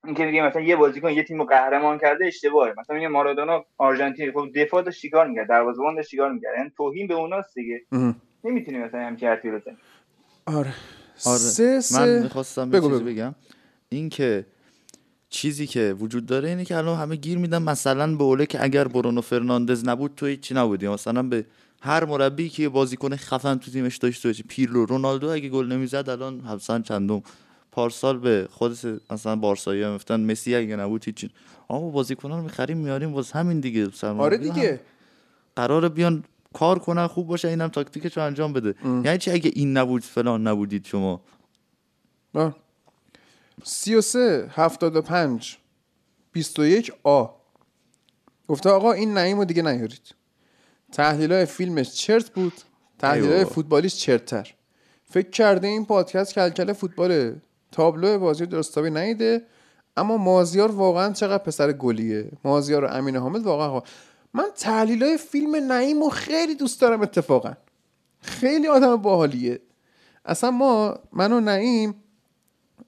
اینکه بگیم مثلا یه بازیکن یه تیم رو قهرمان کرده اشتباهه. مثلا میگه مارادونا آرژانتین خب دفاع داشت چیکار می‌کرد؟ دروازه‌بان داشت چیکار می‌کرد؟ یعنی توهین به اوناست دیگه. نمی‌تونی مثلا همچین حرفی رو بزنی آره. آره. سه سه. من می‌خواستم بگو. بگم. این که چیزی که وجود داره اینه که الان همه گیر میدن. مثلا به اوله که اگر برونو فرناندز نبود تو هیچی نبودی. مثلا به هر مربی که بازیکن خفن تو تیمش داشته باشه پیرلو رونالدو اگه گل نمی‌زد الان مثلا چندم. پارسال به خودش مثلا بارسایی میفتن مسی اگه نبود هیچی آقا بازیکنان رو می‌خریم میاریم واسه همین دیگه. آره هم دیگه. قراره بیان کار کنن خوب باشه اینم تاکتیکش رو انجام بده. یعنی چی؟ اگه این نبود فلان نبودید شما. آه. سی و سه هفتاد و پنج. بیست و یک آ. گفته آقا این نعیم رو دیگه نیارید. تحلیل های فیلمش چرت بود. تحلیل های. فوتبالیش چرتر فکر کرده این پادکست کلکل فوتباله تابلو بازی درستابی نیده اما مازیار واقعا چقدر پسر گلیه. مازیار و امین حامد واقعا خوب. من تحلیل های فیلم نعیم رو خیلی دوست دارم اتفاقا. خیلی آدم باحالیه. اصلا ما من و نعیم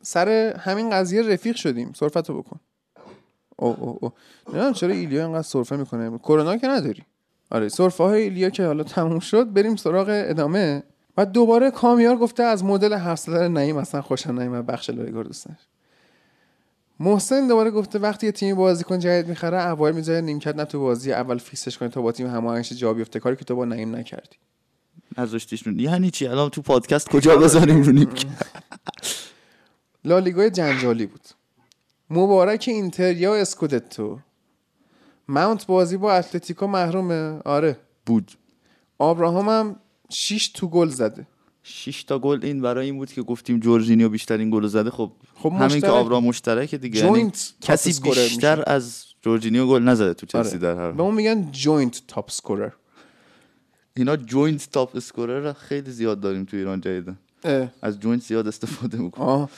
سر همین قضیه رفیق شدیم. صرفتو بکن. او او او نمی‌دونم چرا ایلیا اینقدر سرفه می‌کنه. کرونا که نداری. آره سرفه های ایلیا که حالا تموم شد بریم سراغ ادامه. و دوباره کامیار گفته از مدل هفت نعیم اصلا خوشم نعیم بخش لایگار دوست نداشت. محسن دوباره گفته وقتی یه تیم بازیکن جدید می‌خره اول می‌ذاره نیمکت نه تو بازی اول فیکسش کنه تا با تیم هماهنگش جا بیفته. کاری که تو با نعیم نکردی. نذاشتیش رو یعنی چی؟ الان تو پادکست کجا بذاریم رو نیم *laughs* لالیگای جنجالی بود. مبارک اینتریا اسکودتو. ماونت بازی با اتلتیکو محرومه. آره. بود. آبراهام هم 6 تو گل زده. 6 تا گل این برای این بود که گفتیم جورجینیو بیشترین گل زده. خب, خب همین که مشترک. آبرا مشترکه دیگه. یعنی کسی بیشتر میشه. از جورجینیو گل نزده تو چلسی آره. در هر به اون میگن joint top scorer اینا joint top scorer خیلی زیاد داریم تو ایران جدیدن از joint زیاد استفاده می‌کنم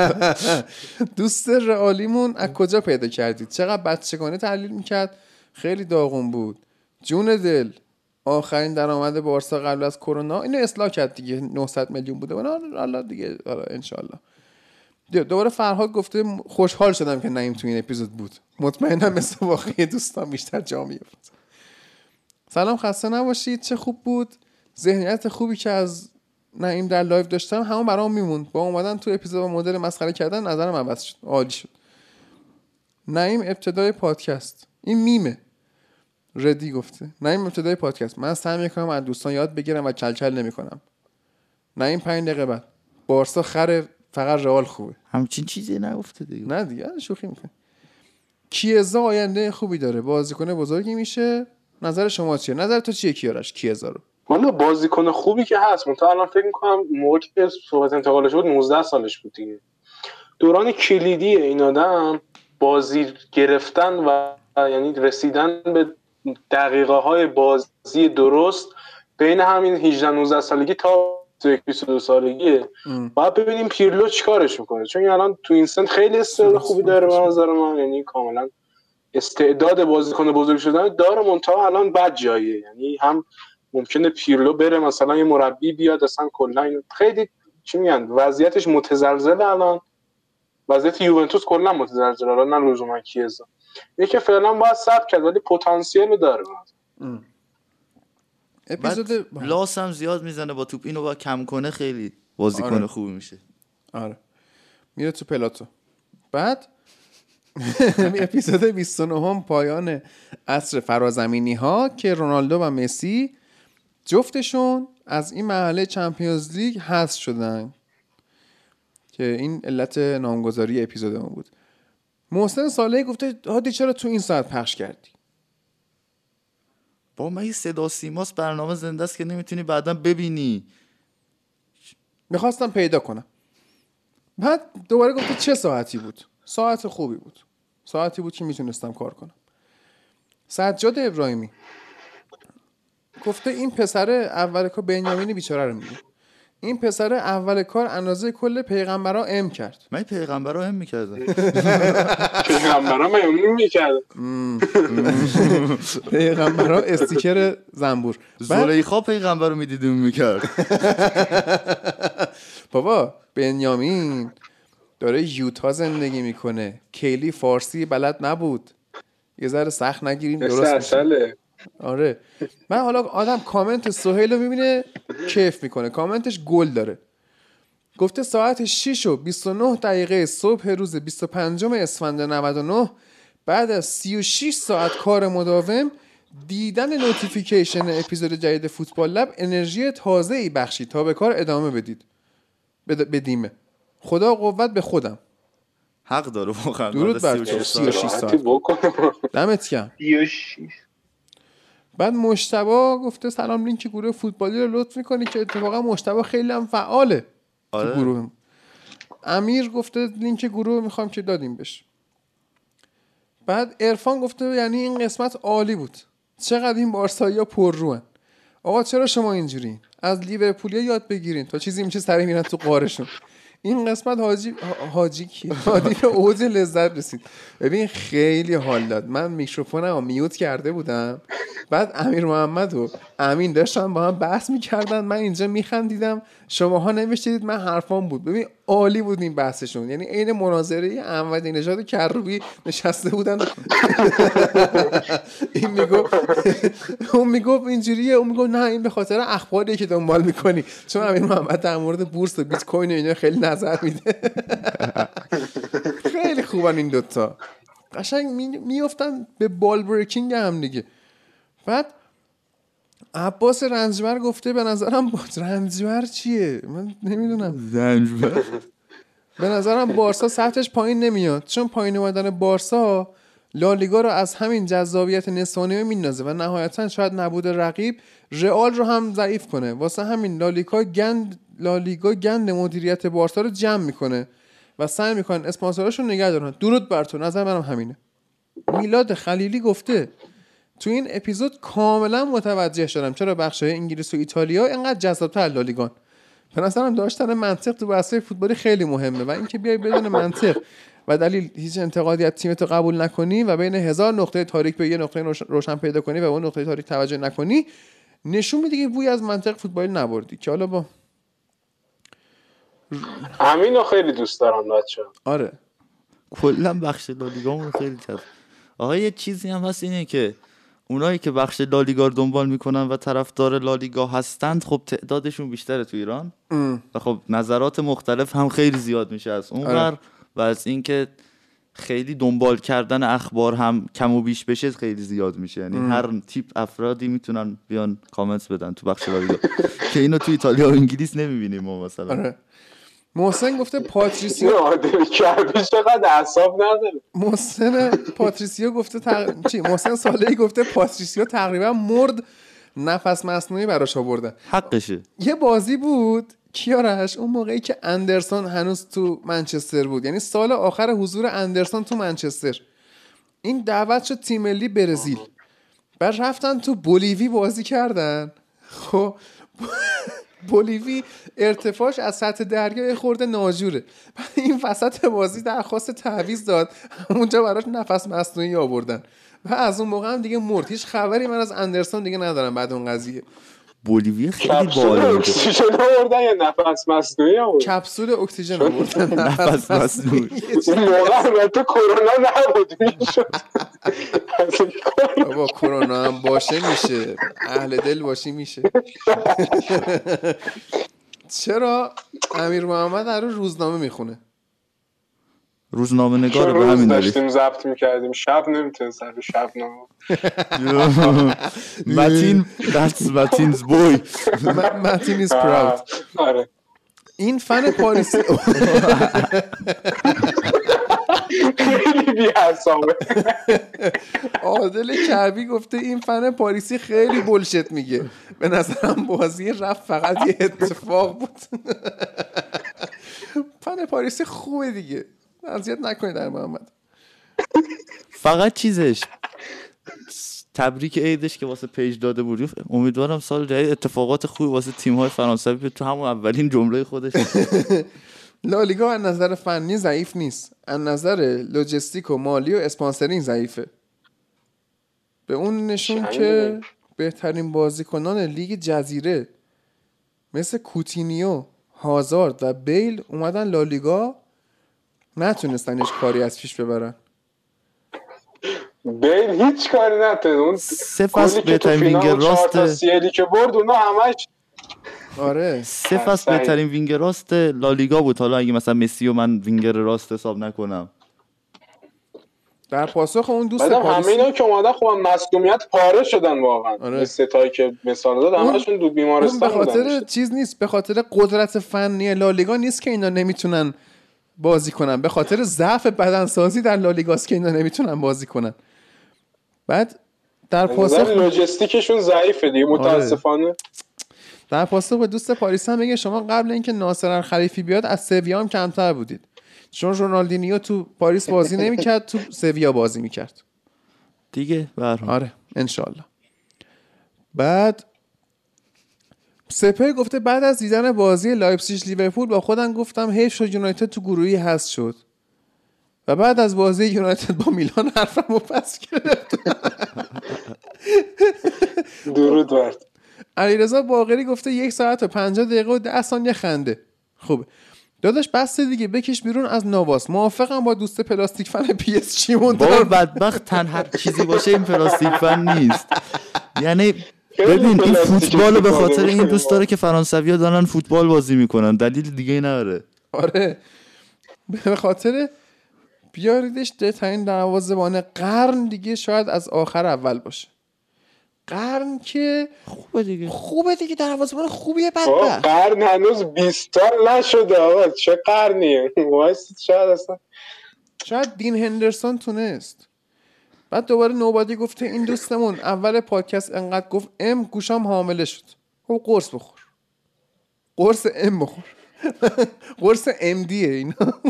*laughs* دوست رئالیمون از کجا پیدا کردید؟ چقدر بچگانه تحلیل می‌کرد؟ خیلی داغون بود. جون دل. آخرین درآمد بارسا قبل از کرونا. اینو اصلاح کرد دیگه. 900 میلیون بوده. الله دیگه انشالله دو- دوباره فرهاد گفته خوشحال شدم که نعیم تو این اپیزود بود. مطمئنم مثل واقعی دوستان بیشتر جا میفت سلام خسته نباشید. چه خوب بود. ذهنیت خوبی که از نعیم در live داشتم همون برام میموند. با اومدن تو اپیزود مدل مسخره کردن نظرم عوض شد. عالی شد. نعیم ابتدای پادکست. این میمه. ردی گفته. نعیم ابتدای پادکست. من سعی می‌کنم از دوستان یاد بگیرم و کلکل نمی‌کنم. نعیم پنج دقیقه بعد. بارسا خر فقط رئال خوبه. همچین چیزی نگفته دیگه. نه دیگه شوخی می‌کنه کیزا آینده خوبی داره. بازیکن بزرگی میشه. نظر شما چیه؟ نظر تو چیه کیارش؟ کیزا رو. والا بازیکن خوبی که هست. من الان فکر می‌کنم موقعی که صحبت انتقالش بود 19 سالش بود دیگه. دوران کلیدی این آدم بازی گرفتن و یعنی رسیدن به دقیقه های بازی درست بین همین 18 19 سالگی تا 22 سالگیه. باید ببینیم پیرلو چیکارش می‌کنه. چون این الان تو این سن خیلی استعداد خوبی داره به نظر من. یعنی کاملا استعداد بازیکن بزرگ شدن داره منتها الان بد جاییه. یعنی هم ممکنه پیرلو بره مثلا یه مربی بیاد اصلا کلا اینو- خیلی چی میگن وضعیتش متزلزله الان. وضعیت یوونتوس کلا متزلزله الان نه لزوما کیزا. یکی فعلا باید ثبت کرد ولی پتانسیل داره. اپیزود لاس هم زیاد می‌زنه با توپ اینو با کم کنه خیلی بازیکن آره. خوبی میشه. آره. میره تو پلاتو. بعد *laughs* اپیزود 29 هم پایان عصر فرازمینی ها که رونالدو و مسی جفتشون از این مرحله چمپیونز لیگ حذف شدن که این علت نامگذاری اپیزودمون بود. محسن صالحی گفته هادی چرا تو این ساعت پخش کردی؟ با من این صدا سیماس برنامه زنده است که نمی‌تونی بعدا ببینی. می‌خواستم پیدا کنم. بعد دوباره گفته چه ساعتی بود؟ ساعت خوبی بود. ساعتی بود که می‌تونستم کار کنم. سجاد ابراهیمی. گفته این پسر اول کار بنیامین بیچاره رو میگه. این پسر اول کار اندازه کل پیغمبرا ام کرد. من پیغمبر رو هم می‌کردم. پیغمبرا میمون می‌کرد *laughs* پیغمبرا استیکر زنبور. زلیخا پیغمبر رو می‌دیدیم می‌کرد. *laughs* بابا بنیامین داره یوتا زندگی می‌کنه. کلی فارسی بلد نبود. یه ذره سخت نگیریم درست آره. من حالا آدم کامنت سهیل رو می‌بینه کیف می‌کنه. کامنتش گل داره. گفته ساعت 6 و 29 دقیقه صبح روز 25 اسفند 99 بعد از 36 ساعت کار مداوم دیدن notification اپیزود جدید فوتبال لب انرژی تازه ای بخشید تا به کار ادامه بدید. بد- بدیمه. خدا قوت به خودم. حق داره واقعا. درود بر تو. 36 سال. 36 راحتی ساعت. دمت گرم. 36 بعد مشتبا گفته سلام لینک گروه فوتبالی رو لطف می‌کنی که اتفاقا مشتبا خیلی هم فعاله تو آره. گروه. امیر گفته لینک گروه می‌خوام که دادیم بش بعد ارفان گفته یعنی این قسمت عالی بود. چقدر این بارسایی ها پر روان آقا چرا شما اینجورین؟ از لیورپولیا یاد بگیرین. تا چیزی میشه سری میرن تو قارشون این قسمت حاجی حاجی کی؟ حاجی به اوج لذت رسید. ببین خیلی حال داد. من میکروفونم رو میوت کرده بودم. بعد امیر محمد و امین داشتن با هم بحث می‌کردن. من اینجا میخندیدم. شماها نمیشتید من حرفام بود. ببین عالی بود این بحثشون. یعنی عین مناظره احمدی نژاد کروبی نشسته بودن. *laughs* این می‌گفت اون می‌گفت اینجوریه اون می‌گفت نه این به خاطر اخباریه که دنبال می‌کنی. چون امیر محمد در مورد بورس و بیت کوین و اینا خیلی نظر میده. *laughs* خیلی خوبن این دوتا. قشنگ می- میفتن به بال بریکینگ هم دیگه. بعد عباس رنجبر گفته به نظرم با رنجبر چیه؟ من نمی‌دونم. زنجبر به نظرم بارسا سطحش پایین نمیاد. چون پایین اومدن بارسا لالیگا رو از همین جذابیت نسوانیه میندازه و نهایتا شاید نبود رقیب رئال رو هم ضعیف کنه. واسه همین لالیگا گند لالیگا گند مدیریت بارسا رو جمع می‌کنه و سعی می‌کنن اسپانسراشون نگه دارن. درود بر تو. نظر منم همینه. میلاد خلیلی گفته تو این اپیزود کاملا متوجه شدم چرا بخش انگلیس و ایتالیا اینقدر جذابتر لالیگان. به نظرم داشتن منطق تو بحث‌های فوتبالی خیلی مهمه و اینکه بیای بدون منطق و دلیل هیچ انتقادی از تیمتو قبول نکنی و بین هزار نقطه تاریک به یه نقطه روش- روشن پیدا کنی و اون نقطه تاریک توجه نکنی نشون میده که بوی از منطق فوتبالی نبردی. که حالا با همین رو خیلی دوست دارم بچه آره. کلا بخش لالیگامون خیلی جذاب. آقا یه چیزی هم هست اینه که اونایی که بخش لالیگا رو دنبال می‌کنن و طرفدار لالیگا هستند خب تعدادشون بیشتره تو ایران. و خب نظرات مختلف هم خیلی زیاد میشه از اون آره. ور و از اینکه خیلی دنبال کردن اخبار هم کم و بیش بشه خیلی زیاد میشه. یعنی هر تیپ افرادی می‌تونن بیان کامنت بدن تو بخش لالیگا. *laughs* که اینو تو ایتالیا و انگلیس نمی‌بینیم ما مثلا. آره. محسن گفته پاتریسیو کربی چقدر اعصاب نداره. محسن پاتریسیو گفته تق... چی؟ محسن صالحی گفته پاتریسیو تقریبا مرد نفس مصنوعی براش آوردن حقشه. یه بازی بود کیارش؟ اون موقعی که اندرسون هنوز تو منچستر بود. یعنی سال آخر حضور اندرسون تو منچستر. این دعوت شد تیم ملی برزیل. بعد رفتن تو بولیوی بازی کردن. خب. بولیوی ارتفاعش از سطح دریا خورده ناجوره. این وسط بازی درخواست تعویض داد. اونجا براش نفس مصنوعی آوردن. و از اون موقع هم دیگه مرد. هیچ خبری من از اندرسون دیگه ندارم بعد اون قضیه. بولیوی خیلی کپسول بالا میده اکسیژن آوردن یا نفس مصنوعی آوردن؟ کپسول اکسیژن آوردن. *laughs* نفس مصنوعی. اون موقع البته کرونا نبود. بابا کرونا هم باشه میشه. اهل دل باشی میشه. *laughs* چرا امیر محمد هر روز روزنامه می‌خونه؟ روزنامه چون نگاره به همین دلیل. داشتیم ضبط می‌کردیم؟ شب نمی‌تونه سر شب نامه متین *laughs* that's متین's boy. متین is *laughs* proud. آره. این فن پاریسی *laughs* خیلی بی‌حسابه عادل کربی گفته این فن پاریسی خیلی بلشت میگه. به نظرم بازی رفت فقط یه اتفاق بود. فن پاریسی خوبه دیگه. اذیت نکنید در محمد. فقط چیزش. تبریک عیدش که واسه پیج داده بود امیدوارم سال جدید اتفاقات خوبی واسه تیم های فرانسوی تو همون اولین جمله خودش. *laughs* لالیگا از نظر فنی ضعیف نیست. از نظر لوجستیک و مالی و sponsoring ضعیفه. به اون نشون که؟ بهترین بازیکنان لیگ جزیره مثل کوتینیو هازارد و بیل اومدن لالیگا نتونستنش کاری از پیش ببرن بیل هیچ کاری نتونه اون سه فصل بهترین وینگر راست CL ی که برد اونا همش آره. سه فصل. بهترین وینگر راست لالیگا بود. حالا اگه مثلا مسی و من وینگر راست حساب نکنم. در پاسخ اون دوست بعدم همه اینا که اومدن خب مسئولیت پاره شدن واقعا. آره. ستایی که مثال داد همشون دو اون به بیمارستان خاطر چیز نیست. به خاطر قدرت فنی لالیگا نیست که اینا نمی‌تونن بازی کنن. به خاطر ضعف بدنسازی در لالیگاست که اینا نمی‌تونن بازی کنن. بعد در پاسخ لوجستیکشون ضعیفه دیگه آره. متاسفانه. در پاسخ به دوست پاریس هم میگه شما قبل اینکه ناصر خلیفی بیاد از سویا هم کمتر بودید. چون رونالدینیو تو پاریس بازی نمی‌کرد تو سویا بازی می‌کرد. دیگه حال. آره انشالله بعد سپر گفته بعد از دیدن بازی لایپزیگ لیورپول با خودم گفتم حیف شد یونایتد تو گروهی هست شد. و بعد از بازی یونایتد با میلان حرفم رو پس گرفت. *laughs* درود برد علیرضا باقری گفته یک ساعت و 50 دقیقه و 10 ثانیه خنده. خوبه داداش بس دیگه بکش بیرون از نواس. موافقم با دوست plastic fan پی اس جی بابا بدبخت تنها چیزی باشه این plastic fan نیست. یعنی ببین این فوتبال به خاطر این. دوست داره که فرانسوی ها دارن فوتبال بازی می‌کنن. دلیل دیگه ای نداره. آره. به خاطر بیاریدش بهترین دروازه‌بان قرن دیگه شاید از آخر اول باشه. قرن که خوبه دیگه. خوبه دیگه. دروازه‌بان خوبیه بدبخت. قرن هنوز 20 سال نشده. آقا چه قرنیه؟ *laughs* وایس شاید اصلا شاید دین هندرسون تونست. بعد دوباره نوبادی گفته این دوستمون. اول پادکست انقدر گفت ام گوشام حامله شد. خب قرص بخور. قرص ام بخور. *laughs* قرص ام دیه اینا. *laughs*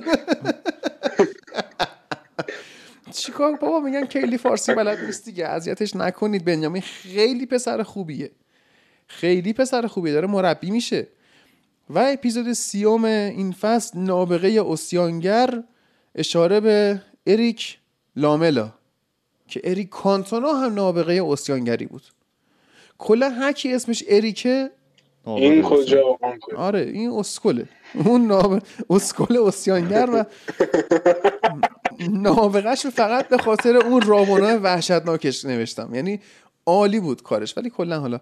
چیکار؟ بابا میگن کلی فارسی بلد نیست دیگه. اذیتش نکنید بنیامین. خیلی پسر خوبیه. خیلی پسر خوبیه. داره مربی میشه. و اپیزود سیوم این فصل نابغه اسیانگر اشاره به اریک لاملا. که اریک کانتونا هم نابغه اسیانگری بود. کلا هر کی اسمش اریکه این کجا؟ آره این اسکله. اون ناب... اسکل اسیانگر و نابغهش رو فقط به خاطر اون راونا وحشتناکش نوشتم. یعنی عالی بود کارش. ولی کلا حالا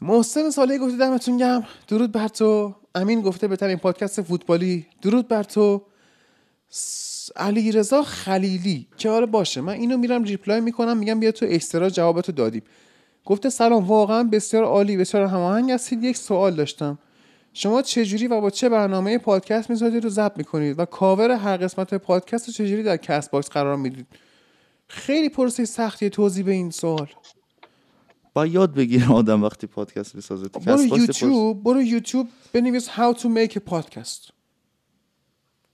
محسن ساله گفته دمتون گم درود بر تو. امین گفته بهترین پادکست فوتبالی. درود بر تو. علی رضا خلیلی که آره باشه من اینو میرم ریپلای می‌کنم میگم بیا تو اکسترا جوابتو دادیم. گفته سلام واقعا بسیار عالی بسیار هماهنگ هستید. یک سوال داشتم. شما چجوری و با چه برنامه پادکست می‌ذارید رو ضبط می‌کنید؟ و کاور هر قسمت پادکست رو چجوری در کست باکس قرار می‌دید؟ خیلی پرسه سختی توضیح به این سوال. باید یاد بگیره آدم وقتی پادکست می‌سازه برو یوتیوب برو یوتیوب بنویس how to make a podcast.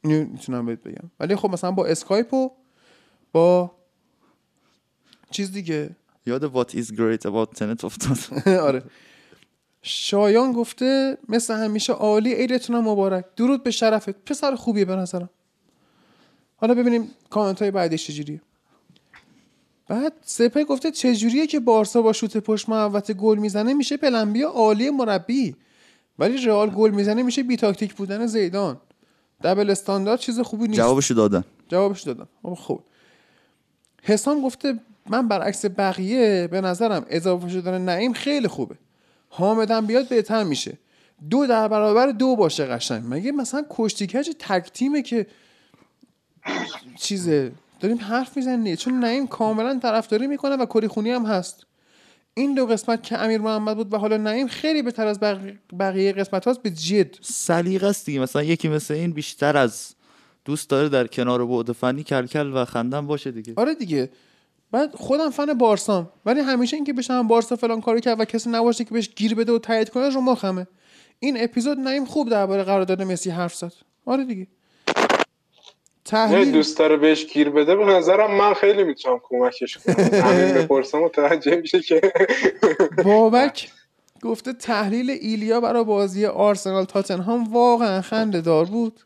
اینو می‌تونم بهت بگم. ولی خب مثلا با اسکایپ و با چیز دیگه. یاد what is great about tenet افتاد. *laughs* آره. شایان گفته مثل همیشه عالی عیدتونم مبارک. درود به شرفت. پسر خوبیه به نظرم. حالا ببینیم کامنت های بعدش چجوریه. بعد سپه گفته چجوریه که بارسا با شوت پشت محوت گل می‌زنه؟ میشه پلنبیا عالی مربی. ولی رئال گل می‌زنه میشه بی تاکتیک بودن زیدان. دبل استاندارد چیز خوبی نیست. جوابشو دادن. جوابش دادم خب خوب. حسام گفته من برعکس بقیه به نظرم اضافه شدن نعیم خیلی خوبه. حامدم بیاد بهتر میشه. دو در برابر دو باشه قشنگ. مگه مثلا کشتی کج تک تیمه که چیزه؟ داریم حرف می‌زنیم چون نعیم کاملا طرفداری می‌کنه و کری خونی هم هست. این دو قسمت که امیر محمد بود و حالا نعیم خیلی بهتر از بقیه, بقیه قسمت هاست به جد. سلیقه است دیگه. مثلا یکی مثل این بیشتر از دوست داره در کنار بعد فنی کلکل و خندم باشه دیگه. آره دیگه. بعد خودم فن بارسام. ولی همیشه اینکه بشم بارسا فلان کارو کرد و کسی نباشه که بهش گیر بده و تایید کنه رو مخمه. این اپیزود نیم خوب درباره قرارداد مسی حرف زد. آره دیگه. تحلیل. دوست داره بهش گیر بده به نظرم من خیلی می‌تونم کمکش کنم. *laughs* همین بپرسم متوجه میشه که. بابک گفته تحلیل ایلیا برای بازی آرسنال تاتنهام واقعا خنده دار بود.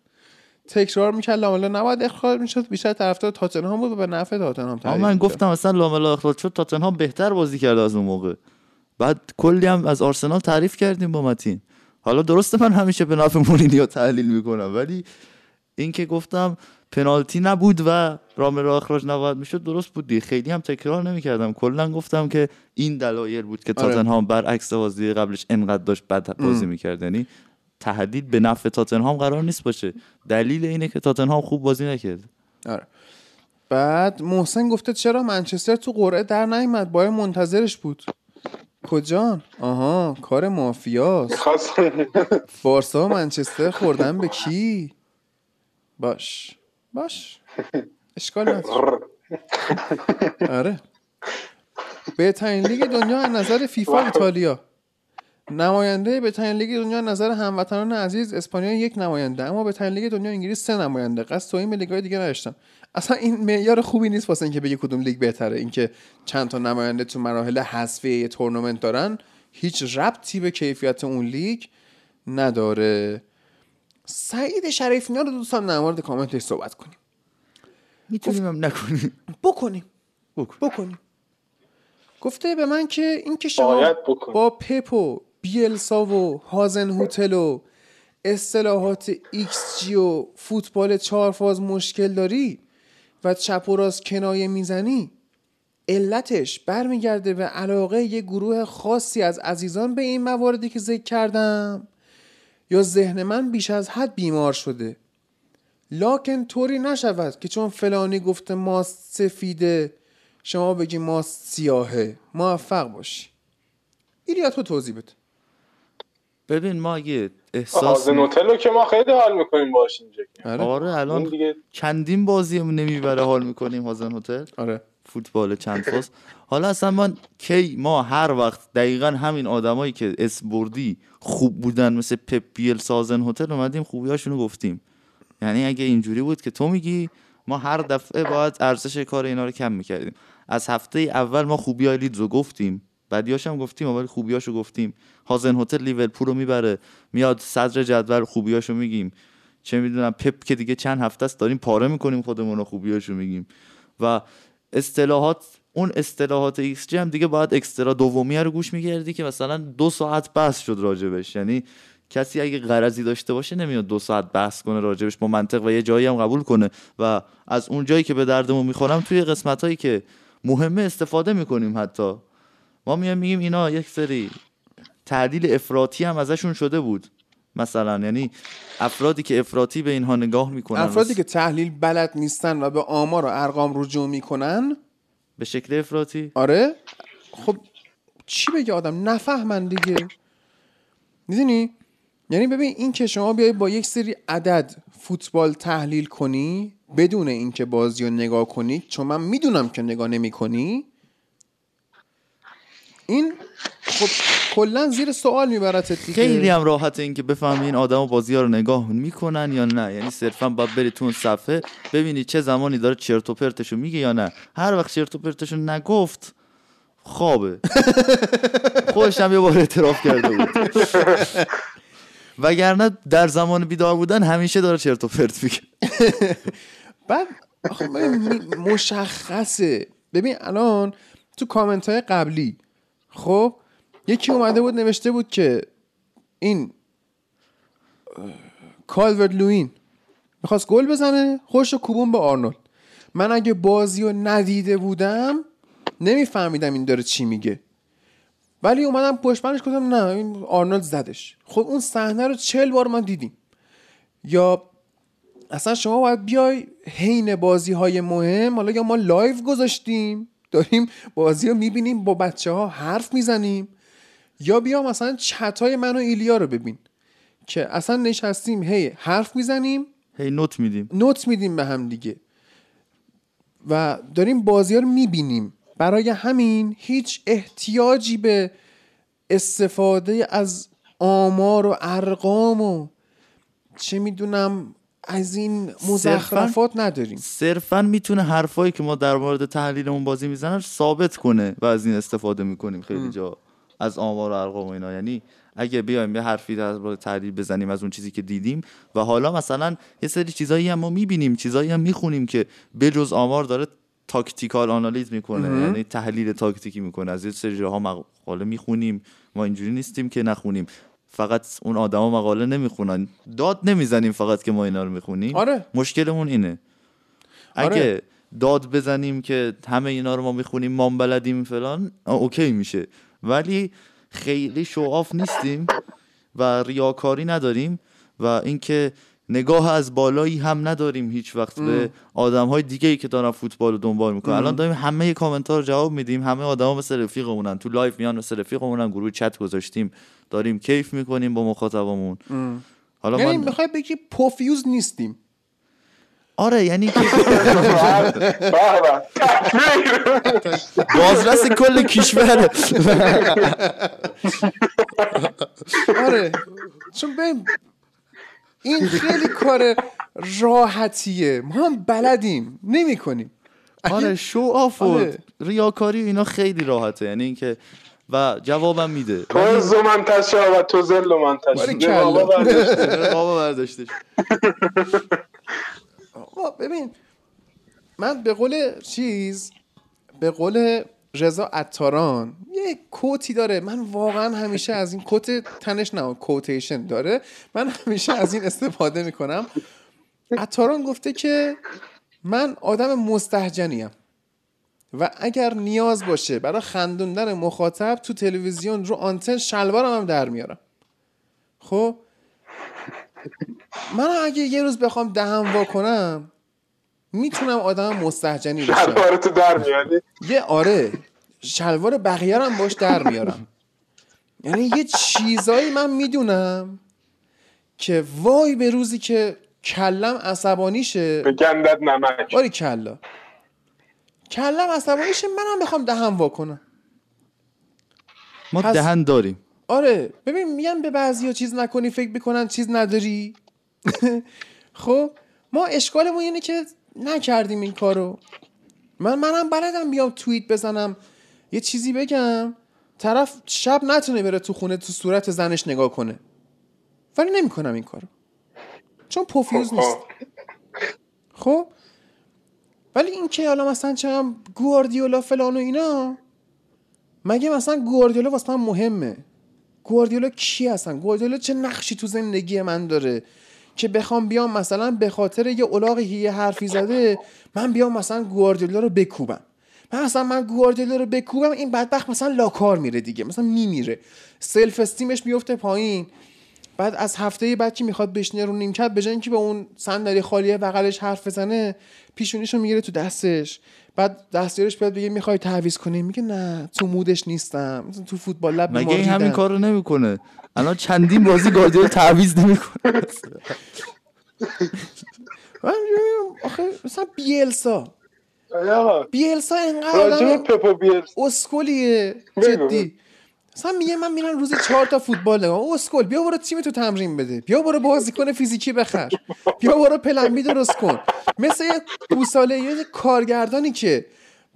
تکرار می‌کرد لاملا نباید اخراج می‌شد. بیشتر طرفدار تاتنهام بود و به نفع تاتنهام تحلیل من. گفتم اصلا لاملا اخراج شد. تاتنهام بهتر بازی کرده از اون موقع. بعد کلی هم از آرسنال تعریف کردیم با متین. حالا درسته من همیشه به نفع مورینیو تحلیل می‌کنم ولی اینکه گفتم پنالتی نبود و رامرو اخراج نباید می‌شد درست بود دیگه. خیلی هم تکرار نمی‌کردم. کلا گفتم که این دلایل بود که آره. تاتنهام برعکس بازی قبلش انقدر داشت بد بازی می‌کرد. یعنی تهدید به نفع تاتنهام قرار نیست باشه. دلیل اینه که تاتنهام خوب بازی نکرد. آره. بعد محسن گفته چرا منچستر تو قرعه در نیومد باید منتظرش بود. کجان آها کار مافیاست. بارسا و منچستر خوردن به کی؟ باش. باش. *laughs* اشکال نداره. آره. بهترین لیگ دنیا از نظر فیفا ایتالیا. نماینده بهترین لیگ دنیا از نظر هموطنان عزیز اسپانیا یک نماینده. اما بهترین لیگ دنیا انگلیس سه نماینده. قصد توهین به لیگ‌های دیگه نداشتم. اصلا این معیار خوبی نیست واسه اینکه بگه کدوم لیگ بهتره. اینکه چند تا نماینده تو مراحل حذفی تورنمنت دارن. هیچ ربطی به کیفیت اون لیگ نداره. سعید شریفی رو دوستان در مورد کامنتش صحبت کنیم. می‌تونیم هم نکنیم. بکنیم. بکن. بکنیم. گفته به من که این که شما با پپ و بیلسا و هازن هوتل و اصطلاحات ایکس جی و فوتبال چهار فاز مشکل داری و چپ و راست کنایه می‌زنی علتش برمیگرده به علاقه یه گروه خاصی از عزیزان به این مواردی که ذکر کردم. یا ذهن من بیش از حد بیمار شده. لاکن طوری نشود که چون فلانی گفته ماست سفیده شما بگی ماست سیاهه. موفق باشی. ایلیا تو توضیح بده. ببین ما اگه احساس هازن هتل رو که ما خیلی حال می‌کنیم باش اینجا. آره. آره الان دیگه چندین بازی نمی‌بره حال می‌کنیم هازن هتل. آره. فوتبال چند فاز حالا اصلا من کی ما هر وقت دقیقا همین آدمایی که اسم بردی خوب بودن مثل پپ بیل سازن هتل اومدیم خوبیاشونو گفتیم. یعنی اگه اینجوری بود که تو میگی ما هر دفعه باید ارزش کار اینا رو کم می‌کردیم. از هفته اول ما خوبی های لیدز رو گفتیم. بعدیاش هم گفتیم ولی خوبیاشو گفتیم. هازن هوتل لیورپول رو می‌بره. میاد صدر جدول خوبیاشو میگیم. چه می‌دونم پپ که دیگه چند هفته است داریم پاره می‌کنیم خودمون رو خوبیاشو میگیم. و اصطلاحات اون اصطلاحات ایکس جی هم دیگه باید اکسترا دومیه رو گوش میکردی که مثلا دو ساعت بحث شد راجبش. یعنی کسی اگه غرضی داشته باشه نمیاد دو ساعت بحث کنه راجبش با منطق و یه جایی هم قبول کنه. و از اون جایی که به دردمون می‌خورم توی قسمت هایی که مهمه استفاده می‌کنیم حتی. ما میایم میگیم اینا یک سری تعدیل افراطی هم ازشون شده بود. مثلا. یعنی افرادی که افراطی به اینها نگاه می‌کنن افرادی که تحلیل بلد نیستن و به آمار و ارقام رجوع می‌کنن؟ به شکل افراطی؟ آره. خب چی بگه آدم؟ نفهمن دیگه. می‌دونی؟ یعنی ببین این که شما بیای با یک سری عدد فوتبال تحلیل کنی بدون اینکه بازی رو نگاه کنی چون من می‌دونم که نگاه نمی کنی این خب کلا زیر سوال میبرت دیگه. خیلی هم راحته این که بفهمی این آدم بازی ها رو نگاه می‌کنن یا نه. یعنی صرفا باید بری تو اون صفحه ببینی چه زمانی داره چرت و پرتشو میگه یا نه. هر وقت چرت و پرتشو نگفت خوابه. *laughs* خودش هم یه بار اعتراف کرده بود. وگرنه در زمان بیدار بودن همیشه داره چرت و پرت میگه. *laughs* بعد مشخصه. ببین الان تو کامنت های قبلی خب یکی اومده بود نوشته بود که این کالورد لوین می‌خواست گل بزنه خوش و کوبون به آرنولد. من اگه بازی رو ندیده بودم نمیفهمیدم این داره چی میگه. ولی اومدم پشت گفتم نه این آرنولد زدش. خب اون صحنه رو چل بار ما دیدیم. یا اصلا شما باید بیای حین بازی های مهم حالا یا ما live گذاشتیم. داریم بازی رو می‌بینیم با بچه ها حرف می‌زنیم. یا بیا مثلا چت های من و ایلیا رو ببین که اصلا نشستیم هی حرف می‌زنیم. هی نوت میدیم. نوت میدیم به هم دیگه. و داریم بازی ها رو می‌بینیم. برای همین هیچ احتیاجی به استفاده از آمار و ارقام و چه می‌دونم از این مزخرفات نداریم. صرفا می‌تونه حرفایی که ما در مورد تحلیلمون بازی می‌زنن ثابت کنه و از این استفاده می‌کنیم خیلی جا. از آمار و ارقام و اینا. یعنی اگه بیایم یه حرفی در مورد تحلیل بزنیم از اون چیزی که دیدیم و حالا مثلا یه سری چیزایی هم ما می‌بینیم چیزایی هم می‌خونیم که بجز آمار داره tactical analyze می‌کنه یعنی تحلیل تاکتیکی می‌کنه. از یه سری جاها مقاله می‌خونیم ما اینجوری نیستیم که نخونیم. فقط اون آدما مقاله نمی‌خونن داد نمی‌زنیم فقط که ما اینا رو می‌خونیم آره. مشکلمون اینه اگه آره. داد بزنیم که همه اینا رو ما می‌خونیم ما بلدیم فلان okay میشه ولی خیلی show off نیستیم و ریاکاری نداریم و اینکه نگاه از بالایی هم نداریم هیچ وقت به آدم های دیگه ای که دارن فوتبال رو دنبال می‌کنن. الان داریم همه کامنت ها رو جواب میدیم. همه آدما مثل رفیقمونن. تو live میان مثل رفیقمونن. گروه چت گذاشتیم. داریم کیف می‌کنیم با مخاطبمون. حالا یعنی من می‌خوای بگی پوفیوز نیستیم. آره یعنی. *laughs* بازرس کل کشوره *laughs* آره. چون این خیلی کار راحتیه. ما هم بلدیم. نمی کنیم آره شو آف و آره. ریاکاری و اینا خیلی راحته. یعنی اینکه و جوابم میده. تو عز من و تو ذل من. رقابه برداشتش ببین. من به قول چیز به قول رضا عطاران. یه کوتی داره. من واقعا همیشه از این کوت تنش نه کوتیشن داره. من همیشه از این استفاده می‌کنم. عطاران گفته که من آدم مستهجنیم و اگر نیاز باشه برای خندوندن مخاطب تو تلویزیون رو آنتن شلوارم هم در میارم. خب؟ من اگه یه روز بخوام دهم وا کنم می‌تونم آدم مستهجنی باشم. شلوار تو در میادی یه آره. شلوار بقیه هم باش در میارم. یعنی یه چیزایی من می‌دونم که وای به روزی که کلم عصبانی شه به گندت نمک. باری کلا. کلم عصبانی شه منم بخوام دهم وا کنم. ما پس- دهن داریم. آره. ببین میگن به بعضی چیز نکنی فکر می‌کنن چیز نداری. *laughs* خب ما اشکالمون اینه که نکردیم این کارو. من منم بلدم بیام توییت بزنم. یه چیزی بگم. طرف شب نتونه بره تو خونه تو صورت زنش نگاه کنه. ولی نمی‌کنم این کارو. چون پوفیوز نیست. خب؟ ولی این که حالا مثلا چه هم گواردیولا فلان و اینا مگه مثلا گواردیولا واسه من مهمه؟ گواردیولا کی هستن؟ گواردیولا چه نقشی تو زندگی من داره؟ که بخوام بیام مثلا به خاطر یه الاغی که یه حرفی زده من بیام مثلا گواردیولا رو بکوبم. من مثلا من گواردیولا رو بکوبم این بدبخت مثلا لاکار میره دیگه مثلا میمیره. self-esteem ش میفته پایین. بعد از هفته بعد که می‌خواد بشینه رو نیمکت به اینکه به اون صندلی خالیه بغلش حرف بزنه پیشونیشو می‌گیره تو دستش. بعد دستیارش بیاد بگه می‌خوای تعویض کنی. میگه نه تو مودش نیستم. تو فوتبال لب مگه این همین دیدم. کار رو نمی‌کنه؟ الان چندین بازی گاردیولا تعویض نمی‌کنه. *laughs* من میگم، آخه مثلا بیلسا. بیلسا اسکلیه بگو. جدی مثلا میگه من میرم روزی چهار تا فوتبال نگاه اسکل بیا برو تیم تو تمرین بده. بیا برو بازیکن فیزیکی بخر. بیا برو پلن بی درست کن. مثل یه گوساله یه کارگردانی که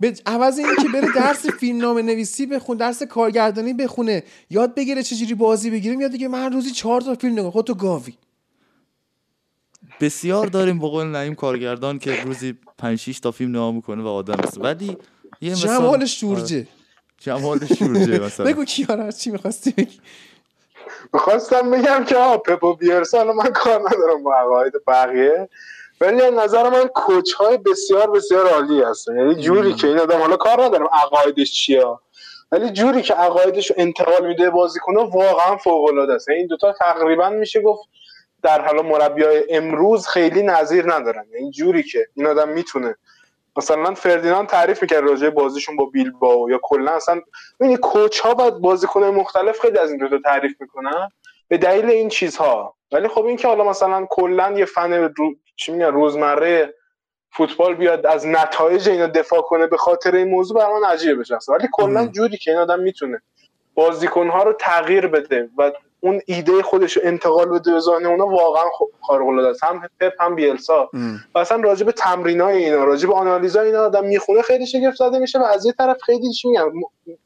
به عوض اینه که بره درس فیلمنامه نویسی بخون درس کارگردانی بخونه یاد بگیره چجوری بازی بگیره میاد دیگه من روزی چهار تا فیلم نگاه خودتو گاوی. بسیار داریم به قول نعیم کارگردان که روزی 5 6 تا فیلم نگاه می‌کنه و آدم است. ولی یه مثال- جمال شورجه. آره، جمال شورجه مثلا. بگو کیارا چی می‌خواستی بگی. می‌خواستم بگم که آه پپو بیرس حالا من کار ندارم با عقاید بقیه. ولی از نظر من کوچ های بسیار بسیار عالی هستن. یعنی جوری که این آدم حالا کار ندارم عقایدش چیه. ولی جوری که عقایدش رو انتقال میده بازیکن‌ها واقعا فوق العاده است یعنی این دوتا تقریبا میشه گفت در حالا مربیای امروز خیلی نظیر ندارن. یعنی جوری که این آدم می‌تونه مثلا فردیناند تعریف می‌کرد راجع بازیشون با بیلباو یا کلا. اصلا ببینید کوچ ها و بازیکن مختلف خیلی از این دو تا تعریف می‌کنن به دلیل این چیزها. ولی خب این که حالا مثلا کلا یه فن رو... چی میگن روزمره فوتبال بیاد از نتایج اینا دفاع کنه به خاطر این موضوع برای من عجیبه بشه ولی کلا جوری که این آدم می‌تونه بازیکنها رو تغییر بده و اون ایده خودش رو انتقال بده به ذهن اونا واقعا خارق العاده است. هم پپ هم بیلسا. و اصلا راجع به تمرینای اینا راجع به آنالیزای اینا آدم می‌خونه خیلی شگفت زده میشه و از یه طرف خیلی چی میگم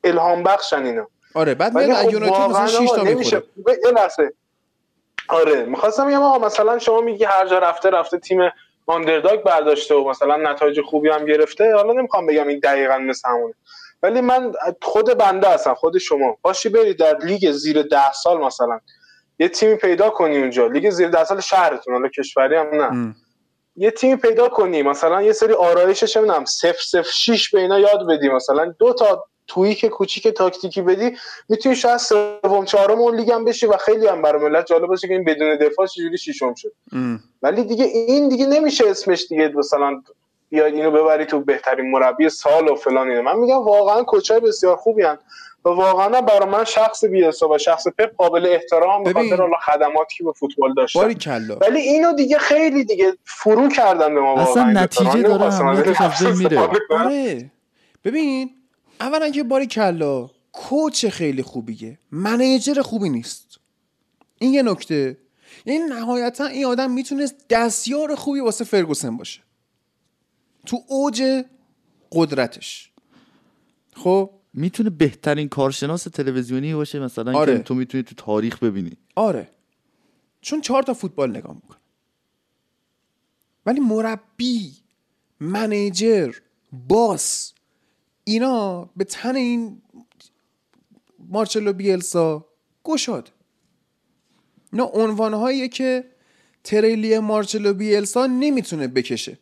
الهام بخشن اینا. آره بعد میاد خب یونایتد مثلا 6 تا یه لحظه. آره می‌خواستم بگم آقا مثلا شما میگی هر جا رفته رفته تیم آندرداگ برداشته و مثلا نتایج خوبی هم گرفته. حالا نمی‌خوام بگم این دقیقا مثل همونه. ولی من خود بنده هستم خود شما. باشی برید در لیگ زیر ده سال مثلا. یه تیمی پیدا کنی اونجا. لیگ زیر ده سال شهرتون حالا کشوری هم نه. یه تیمی پیدا کنی مثلا یه سری آرایشش نمی‌دونم 0 0 6 به اینا یاد بدی مثلا. دو تا توییک کوچیک تاکتیکی بدی می‌تونی شاید سوم چهارم اون لیگ هم بشی و خیلی هم برای ملت جالب باشه که این بدون دفاع چجوری شیشم شد. ولی دیگه این دیگه نمیشه اسمش دیگه مثلا بیاید اینو ببری تو بهترین مربی سال و فلان اینه من میگم واقعا کوچای بسیار خوبی هن. و واقعا برای من شخص بیلسا و شخص پپ قابل احترام به خاطر خدماتی که به فوتبال داشتن ولی اینو دیگه خیلی دیگه فرو کردن به ما اصلا نتیجه داره میره آره. ببین اولا که باری کلا کوچ خیلی خوبیه. منیجر خوبی نیست. این یه نکته. یعنی نهایتا این آدم می‌تونست دستیار خوبی واسه فرگوسن باشه. تو اوج قدرتش. خب؟ می‌تونه بهترین کارشناس تلویزیونی باشه مثلا آره. که تو می‌تونی تو تاریخ ببینی. آره. چون چهار تا فوتبال نگاه می‌کنه. ولی مربی منیجر باس اینا به تن این مارچلو بیلسا گشاد. اینا عنوانهاییه که تریلی مارچلو بیلسا نمی‌تونه بکشه.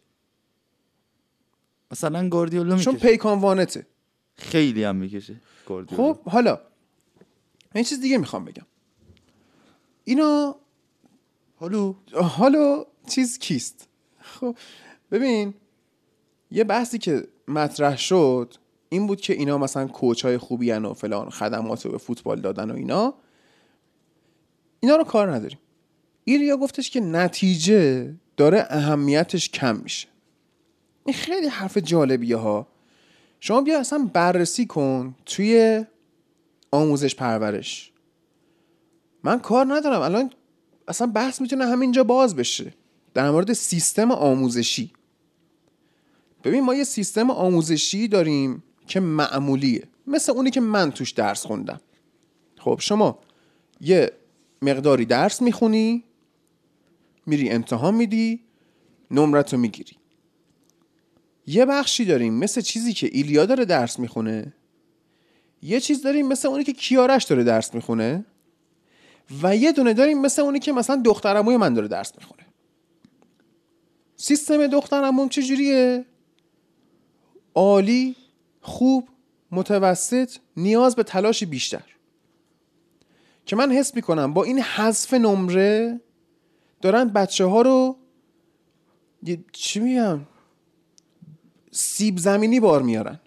مثلا گاردیولا می‌کشه. چون پیکان وانته. خیلی هم می‌کشه گاردیولا خب حالا این چیز دیگه می‌خوام بگم. اینا حالا حالا چیز کیست؟ خب ببین یه بحثی که مطرح شد این بود که اینا مثلا کوچ های خوبی و فلان خدمات رو به فوتبال دادن و اینا. اینا رو کار نداریم. ایریا گفتش که نتیجه داره اهمیتش کم میشه. این خیلی حرف جالبیه ها. شما بیا اصلا بررسی کن توی آموزش پرورش. من کار ندارم. الان اصلا بحث می‌تونه همینجا باز بشه. در مورد سیستم آموزشی. ببین ما یه سیستم آموزشی داریم که معمولیه. مثل اونی که من توش درس خوندم. خب شما یه مقداری درس می‌خونی میری امتحان میدی نمرتو می‌گیری. یه بخشی داریم مثل چیزی که ایلیا داره درس می‌خونه. یه چیز داریم مثل اونی که کیارش داره درس می‌خونه. و یه دونه داریم مثل اونی که مثلا دخترموی من داره درس می‌خونه. سیستم دخترموم چجوریه؟ عالی خوب متوسط نیاز به تلاش بیشتر. که من حس می‌کنم با این حذف نمره دارن بچه ها رو چی میگم؟ سیب زمینی بار میارن.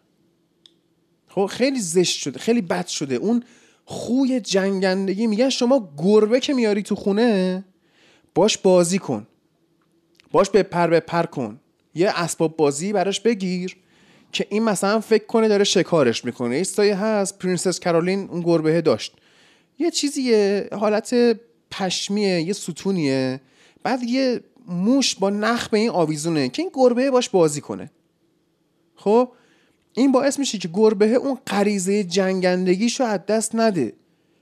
خب خیلی زشت شده خیلی بد شده. اون خوی جنگندگی میگن شما گربه که میاری تو خونه باش بازی کن. باش بپر بپر کن. یه اسباب بازی براش بگیر که این مثلا فکر کنه داره شکارش می‌کنه. ایستایی هست پرنسس کرولین اون گربه داشت. یه چیزیه حالت پشمیه یه ستونیه. بعد یه موش با نخ به این آویزونه که این گربه باش بازی کنه. خب؟ این باعث میشه که گربه اون غریزه جنگندگیشو از دست نده.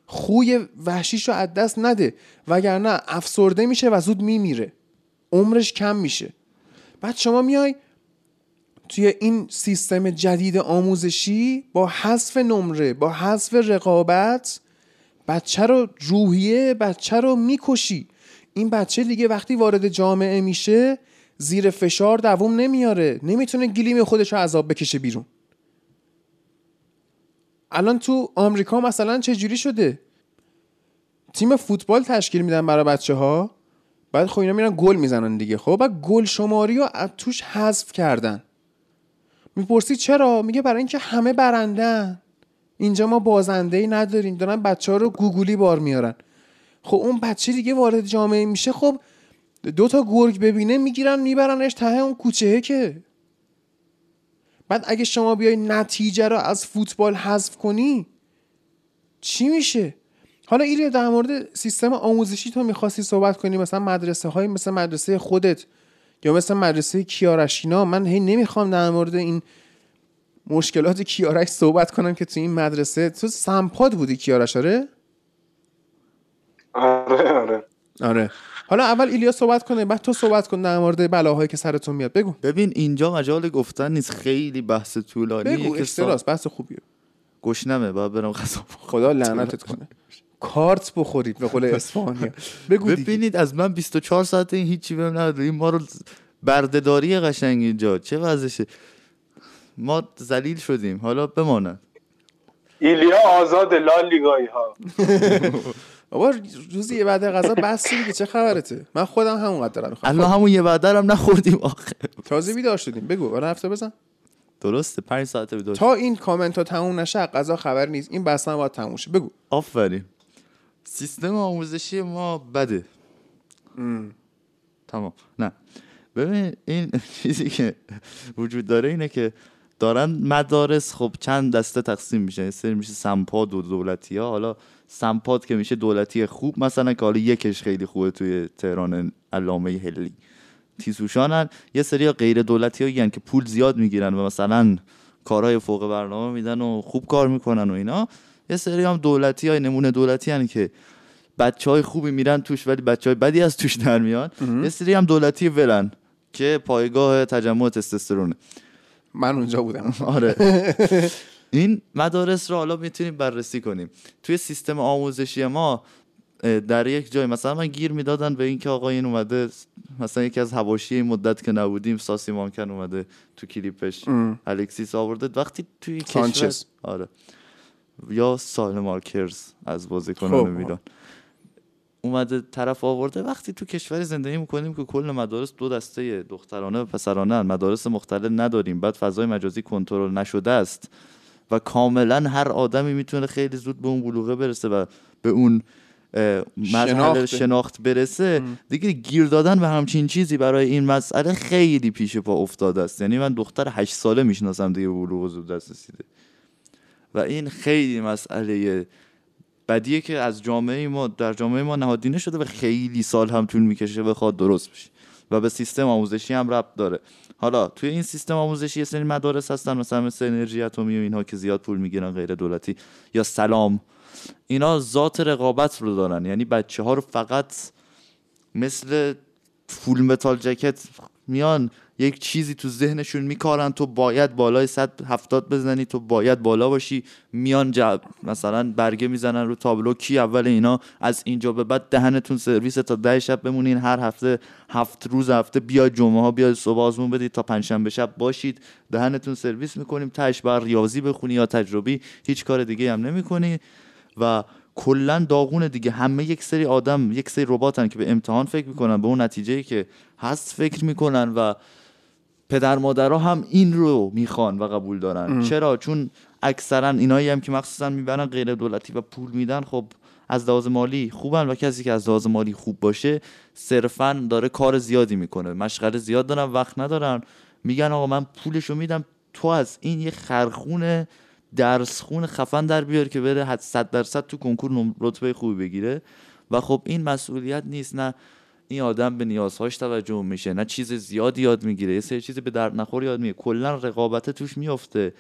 خوی وحشیشو از دست نده. وگرنه افسرده میشه و زود میمیره. عمرش کم میشه. بعد شما میای توی این سیستم جدید آموزشی با حذف نمره با حذف رقابت بچه رو روحیه بچه رو می‌کشی. این بچه دیگه وقتی وارد جامعه میشه زیر فشار دووم نمیاره. نمی‌تونه گلیم خودش رو عذاب بکشه بیرون. الان تو آمریکا مثلا چه جوری شده؟ تیم فوتبال تشکیل میدن برای بچه ها بعد خب اینا میرن گل می‌زنن دیگه. خب بعد گل شماری رو توش حذف کردن. می‌پرسی چرا؟ میگه برای اینکه همه برندن. اینجا ما بازنده ای نداریم. دارن بچه ها رو گوگولی بار میارن. خب اون بچه دیگه وارد جامعه میشه. خب دو تا گرگ ببینه می‌گیرن میبرنش ته اون کوچه که بعد اگه شما بیای نتیجه رو از فوتبال حذف کنی چی میشه؟ حالا ایلیا در مورد سیستم آموزشی تو می‌خواستی صحبت کنی مثلا مدرسه های مثل مدرسه خودت یا مثل مدرسه کیارشینا؟ من هی نمی‌خوام در مورد این مشکلات کیارش صحبت کنم که تو این مدرسه. تو سمپاد بودی کیارش آره؟ آره آره. آره. حالا اول ایلیا صحبت کنه بعد تو صحبت کن در مورد بلاهایی که سرتون میاد. بگو. ببین اینجا مجال گفتن نیست خیلی بحث طولانیه بگو که اشتراس بحث خوبیه. گشنمه باید برم غذا. خدا لعنتت کنه. کارت بخورید به قول اسپانیا. بگو دیگه. ببینید از من 24 ساعت این هیچی بهم نداد. این ما رو بردهداری قشنگ اینجا. چه وضعشه؟ ما ذلیل شدیم. حالا بماند ایلیا آزاد لالیگایی ها *laughs* بابا روزی یه بعد غذا بس دیگه چه خبرته؟ من خودم همونقدر دارم می‌خوام. الان همون یه وعده رو هم نخوردیم آخه. تازه بیدار شدیم. بگو برای هفته بزن. درسته 5 ساعته بیدار تا این کامنت ها تموم نشه غذا خبر نیست. این بستن باید تموم شه. بگو. آفرین. سیستم آموزشی ما بده. تمام. نه. ببین این *laughs* چیزی که وجود داره اینه که دارن مدارس خب چند دسته تقسیم میشن یه سری میشه سمپاد و دولتی ها حالا سمپاد که میشه دولتی خوب مثلا که حالا یکش خیلی خوبه توی تهران علامه هلی. تیسوشانن. یه سری غیر دولتی هایی که پول زیاد می‌گیرن و مثلا کارهای فوق برنامه میدن و خوب کار می‌کنن و اینا. یه سری هم دولتی های نمونه دولتی هن که بچه های خوبی میرن توش ولی بچه های بدی از توش در میان. یه سری هم دولتی ولن که پایگاه تجمع تستوسترونه. من اونجا بودم. آره. *laughs* این مدارس رو حالا می‌تونیم بررسی کنیم. توی سیستم آموزشی ما در یک جای مثلا من گیر می‌دادن به اینکه آقا این اومده مثلا یکی از حواشی این مدت که نبودیم ساسی مانکن اومده تو کلیپش. الکسیس آورده. وقتی توی کشور. آره. یا سال مارکرز از بازیکنان خب. میلان. اومده طرف آورده. وقتی تو کشوری زندگی می‌کنیم که کل مدارس دو دسته دخترانه و پسرانه. مدارس مختلف نداریم. بعد فضای مجازی کنترل نشده است. و کاملا هر آدمی می‌تونه خیلی زود به اون بلوغه برسه و به اون مرحله شناخت. برسه. دیگه گیر دادن به همچین چیزی برای این مسئله خیلی پیش پا افتاده است. یعنی من دختر هشت ساله می‌شناسم دیگه به بلوغ زود دست رسیده. و این خیلی مسئله بدیه که از جامعه ما در جامعه ما نهادینه شده و خیلی سال هم طول می‌کشه بخواد درست بشه. و به سیستم آموزشی هم ربط داره. حالا توی این سیستم آموزشی یه سری مدارس هستن مثلا مثل انرژی اتمی و اینها که زیاد پول می‌گیرن غیر دولتی یا سلام. اینا ذات رقابت رو دارن. یعنی بچه ها رو فقط مثل فول متال جکت میان یک چیزی تو ذهنشون میکارن تو باید بالای 170 بزنی تو باید بالا باشی. میان جب مثلا برگه می‌زنن رو تابلو کی اول اینا از اینجا به بعد دهنتون سرویس تا ده شب بمونین. هر هفته هفت روز هفته بیاید جمعه ها بیاید صبح آزمون بدید تا پنجشنبه شب باشید. دهنتون سرویس می‌کنیم تش بر ریاضی بخونی یا تجربی هیچ کار دیگه هم نمی‌کنی. و کلا داغون دیگه. همه یک سری آدم یک سری رباتن که به امتحان فکر می‌کنن به اون نتیجه که هست فکر می‌کنن و پدر مادرها هم این رو می‌خوان و قبول دارن. چرا؟ چون اکثرا اینایی هم که مخصوصا می‌برن غیر دولتی و پول میدن خب از لحاظ مالی خوبن و کسی که از لحاظ مالی خوب باشه صرفا داره کار زیادی می‌کنه. مشغله زیاد دارن وقت ندارن. میگن آقا من پولشو میدم تو از این یه خرخون درس خون خفن در بیار که بره حد صد درصد تو کنکور رتبه خوبی بگیره. و خب این مسئولیت نیست نه این آدم به نیازهاش توجه میشه نه چیز زیادی یاد می‌گیره. یه سری چیز به درد نخور یاد می‌گیره کلا رقابت توش میافته.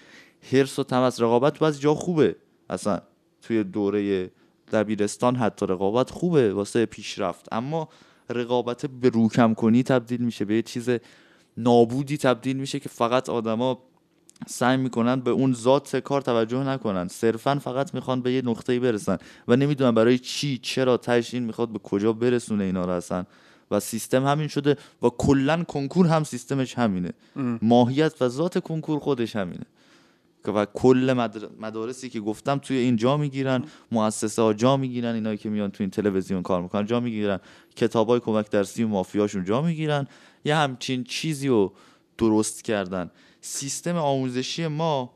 حرص و تمس رقابت تو جا خوبه. اصلا توی دوره دبیرستان حتی رقابت خوبه واسه پیشرفت. اما رقابت به روکم کنی تبدیل میشه به یه چیز نابودی تبدیل میشه که فقط آدما سعی می‌کنن به اون ذات کار توجه نکنن صرفا فقط می‌خوان به یه نقطه‌ای برسن. و نمی‌دونن برای چی چرا تهش این می‌خواد به کجا برسونه اینا رو اصلا. و سیستم همین شده و کلا کنکور هم سیستمش همینه. ماهیت و ذات کنکور خودش همینه. و کل مدر- مدارسی که گفتم توی این جا می‌گیرن مؤسسه ها جا می‌گیرن اینایی که میان توی این تلویزیون کار می‌کنن جا می‌گیرن. کتاب های کمک درسی و مافیاشون جا می‌گیرن. یه همچین چیزی رو درست کردن. سیستم آموزشی ما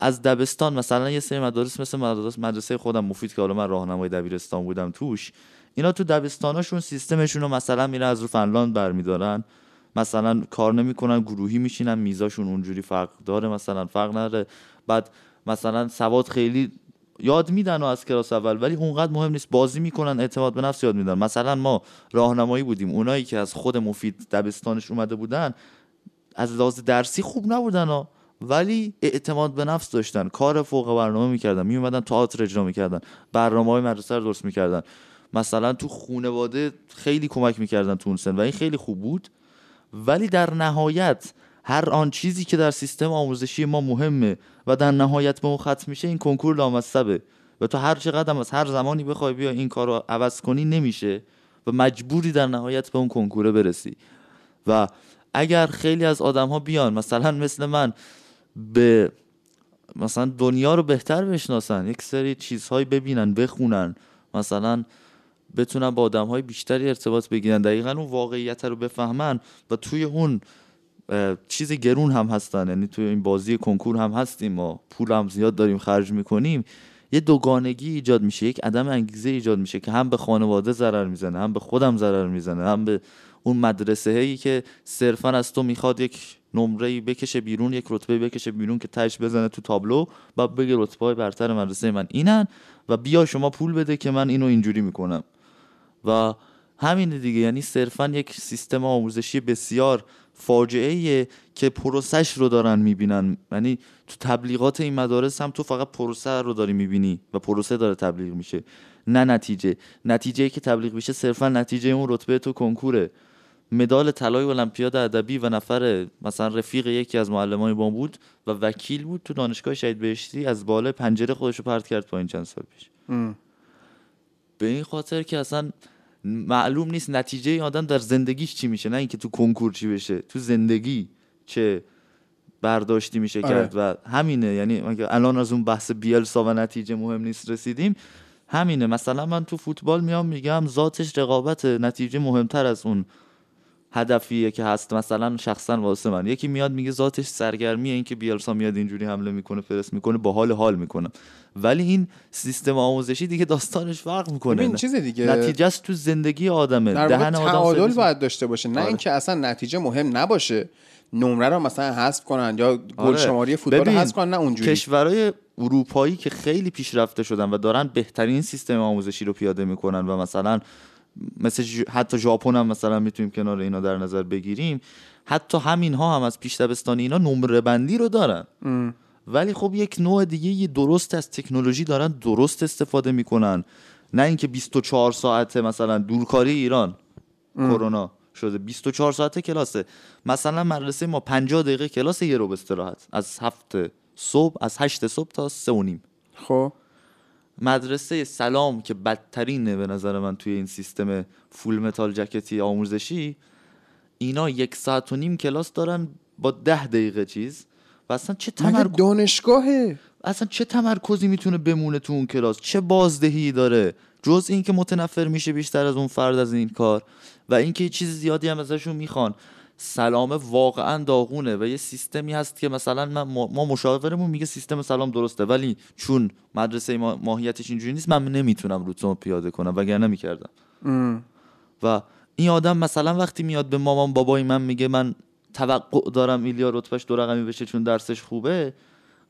از دبستان مثلا یه سری مدارس مثل مدارس مدرسه خودم مفید که حالا من راهنمای دبیرستان بودم توش اینا تو دبستاناشون سیستمشون رو مثلا میره از رو فنلاند برمیدارن. مثلا کار نمی‌کنن گروهی میشینن میزاشون اونجوری فرق داره مثلا فرق نداره. بعد مثلا سواد خیلی یاد میدن و از کلاس اول ولی اونقدر مهم نیست. بازی می‌کنن اعتماد به نفس یاد میدن. مثلا ما راهنمایی بودیم. اونایی که از خود مفید دبستانش اومده بودن از لحاظ درسی خوب نبودن ها. ولی اعتماد به نفس داشتن. کار فوق برنامه می‌کردن. میومدن تئاتر اجرا می‌کردن. برنامه های مدرسه رو درست می‌کردن. مثلا تو خونواده خیلی کمک می‌کردن تو اون سن و این خیلی خوب بود. ولی در نهایت هر آن چیزی که در سیستم آموزشی ما مهمه و در نهایت به اون ختم میشه این کنکور لامصبه. و تو هر چقدر هم از هر زمانی بخوای بیا این کار رو عوض کنی نمیشه. و مجبوری در نهایت به اون کنکوره برسی. و اگر خیلی از آدم ها بیان مثلا مثل من به مثلا دنیا رو بهتر بشناسن یک سری چیزهایی ببینن بخونن مثلا بتونن با آدم های بیشتری ارتباط بگیرن دقیقا اون واقعیت رو بفهمن و توی اون چیز گرون هم هستن یعنی توی این بازی کنکور هم هستیم ما پول هم زیاد داریم خرج می‌کنیم یه دوگانگی ایجاد میشه یک عدم انگیزه ایجاد میشه که هم به خانواده ضرر می‌زنه هم به خودم ضرر می‌زنه هم به اون مدرسه هایی که صرفا از تو می‌خواد یک نمره بکشه بیرون یک رتبه بکشه بیرون که تش بزنه تو تابلو و بگه رتبه برتر مدرسه من اینن و بیا شما پول بده که من اینو اینجوری می‌کنم. و همین دیگه یعنی صرفا یک سیستم آموزشی بسیار فاجعه که پروسش رو دارن می‌بینن. یعنی تو تبلیغات این مدارس هم تو فقط پروسه رو داری می‌بینی و پروسه داره تبلیغ میشه نه نتیجه. نتیجه که تبلیغ میشه صرفا نتیجه اون رتبه تو کنکوره. مدال طلای المپیاد ادبی و نفر مثلا رفیق یکی از معلمای ما بود و وکیل بود تو دانشگاه شهید بهشتی از بالای پنجره خودش رو پرت کرد پایین چند سال پیش. به این خاطر که اصلا معلوم نیست نتیجه این آدم در زندگیش چی میشه نه اینکه تو کنکور چی بشه تو زندگی چه برداشتی میشه آره. کرد و همینه. یعنی الان از اون بحث بیلسا و نتیجه مهم نیست رسیدیم همینه. مثلا من تو فوتبال میام میگم ذاتش رقابت نتیجه مهمتر از اون هدفیه که هست. مثلا شخصا واسه من. یکی میاد میگه ذاتش سرگرمیه این که بیلسا میاد اینجوری حمله می‌کنه فرست می‌کنه با حال حال می‌کنم. ولی این سیستم آموزشی دیگه داستانش فرق می‌کنه. ببین چیز دیگه. نتیجه تو زندگی آدمه. در دهن آدم تعادل باید داشته باشه. نه آره. اینکه اصلا نتیجه مهم نباشه. نمره رو مثلا حذف کنن یا گل آره. شماری فوتبال حذف کنن نه اونجوری. کشورهای اروپایی که خیلی پیشرفته شدن و دارن بهترین سیستم آموزشی رو پیاده می‌کنن و مثلا مثل حتی ژاپن هم مثلا می‌تونیم کنار اینا در نظر بگیریم. حتی همین ها هم از پیش دبستانی اینا نمره بندی رو دارن. ولی خب یک نوع دیگه یه درست از تکنولوژی دارن درست استفاده می‌کنن. نه اینکه 24 ساعته مثلا دورکاری ایران کرونا شده. 24 ساعته کلاسه. مثلا مدرسه ما 50 دقیقه کلاس یه رو استراحت. از هفت صبح از 8 صبح تا 3 و نیم. خب. مدرسه سلام که بدترینه به نظر من توی این سیستم فول متال جکتی آموزشی اینا یک ساعت و نیم کلاس دارن با ده دقیقه چیز و اصلا چه تمرکز دانشگاهه. اصلا چه تمرکزی می‌تونه بمونه تو اون کلاس؟ چه بازدهی داره؟ جز اینکه متنفر میشه بیشتر از اون فرد از این کار و اینکه چیز زیادی هم ازشون می‌خوان. سلام واقعا داغونه و یه سیستمی هست که مثلا من ما مشاورمون میگه سیستم سلام درسته ولی چون مدرسه ما ماهیتش اینجوری نیست من نمی‌تونم روتون پیاده کنم وگرنه می‌کردم. و این آدم مثلا وقتی میاد به مامان بابای من میگه من توقع دارم ایلیا رتبهش دو رقمی بشه چون درسش خوبه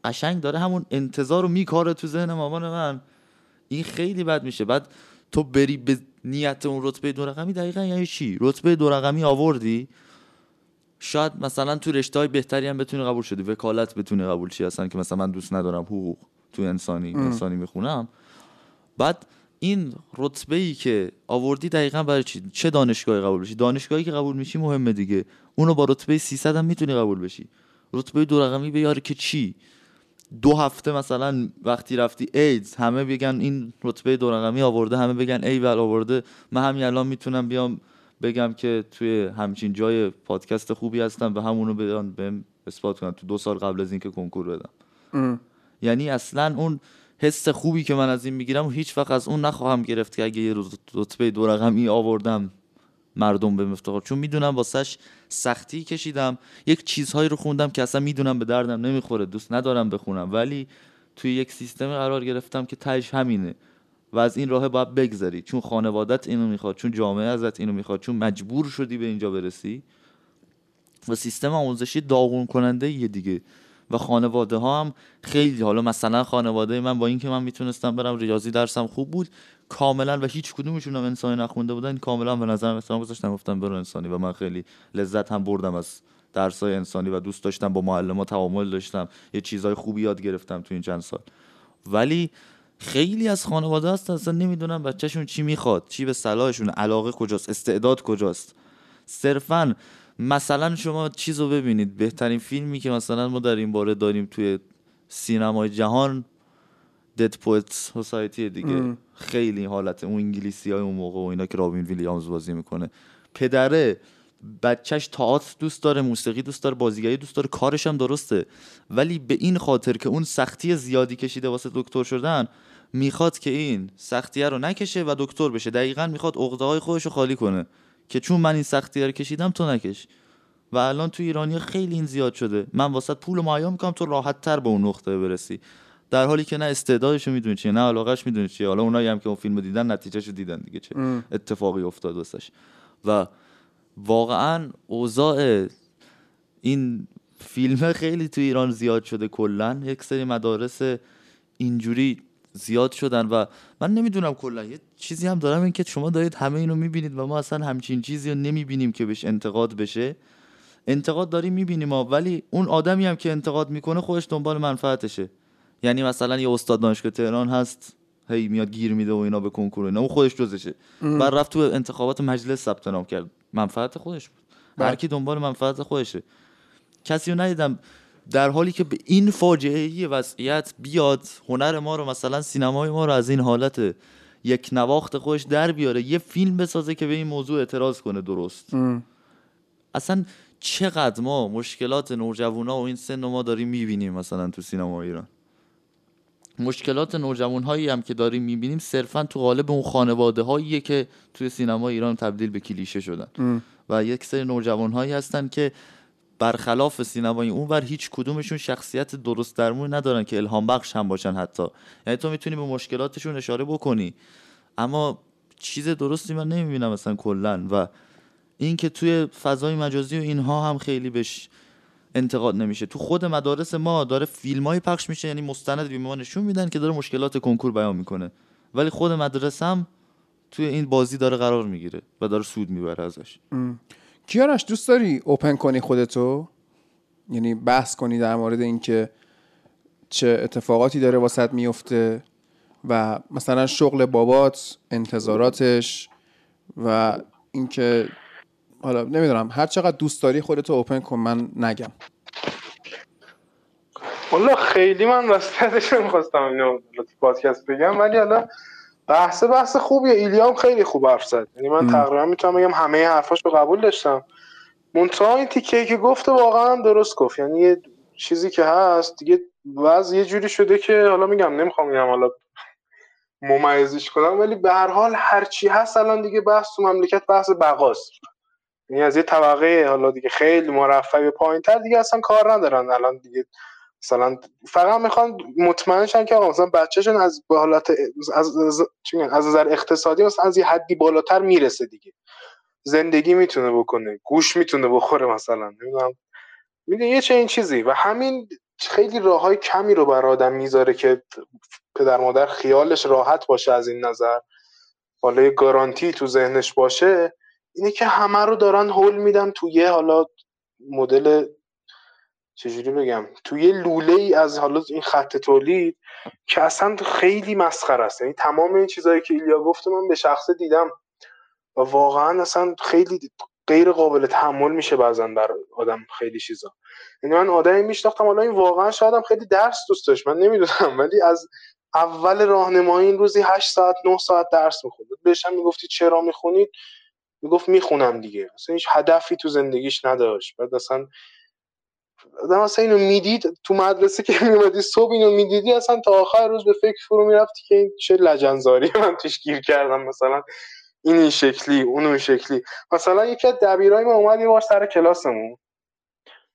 قشنگ داره همون انتظار رو میکاره تو ذهن مامان من. این خیلی بد میشه. بعد تو بری به نیت اون رتبه دو رقمی دقیقا یعنی چی؟ رتبه دو رقمی آوردی شاید مثلا تو رشته های بهتری هم بتونی قبول شدی. وکالت بتونی قبول شی اصلا که مثلا من دوست ندارم حقوق تو انسانی انسانی می‌خونم. بعد این رتبه ای که آوردی دقیقا برای چی؟ چه دانشگاهی قبول بشی؟ دانشگاهی که قبول میشی مهمه دیگه. اونو با رتبه 300 هم می‌تونی قبول بشی. رتبه دو رقمی بیاره که چی؟ دو هفته مثلا وقتی رفتی ایدز همه بگن این رتبه دو رقمی آورده همه بگن ای ول آورده. من همین الان می‌تونم بیام بگم که توی همچین جای پادکست خوبی هستم و همونو بیان بهم اثبات کنم تو دو سال قبل از اینکه کنکور بدم. یعنی اصلا اون حس خوبی که من از این می‌گیرم هیچ وقت از اون نخواهم گرفت که اگه یه روز رتبه دو رقمی آوردم مردم به مفتقر چون می‌دونم واسش سختی کشیدم. یک چیزهایی رو خوندم که اصلا می‌دونم به دردم نمی‌خوره. دوست ندارم بخونم. ولی توی یک سیستم قرار گرفتم که تهش همینه. و از این راه باید بگذری. چون خانوادت اینو می‌خواد چون جامعه ازت اینو می‌خواد چون مجبور شدی به اینجا برسی. و سیستم آموزشی داغون کننده یه دیگه. و خانواده ها هم خیلی حالا مثلا خانواده من با اینکه من می‌تونستم برم ریاضی درسم خوب بود کاملا و هیچ کدومشون هم انسانی نخونده بودن کاملا به نظر احترام گذاشتن گفتم برو انسانی. و من خیلی لذت هم بردم از درس های انسانی و دوست داشتم با معلم تعامل داشتم یه چیزهای خوبی یاد گرفتم تو این چند سال. ولی خیلی از خانواده هست اصلا نمی‌دونم بچهشون چی می‌خواد چی به صلاحشون علاقه کجاست استعداد کجاست. صرفا مثلا شما چیز رو ببینید بهترین فیلمی که مثلا ما در این باره داریم توی سینمای جهان دد پویت سوسایتی دیگه. خیلی حالت اون انگلیسی های اون موقع و اینا که رابین ویلیامز بازی می‌کنه. پدره بچهش تئاتر دوست داره موسیقی دوست داره بازیگری دوست داره کارش هم درسته. ولی به این خاطر که اون سختی زیادی کشیده واسه دکتر شدن می‌خواد که این سختیه رو نکشه و دکتر بشه. دقیقا می‌خواد عقده های خودش رو خالی کنه که چون من این سختی رو کشیدم تو نکش. و الان تو ایرانی خیلی این زیاد شده. من واسه پول معیا می‌کنم تو راحت تر به اون نقطه برسی. در حالی که نه استعدادشو می‌دونی چیه نه علاقش می‌دونی چیه. حالا اونایی هم که اون فیلمو دیدن نتیجهشو دیدن دیگه چه اتفاقی افتاد واسش. و واقعا اوضاع این فیلم خیلی تو ایران زیاد شده کلا یک سری مدارس اینجوری زیاد شدن و من نمی‌دونم کلا یه چیزی هم دارم این که شما دارید همه اینو می‌بینید و ما اصلا همچین چیزی رو نمی‌بینیم که بهش انتقاد بشه. انتقاد داریم می‌بینیم ولی اون آدمی هم که انتقاد می‌کنه خودش دنبال منفعتشه. یعنی مثلا یه استاد دانشگاه تهران هست هی میاد گیر میده و اینا به کنکور اینا اون خودش جزشه بعد رفت تو انتخابات مجلس ثبت نام کرد. منفعت خودش بود. هر کی دنبال منفعت خودشه. کسی رو ندیدم در حالی که به این فاجعه وضعیت بیاد هنر ما رو مثلا سینمای ما رو از این حالت یک نواخت خودش در بیاره یه فیلم بسازه که به این موضوع اعتراض کنه درست. اصلا چقدر ما مشکلات نوجوانا و این سن ما داریم می‌بینیم مثلا تو سینما ایران؟ مشکلات نوجوان هایی هم که داریم می‌بینیم صرفا تو قالب اون خانواده هاییه که توی سینما ایران تبدیل به کلیشه شدن. و یک سری نوجوان هایی هستن که برخلاف سینمای اونور هیچ کدومشون شخصیت درست درمون ندارن که الهام بخش هم باشن حتی. یعنی تو می‌تونی به مشکلاتشون اشاره بکنی. اما چیز درستی من نمی‌بینم مثلا کلا. و اینکه توی فضای مجازی و اینها هم خیلی بهش انتقاد نمیشه. تو خود مدارس ما داره فیلمایی پخش میشه یعنی مستند به ما نشون میدن که داره مشکلات کنکور بیان می‌کنه. ولی خود مدرسه هم توی این بازی داره قرار می‌گیره و داره سود می‌بره ازش. کیارش دوست داری اوپن کنی خودتو؟ یعنی بحث کنی در مورد اینکه چه اتفاقاتی داره واسط میفته و مثلا شغل بابات انتظاراتش و اینکه حالا نمی‌دونم. هر چقدر دوست داری خودتو اوپن کن من نگم. والا خیلی من راستش نمی‌خواستم اینو تو پادکست بگم ولی حالا بحث بحث خوبیه. ایلیام خیلی خوب حرف زد. یعنی من تقریبا می‌تونم بگم همه حرفاش رو قبول داشتم. منتها این تیکه که گفته واقعا درست گفت. یعنی یه چیزی که هست دیگه وضع یه جوری شده که حالا میگم نمی‌خوام میگم حالا ممیزش کنم ولی به هر حال هرچی هست الان دیگه بحث تو مملکت بحث بقاست. یعنی از یه طبقه حالا دیگه خیلی مرفع به پایین تر دیگه اصلا کار ندارن. الان دیگه مثلا فقط می‌خوان مطمئن شن که آقا مثلا بچهشون از حالت از از, از نظر اقتصادی مثلا از یه حدی بالاتر می‌رسه دیگه. زندگی می‌تونه بکنه گوش می‌تونه بخوره مثلا نمی‌دونم. می‌دونی یه چه این چیزی. و همین خیلی راه های کمی رو بر آدم می‌ذاره که پدر مادر خیالش راحت باشه از این نظر. حالا یه گارانتی تو ذهنش باشه اینه که همه رو دارن هول میدن تو یه حالا مدل چجوری بگم تو یه لوله ای از حالا این خط تولید که اصلا خیلی مسخره است. یعنی تمام این چیزهایی که ایلیا گفته من به شخصه دیدم و واقعا اصلا خیلی غیر قابل تحمل میشه بعضا بر آدم خیلی چیزا. یعنی من آدمی میشناختم حالا این واقعا شاید خیلی درس دوست داشت من نمی‌دونم ولی از اول راهنمایی این روزی 8 ساعت 9 ساعت درس می‌خوند بهش هم می‌گفتی چرا می‌خونید؟ می‌گفت می‌خونم دیگه. اصلا هیچ هدفی تو زندگیش نداشت. بعد اصلا آدم اصلا اینو می‌دید تو مدرسه که میومدی صبح اینو می‌دیدی اصلا تا آخر روز به فکر فرو می‌رفتی که این چه لجنزاری من توش گیر کردم مثلا این این شکلی اون اون شکلی. مثلا یکی از دبیرای ما اومد یه بار سر کلاسمون.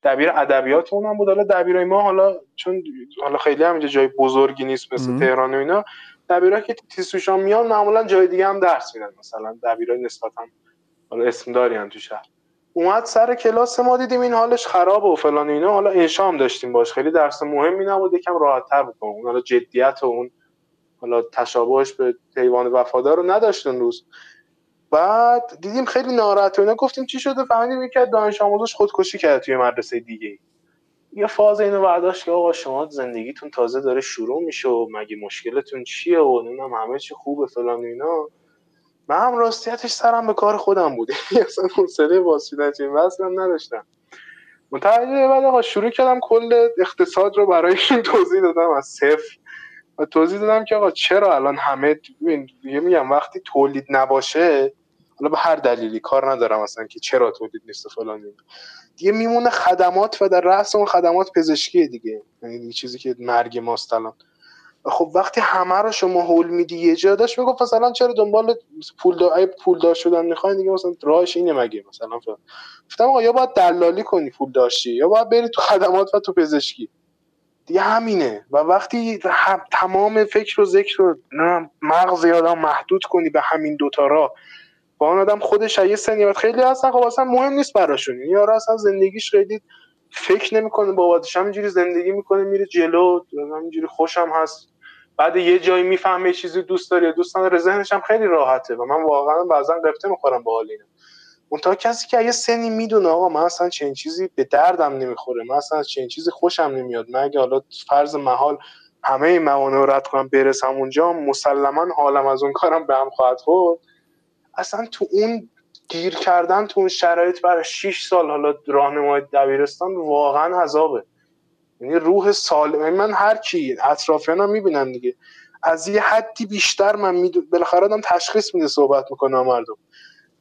دبیر ادبیاتمون هم بود. حالا دبیرای ما حالا چون حالا خیلی هم اینجا جای بزرگی نیست مثل تهران و اینا. دبیرا که تیسوشان میان معمولا جای دیگه هم درس میدن. مثلا دبیرای نسبتا حالا اسم داری هم تو شهر. اومد سر کلاس ما دیدیم این حالش خراب و فلان اینا. حالا انشام داشتیم باش. خیلی درس مهمی نبود یکم راحت تر بود اون. حالا جدیت و اون حالا تشابهش به حیوان وفادار رو نداشت اون روز. بعد دیدیم خیلی ناراحت و اینا. گفتیم چی شده؟ فهمیدیم یکی از دانش آموزش خودکشی کرد توی مدرسه دیگه یه فاز اینو برداشت که آقا شما زندگیتون تازه داره شروع میشه و مگه مشکلتون چیه و نمی‌دونم همه چی خوبه فلان اینا. من هم راستیتش سرم به کار خودم بوده. *laughs* اصلا حوصله واسیدن چه هم نداشتم. متوجه بعد آقا شروع کردم کل اقتصاد رو برای این توضیح دادم. از صفر. و توضیح دادم که آقا چرا الان همه یه میگم وقتی تولید نباشه حالا به هر دلیلی کار ندارم اصلا که چرا تولید نیست فلان دیگه میمونه خدمات و در رأس اون خدمات پزشکی دیگه. یعنی چیزی که مرگ ماست الان. خب وقتی همه رو شما هول میدی یه جا داشت می‌گفت مثلا چرا دنبال پول دا... پول دار شدن می‌خواین؟ دیگه مثلا راهش اینه مگه؟ مثلا گفتم آقا یا باید دلالی کنی پول داشتی یا باید بری تو خدمات و تو پزشکی. دیگه همینه. و وقتی تمام فکر و ذکر رو مغز آدم محدود کنی به همین دوتا راه. با اون آدم خودش یه سنی خیلی هستن خب اصلا مهم نیست براشون. یارو اصلا زندگیش خیلی فکر نمی‌کنه باباتش همینجوری زندگی می‌کنه میره جلو همینجوری خوشم هست. بعد یه جایی می‌فهمه چیزی دوست داره دوست نداره ذهنش هم خیلی راحته و من واقعا بعضا قفته می‌خورم با حال اینه کسی که یه سنی می‌دونه آقا من اصلا چنین چیزی به دردم نمی‌خوره من اصلا چنین چیزی خوشم نمیاد. مگه حالا فرض محال همه موانع رو رد کنم برسم اونجا مسلما حالم از اون کارم به هم خواهد خورد. اصلا تو اون گیر کردن تو اون شرایط برای 6 سال حالا راهنمای دبیرستان واقعا عذابه. یعنی روح سالم. یعنی من هر کی اطرافیانم می‌بینم دیگه. از یه حدی بیشتر من می‌دونم بالاخره آدم تشخیص میده صحبت می‌کنه مردم.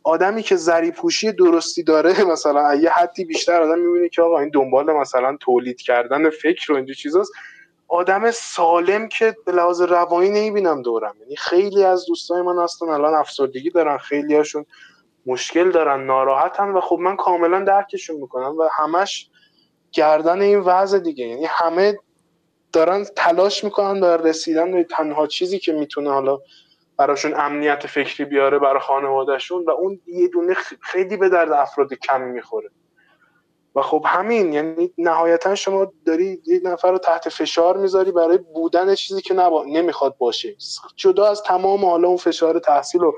آدمی که زری پوشی درستی داره *laughs* مثلا یه حدی بیشتر آدم می‌بینه که آقا این دنبال مثلا تولید کردن فکر و اینجور چیزاست. آدم سالم که به لحاظ روانی نمی‌بینم دورم. یعنی خیلی از دوستای من هستن الان افسردگی دارن خیلی هاشون مشکل دارن ناراحتن و خب من کاملا درکشون می‌کنم و همش گردن این وضع دیگه. یعنی همه دارن تلاش می‌کنن در رسیدن به تنها چیزی که می‌تونه حالا براشون امنیت فکری بیاره برای خانوادهشون و اون یه دونه خیلی به درد افراد کمی می‌خوره. و خب همین یعنی نهایتا شما داری یک نفر رو تحت فشار می‌ذاری برای بودن چیزی که نبا... نمی‌خواد باشه. جدا از تمام حالا اون فشار تحصیل و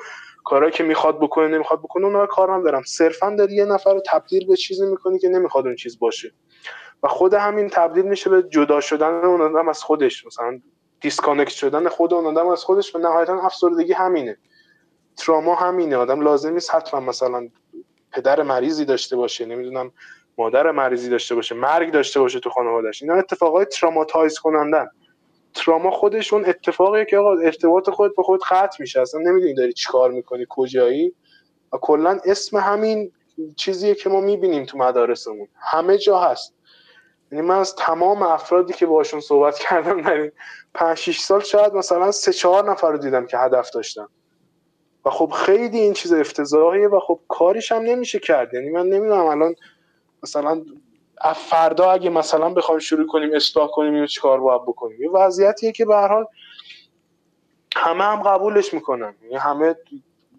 کارهایی که می‌خواد بکنه نمی‌خواد بکنه اونها کار ندارم. صرفا داری یه نفر رو تبدیل به چیزی می‌کنی که نمی‌خواد اون چیز باشه. و خود همین تبدیل میشه به جدا شدن اون آدم از خودش. مثلا disconnect شدن خود اون آدم از خودش و نهایتا افسردگی همینه. تراما همینه. آدم لازم نیست حتما مثلا پدر مریضی داشته باشه نمی‌دونم مادر مریضی داشته باشه مرگ داشته باشه تو خانوادهش اینا اتفاقای تراماتایز کنندن. تراما خودشون اتفاقیه که آقا ارتباط خود به خود قطع میشه. اصلا نمی‌دونی داری چیکار می‌کنی کجایی. و کلا اسم همین چیزیه که ما می‌بینیم تو مدارسمون. همه جا هست. یعنی من از تمام افرادی که باشون صحبت کردم در این 5 6 سال شاید مثلا سه چهار نفر رو دیدم که هدف داشتن. و خب خیلی این چیز افتضاحیه و خب کاریش هم نمیشه کرد. یعنی من نمی‌دونم الان مثلا فردا اگه مثلا بخوایم شروع کنیم اصلاح کنیم اینو چیکار باید بکنیم؟ یه وضعیتیه که به هر حال همه هم قبولش می‌کنن. یعنی همه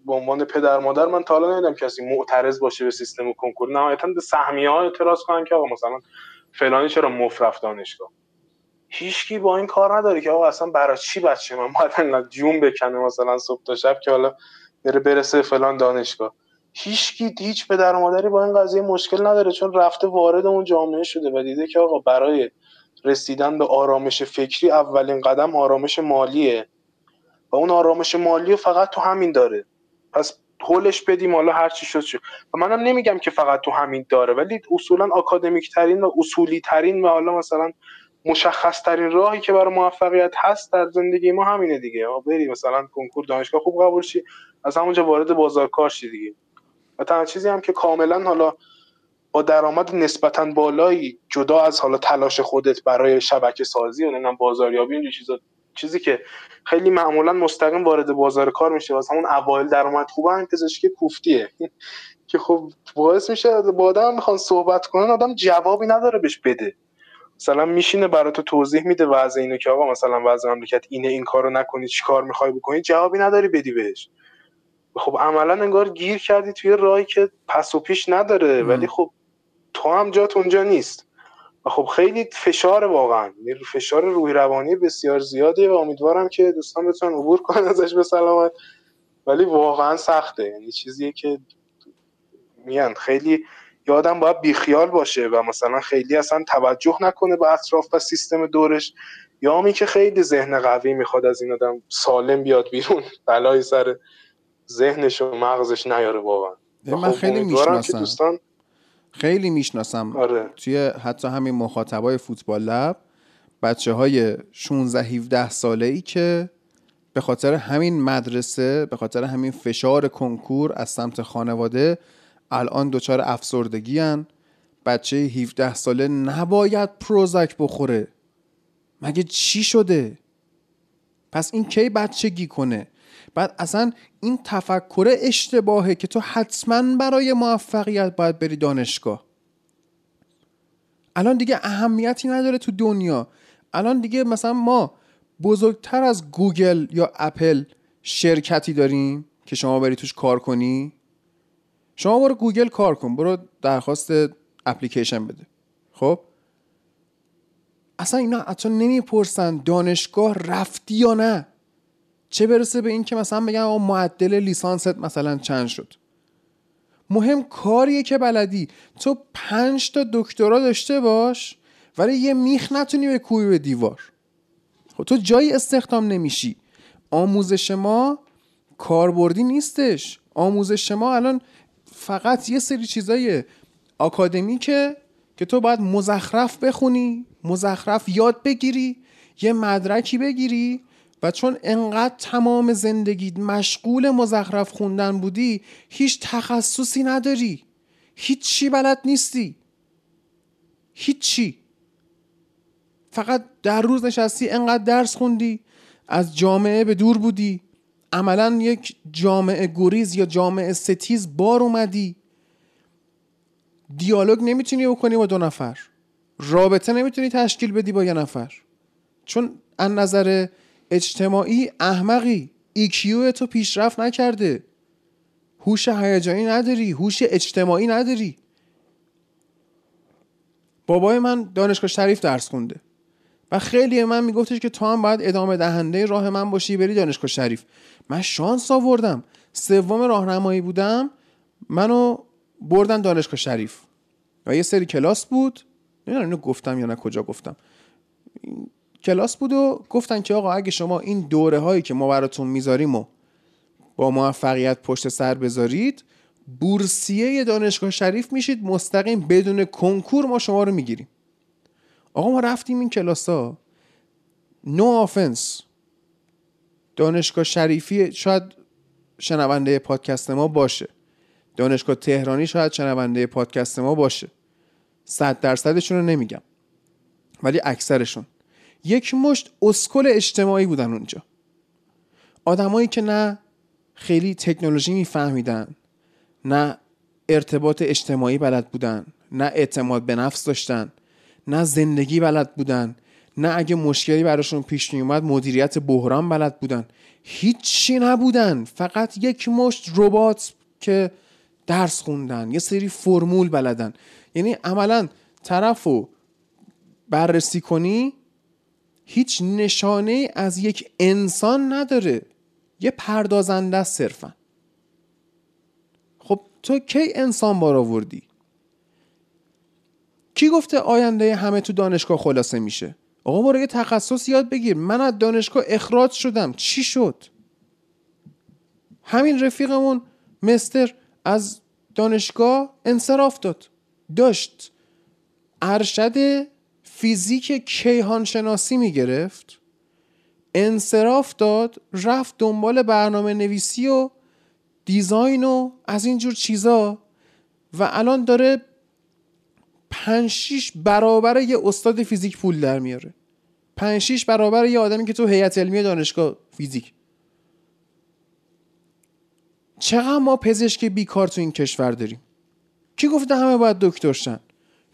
به عنوان پدر مادر من تا حالا ندیدم کسی معترض باشه به سیستم کنکور. نهایتا به سهمیه ها اعتراض کنن که آقا مثلا فلانی چرا مفرف دانشگاه هیچکی با این کار نداره که آقا اصلا برای چی بچه من باید جون بکنه مثلا صبح تا شب که حالا بره برسه فلان دانشگاه؟ هیچکی هیچ پدر و مادری با این قضیه مشکل نداره چون رفته وارد اون جامعه شده و دیده که آقا برای رسیدن به آرامش فکری اولین قدم آرامش مالیه و اون آرامش مالی فقط تو همین داره. پس هولش بدیم حالا هر چی شد شد. و منم نمیگم که فقط تو همین داره ولی اصولا آکادمیک ترین و اصولی ترین و حالا مثلا مشخص ترین راهی که برای موفقیت هست در زندگی ما همینه دیگه. بری مثلا کنکور دانشگاه خوب قبول شی از همونجا وارد بازار کار شی دیگه. و تنها چیزی هم که کاملا حالا با درآمد نسبتا بالایی جدا از حالا تلاش خودت برای شبکه سازی و نمی‌دونم بازاریابی این چیزا چیزی که خیلی معمولا مستقیم وارد بازار کار میشه. واسه همون اوایل درآمد خوبه همین پزشکی کوفتیه. *laughs* که خب باعث میشه با آدم می‌خوان صحبت کنن آدم جوابی نداره بهش بده. مثلا میشینه برای تو توضیح میده وضع اینو که آقا مثلا وضع مملکت اینه این کارو نکنی چی کار می‌خوای بکنی؟ جوابی نداری بدی بهش. خب عملا انگار گیر کردی توی راهی که پس و پیش نداره. ولی خب تو هم جات اونجا نیست. و خب خیلی فشار واقعا. یعنی فشار روی روانی بسیار زیادیه و امیدوارم که دوستان بتونن عبور کنن ازش به سلامت. ولی واقعا سخته. یعنی چیزیه که میان. خیلی یادم باید بیخیال باشه و مثلا خیلی اصلا توجه نکنه به اطراف و سیستم دورش. یا می که خیلی ذهن قوی می‌خواد از این آدم سالم بیاد بیرون. بلای سر ذهنش و مغزش نیاره واقعا. من خب خیلی می‌شناسم. دوستان خیلی می‌شناسم. آره. توی حتی همین مخاطبای فوتبال لب بچه های 16 17 ساله ای که به خاطر همین مدرسه به خاطر همین فشار کنکور از سمت خانواده الان دچار افسردگی هن. بچه 17 ساله نباید پروزک بخوره. مگه چی شده؟ پس این کی بچگی کنه؟ بعد اصلا این تفکر اشتباهه که تو حتما برای موفقیت باید بری دانشگاه. الان دیگه اهمیتی نداره تو دنیا. الان دیگه مثلا ما بزرگتر از گوگل یا اپل شرکتی داریم که شما بری توش کار کنی. شما برو گوگل کار کن برو درخواست اپلیکیشن بده. خب؟ اصلا اینا حتی نمی‌پرسن دانشگاه رفتی یا نه. چه برسه به این که مثلا بگن آقا معدل لیسانست مثلا چند شد؟ مهم کاریه که بلدی. تو پنج تا دکترا داشته باش ولی یه میخ نتونی به کوی به دیوار. خب تو جایی استخدام نمیشی. آموزش ما کاربردی نیستش. آموزش ما الان فقط یه سری چیزای آکادمیکه که تو باید مزخرف بخونی مزخرف یاد بگیری یه مدرکی بگیری و چون انقدر تمام زندگیت مشغول مزخرف خوندن بودی هیچ تخصصی نداری. هیچی بلد نیستی. هیچی. فقط در روز نشستی انقدر درس خوندی. از جامعه به دور بودی. عملا یک جامعه گریز یا جامعه ستیز بار اومدی. دیالوگ نمی‌تونی بکنی با دو نفر. رابطه نمی‌تونی تشکیل بدی با یه نفر. چون از نظر اجتماعی احمقی. IQ تو پیشرفت نکرده. هوش هیجانی نداری. هوش اجتماعی نداری. بابای من دانشگاه شریف درس خونده. و خیلی من میگفتش که تو هم باید ادامه دهنده راه من باشی بری دانشگاه شریف. من شانس آوردم. سوم راهنمایی بودم منو بردن دانشگاه شریف. و یه سری کلاس بود. نمی‌دونم اینو گفتم یا نه کجا گفتم. کلاس بود و گفتن که آقا اگه شما این دوره هایی که ما براتون می‌ذاریم و با موفقیت پشت سر بذارید بورسیه دانشگاه شریف میشید مستقیم بدون کنکور ما شما رو می‌گیریم. آقا ما رفتیم این کلاس ها نو آفنس دانشگاه شریفی شاید شنونده پادکست ما باشه. دانشگاه تهرانی شاید شنونده پادکست ما باشه. صد درصدشون رو نمیگم. ولی اکثرشون. یک مشت اسکل اجتماعی بودن اونجا. آدمایی که نه خیلی تکنولوژی میفهمیدن نه ارتباط اجتماعی بلد بودن نه اعتماد به نفس داشتن نه زندگی بلد بودن نه اگه مشکلی براشون پیش می اومد مدیریت بحران بلد بودن. هیچی نبودن فقط یک مشت ربات که درس خوندن یه سری فرمول بلدن. یعنی عملا طرف رو بررسی کنی هیچ نشانه از یک انسان نداره. یه پردازنده است صرفا. خب تو کی انسان بار آوردی؟ کی گفته آینده همه تو دانشگاه خلاصه میشه؟ آقا برو یه تخصص یاد بگیر. من از دانشگاه اخراج شدم. چی شد؟ همین رفیقمون مستر از دانشگاه انصراف داد. داشت. ارشد فیزیک کیهان شناسی می‌گرفت انصراف داد رفت دنبال برنامه نویسی و دیزاین و از اینجور چیزا و الان داره پنج شیش برابر یه استاد فیزیک پول در میاره. 5 6 برابر یه آدمی که تو هیئت علمی دانشگاه فیزیک. چقدر ما پزشک بیکار تو این کشور داریم؟ کی گفته همه باید دکتر شن؟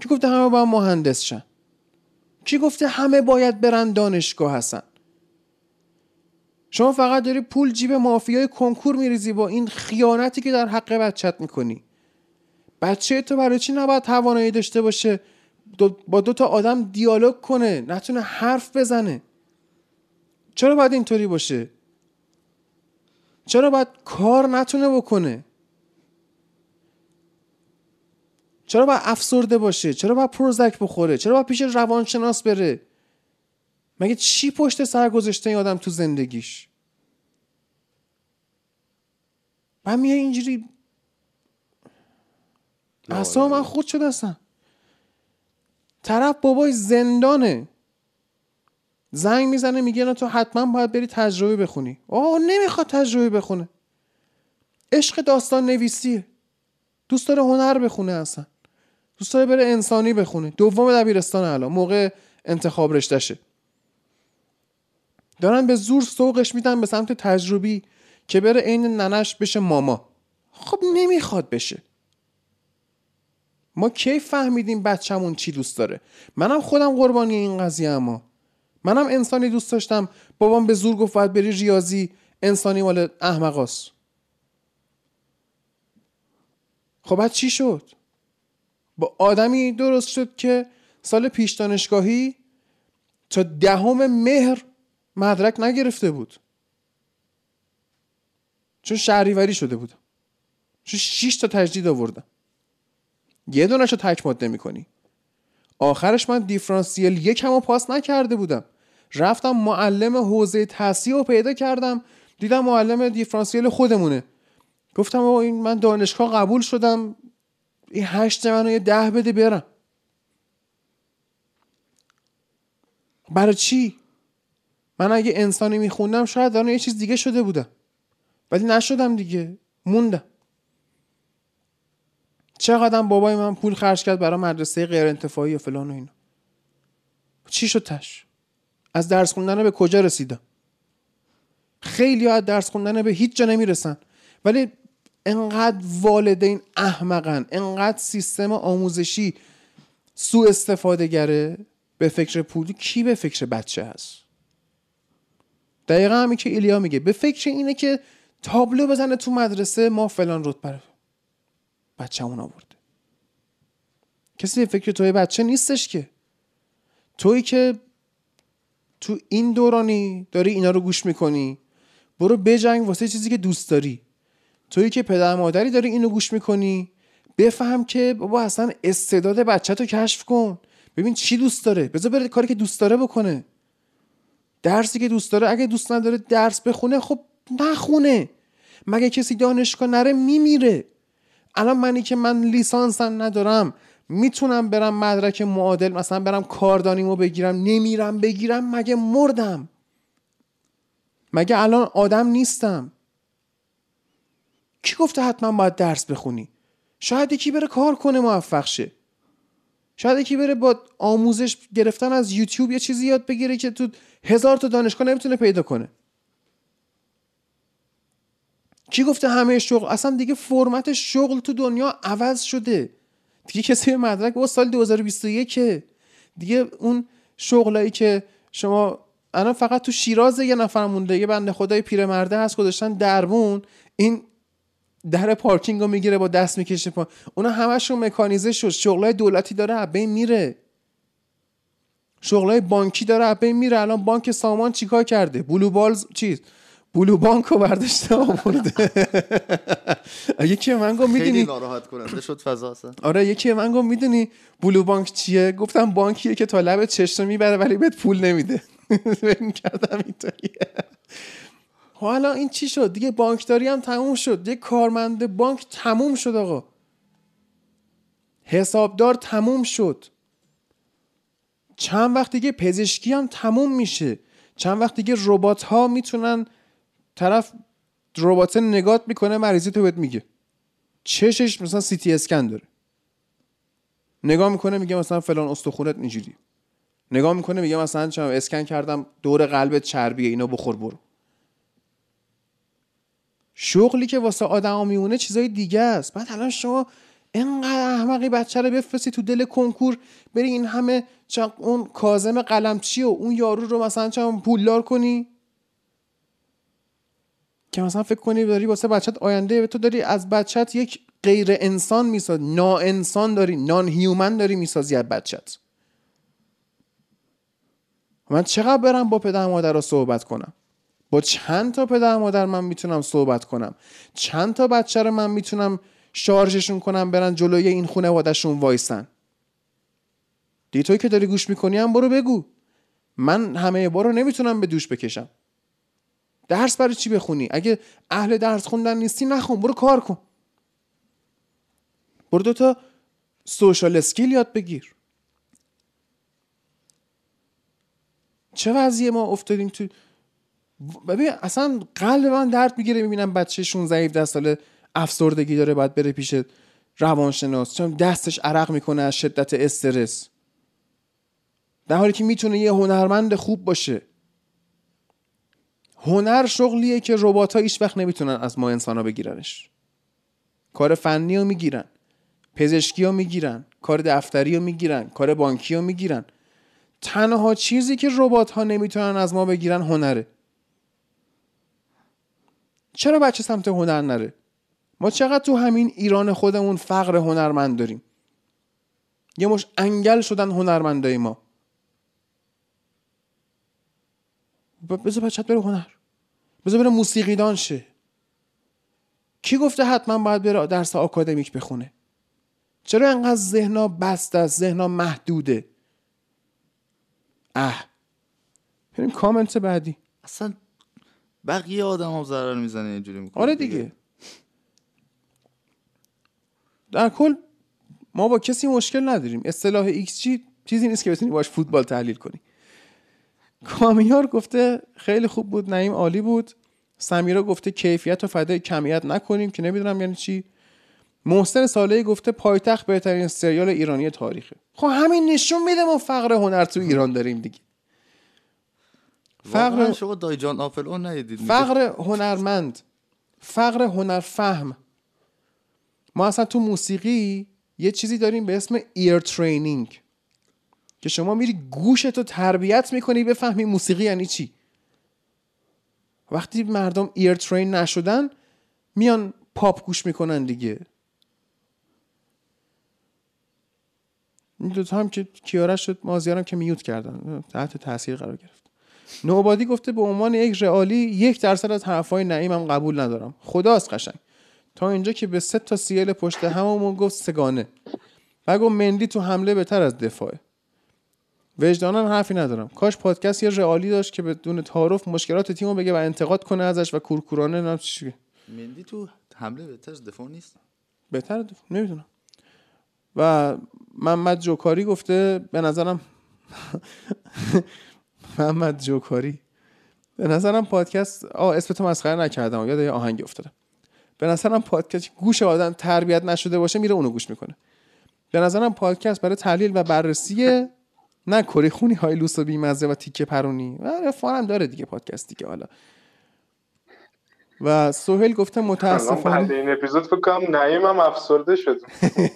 کی گفته همه باید مهندس شن؟ کی گفته همه باید برن دانشگاه هستن شما فقط داری پول جیب مافیای کنکور میریزی با این خیانتی که در حق بچت می‌کنی. بچه تو برای چی نباید توانایی داشته باشه با دو تا آدم دیالوگ کنه نتونه حرف بزنه؟ چرا باید اینطوری باشه؟ چرا باید کار نتونه بکنه؟ چرا باید افسرده باشه؟ چرا باید پروزک بخوره؟ چرا باید پیش روانشناس بره؟ مگه چی پشت سر گذاشته این آدم تو زندگیش؟ من میه اینجوری اصلا من خود شده هستم. طرف بابای زندانه. زنگ می‌زنه میگه نه تو حتما باید بری تجربه بخونی. آه نمی‌خواد تجربه بخونه. عشق داستان نویسیه. دوست داره هنر بخونه اصلا. دوست داره بره انسانی بخونه. دوم دبیرستان الان. موقع انتخاب رشتهشه. دارن به زور سوقش میدن به سمت تجربی که بره عین ننش بشه ماما. خب نمی‌خواد بشه. ما کی فهمیدیم بچهمون چی دوست داره؟ منم خودم قربانی این قضیه اما. منم انسانی دوست داشتم. بابام به زور گفت باید بری ریاضی. انسانی مال احمقاست. خب بعد چی شد؟ با آدمی درست شد که سال پیش دانشگاهی تا دهم مهر مدرک نگرفته بود. چون شهریوری شده بود. چون شیش تا تجدید آوردم یه دونش رو تک ماده می‌کنی. آخرش من دیفرانسیل یک هم پاس نکرده بودم. رفتم معلم حوزه تحصیل رو پیدا کردم. دیدم معلم دیفرانسیل خودمونه. گفتم این من دانشگاه قبول شدم. این هشت منو یه ده بده برم. برای چی؟ من اگه انسانی میخوندم شاید دارم یه چیز دیگه شده بودم. ولی نشدم دیگه موندم. چقدر بابای من پول خرج کرد برای مدرسه غیر انتفاعی و فلان و اینا. چی شد تش؟ از درس خوندن به کجا رسیدم؟ خیلی از درس خوندن به هیچ جا نمی‌رسن. ولی انقدر والدین احمقن انقدر سیستم آموزشی سوء استفاده گره به فکر پولی کی به فکر بچه هست؟ دقیقا همین که ایلیا میگه. به فکر اینه که تابلو بزنه تو مدرسه ما فلان رتبه بچه‌مون آورده. کسی فکر توی بچه نیستش که. توی که تو این دورانی داری اینا رو گوش می‌کنی برو بجنگ واسه چیزی که دوست داری. توی که پدر مادری داری اینو گوش می‌کنی؟ بفهم که بابا اصلا استعداد بچه تو کشف کن. ببین چی دوست داره. بذار بره کاری که دوست داره بکنه. درسی که دوست داره اگه دوست نداره درس بخونه خب نخونه. مگه کسی دانشگاه نره میمیره. الان منی که من لیسانسم ندارم. می‌تونم برم مدرک معادل مثلا برم کاردانیمو بگیرم نمیرم بگیرم مگه مردم؟ مگه الان آدم نیستم؟ کی گفته حتما باید درس بخونی؟ شاید یکی بره کار کنه موفق شه شاید یکی بره با آموزش گرفتن از یوتیوب یه چیزی یاد بگیره که تو هزار تا دانشگاه نمی‌تونه پیدا کنه. کی گفته همه شغل؟ اصلا دیگه فرمت شغل تو دنیا عوض شده. دیگه کسی مدرک با سال 2021 دیگه اون شغلایی که شما الان فقط تو شیراز یه نفر مونده یه بنده خدای پیرمرده هست گذاشتن دربون این در پارکینگ رو می‌گیره با دست می‌کشه پا اونا همشون مکانیزه شد. شغلای دولتی داره بین میره. شغلای بانکی داره بین میره. الان بانک سامان چیکار کرده؟ بلو بالز چیز؟ بلو بانک رو برداشته آورده. *laughs* یکی من گفت می‌دونی خیلی ناراحت کننده شد فضا آره یکی من گفت می‌دونی بلو بانک چیه؟ گفتم بانکیه که تا لب چشم می‌بره ولی بهت پول نمیده. *laughs* فکر کردم اینطوریه. حالا این چی شد؟ دیگه بانکداری هم تموم شد. یه کارمند بانک تموم شد آقا. حسابدار تموم شد. چند وقت دیگه پزشکی هم تموم میشه. چند وقت دیگه ربات ها می‌تونن طرف ربات نگات می‌کنه مریضی تو بهت میگه. چشش مثلا سی تی اسکن داره. نگاه می‌کنه میگه مثلا فلان استخونت اینجوری. نگاه می‌کنه میگه مثلا چم اسکن کردم دور قلبت چربیه اینو بخور برو. شغلی که واسه آدما میمونه چیزای دیگه است. بعد الان شما انقدر احمقی بچه رو بفرستی تو دل کنکور بری این همه اون کازم قلمچی و اون یارو رو مثلا چم پولدار کنی؟ که مثلا فکر کنی داری واسه بچت آینده تو داری از بچت یک غیر انسان می‌سازی نا انسان داری نان هیومن داری می‌سازی از بچت من چقدر برم با پدر مادر رو صحبت کنم؟ با چند تا پدر مادر من می‌تونم صحبت کنم. چند تا بچه رو من می‌تونم شارژشون کنم برن جلوی این خانوادهشون وایسن. دی توی که داری گوش می‌کنی هم برو بگو. من همه بار رو نمی‌تونم به دوش بکشم. درس برای چی بخونی؟ اگه اهل درس خوندن نیستی نخون برو کار کن. برو دوتا سوشال اسکیل یاد بگیر. چه وضعیه ما افتادیم تو ببین اصلا قلب من درد می‌گیره می‌بینم بچه 16 17 ساله افسردگی داره باید بره پیش روانشناس. چون دستش عرق می‌کنه از شدت استرس. در حالی که می‌تونه یه هنرمند خوب باشه. هنر شغلیه که ربات ها هیچ وقت نمی‌تونن از ما انسان ها بگیرنش. کار فنی رو می‌گیرن. پزشکی رو می‌گیرن. کار دفتری رو می‌گیرن. کار بانکی رو می‌گیرن. تنها چیزی که ربات ها نمی‌تونن از ما بگیرن هنره. چرا بچه سمت هنر نره؟ ما چقدر تو همین ایران خودمون فقر هنرمند داریم؟ یه مش انگل شدن هنرمندای ما. بذار بچت بره هنر. بذار بره موسیقیدان شه. کی گفته حتما باید بره درس آکادمیک بخونه؟ چرا انقدر ذهنا بست است؟ ذهنا محدوده. اه. بریم کامنت بعدی. اصلا بقیه آدم هم ضرر می‌زنه اینجوری می‌کنه. آره دیگه. در کل ما با کسی مشکل نداریم. اصطلاح ایکس چی؟ چیزی نیست که بتونی باش فوتبال تحلیل کنی. کامیار گفته خیلی خوب بود نعیم عالی بود. سمیرا گفته کیفیت و فدای کمیت نکنیم که نمی‌دونم یعنی چی. محسن ساله گفته پایتخت بهترین سریال ایرانی تاریخه. خب همین نشون میده ما فقر هنر تو ایران داریم دیگه. فقر شما دایی جان ناپلئون ندیدید فقر هنرمند فقر هنرفهم. ما اصلا تو موسیقی یه چیزی داریم به اسم ear training که شما میری گوشتو تربیت می‌کنی بفهمی موسیقی یعنی چی. وقتی مردم ear train نشدن میان پاپ گوش می‌کنن دیگه. این دوتا هم که کیارش شد مازیارم که mute کردن. تحت تاثیر قرار گرفت. نوبادی گفته به عنوان یک رئالی یک درصد از حرفای نعیمم قبول ندارم. خداست قشنگ. تا اینجا که به سه تا سیل پشت هممون گفت سگانه و گفت مندی تو حمله بهتر از دفاعه. وجدانم حرفی ندارم. کاش پادکست یه رئالی داشت که بدون تعارف مشکلات تیمو بگه و انتقاد کنه ازش و کورکورانه نم چی مندی تو حمله بهتر از دفاع نیست؟ بهتر دفاع. نمی‌دونم. و محمد جوکاری گفته به نظرم محمد جوکاری. به نظرم پادکست آه اسمتو مسخره نکردم. یاد یه آهنگی افتادم. به نظرم پادکست گوش آدم تربیت نشده باشه میره اونو گوش می‌کنه. به نظرم پادکست برای تحلیل و بررسی نه کری خونی های لوس و بیمزه و تیکه پرونی. و fun م داره دیگه پادکست دیگه حالا. و سهیل گفته متاسفانه این اپیزود فکر کنم نعیم هم افسرده شد.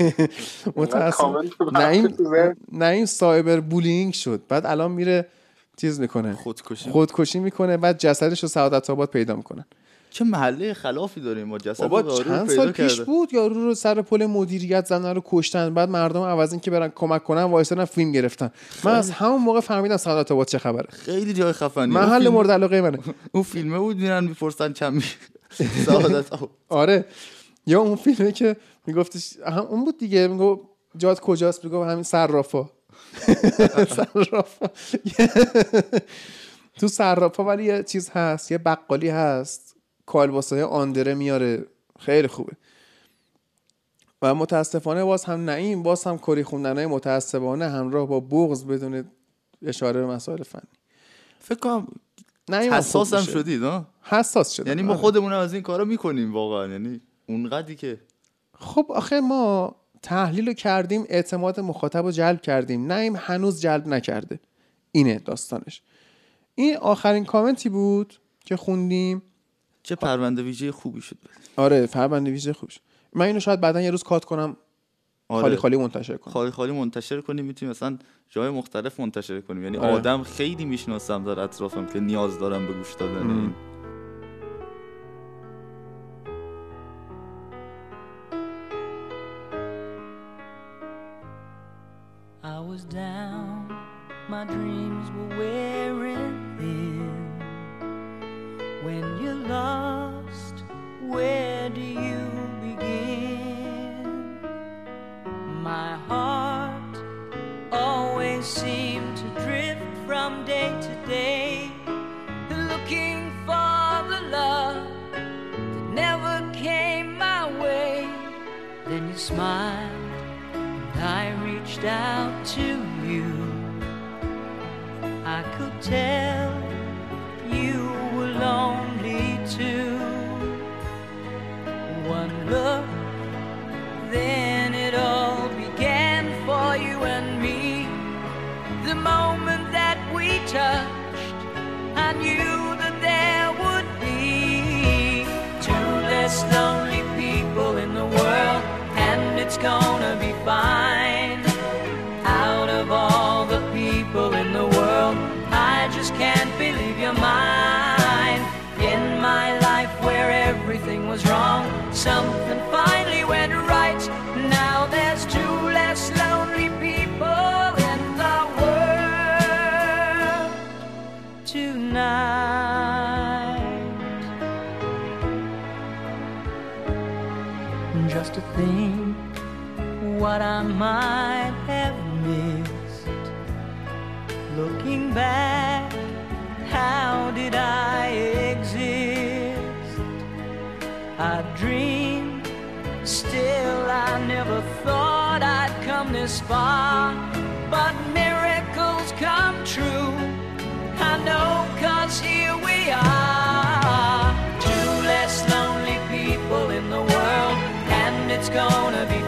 *laughs* متاسف کامنت رو نعیم تو. نعیم cyberbullying شد. بعد الان میره چیز می‌کنه؟ خودکشی. خودکشی می‌کنه بعد جسدش رو سعادت آباد پیدا می‌کنن چه محله خلافی داریم ما جسد بابا چند سال پیش کرده. بود یارو رو سر پل مدیریت زنه رو کشتن بعد مردم عوض این که برن کمک کنن وایسادن فیلم گرفتن. من از همون موقع فهمیدم سعادت آباد چه خبره. خیلی جای خفنی محل فیلم- مورد علاقه منه. *laughs* اون فیلمه بود میرن می‌پرسن چند می *laughs* سعادت آباد. آره. یا اون فیلمه که میگفتش هم اون بود دیگه میگو جات کجاست؟ میگو همین صرافا. *laughs* صرافا. تو صرافا ولی یه چیز هست یه بقالی هست. کالباسای آندره میاره. خیلی خوبه. و متاسفانه باز هم نعیم باز هم کری خوندنهای متاسفانه همراه با بغض بدون اشاره به مسائل فنی. فکر کنم نعیم حساس هم. شدید ها؟ حساس شد یعنی ما خودمون هم از این کارا می‌کنیم واقعا. یعنی اونقدری که خب آخه ما تحلیل رو کردیم اعتماد مخاطب رو جلب کردیم. نعیم هنوز جلب نکرده. اینه داستانش. این آخرین کامنتی بود که خوندیم. چه پرونده ویژه خوبی شد. آره پرونده ویژه خوب شد. من اینو شاید بعدا یه روز کات کنم. آره. خالی خالی منتشر کنم. خالی خالی منتشر کنیم می‌تونیم مثلا جای مختلف منتشر کنیم. یعنی آره. آدم خیلی می‌شناسم در اطرافم که نیاز دارم به گوش دادن was down, my dreams were wearing thin. When you're lost, where do you begin? My heart always seemed to drift from day to day, looking for the love that never came my way. Then you smiled. Reached out to you. I could tell you were lonely too. One look, then it all began for you and me. The moment that we touched, I knew that there would be two less lonely people in the world, and it's gonna be fine. Might have missed. Looking back, how did I exist? I dreamed, still I never thought I'd come this far. But miracles come true. I know, cause here we are. Two less lonely people in the world, and it's gonna be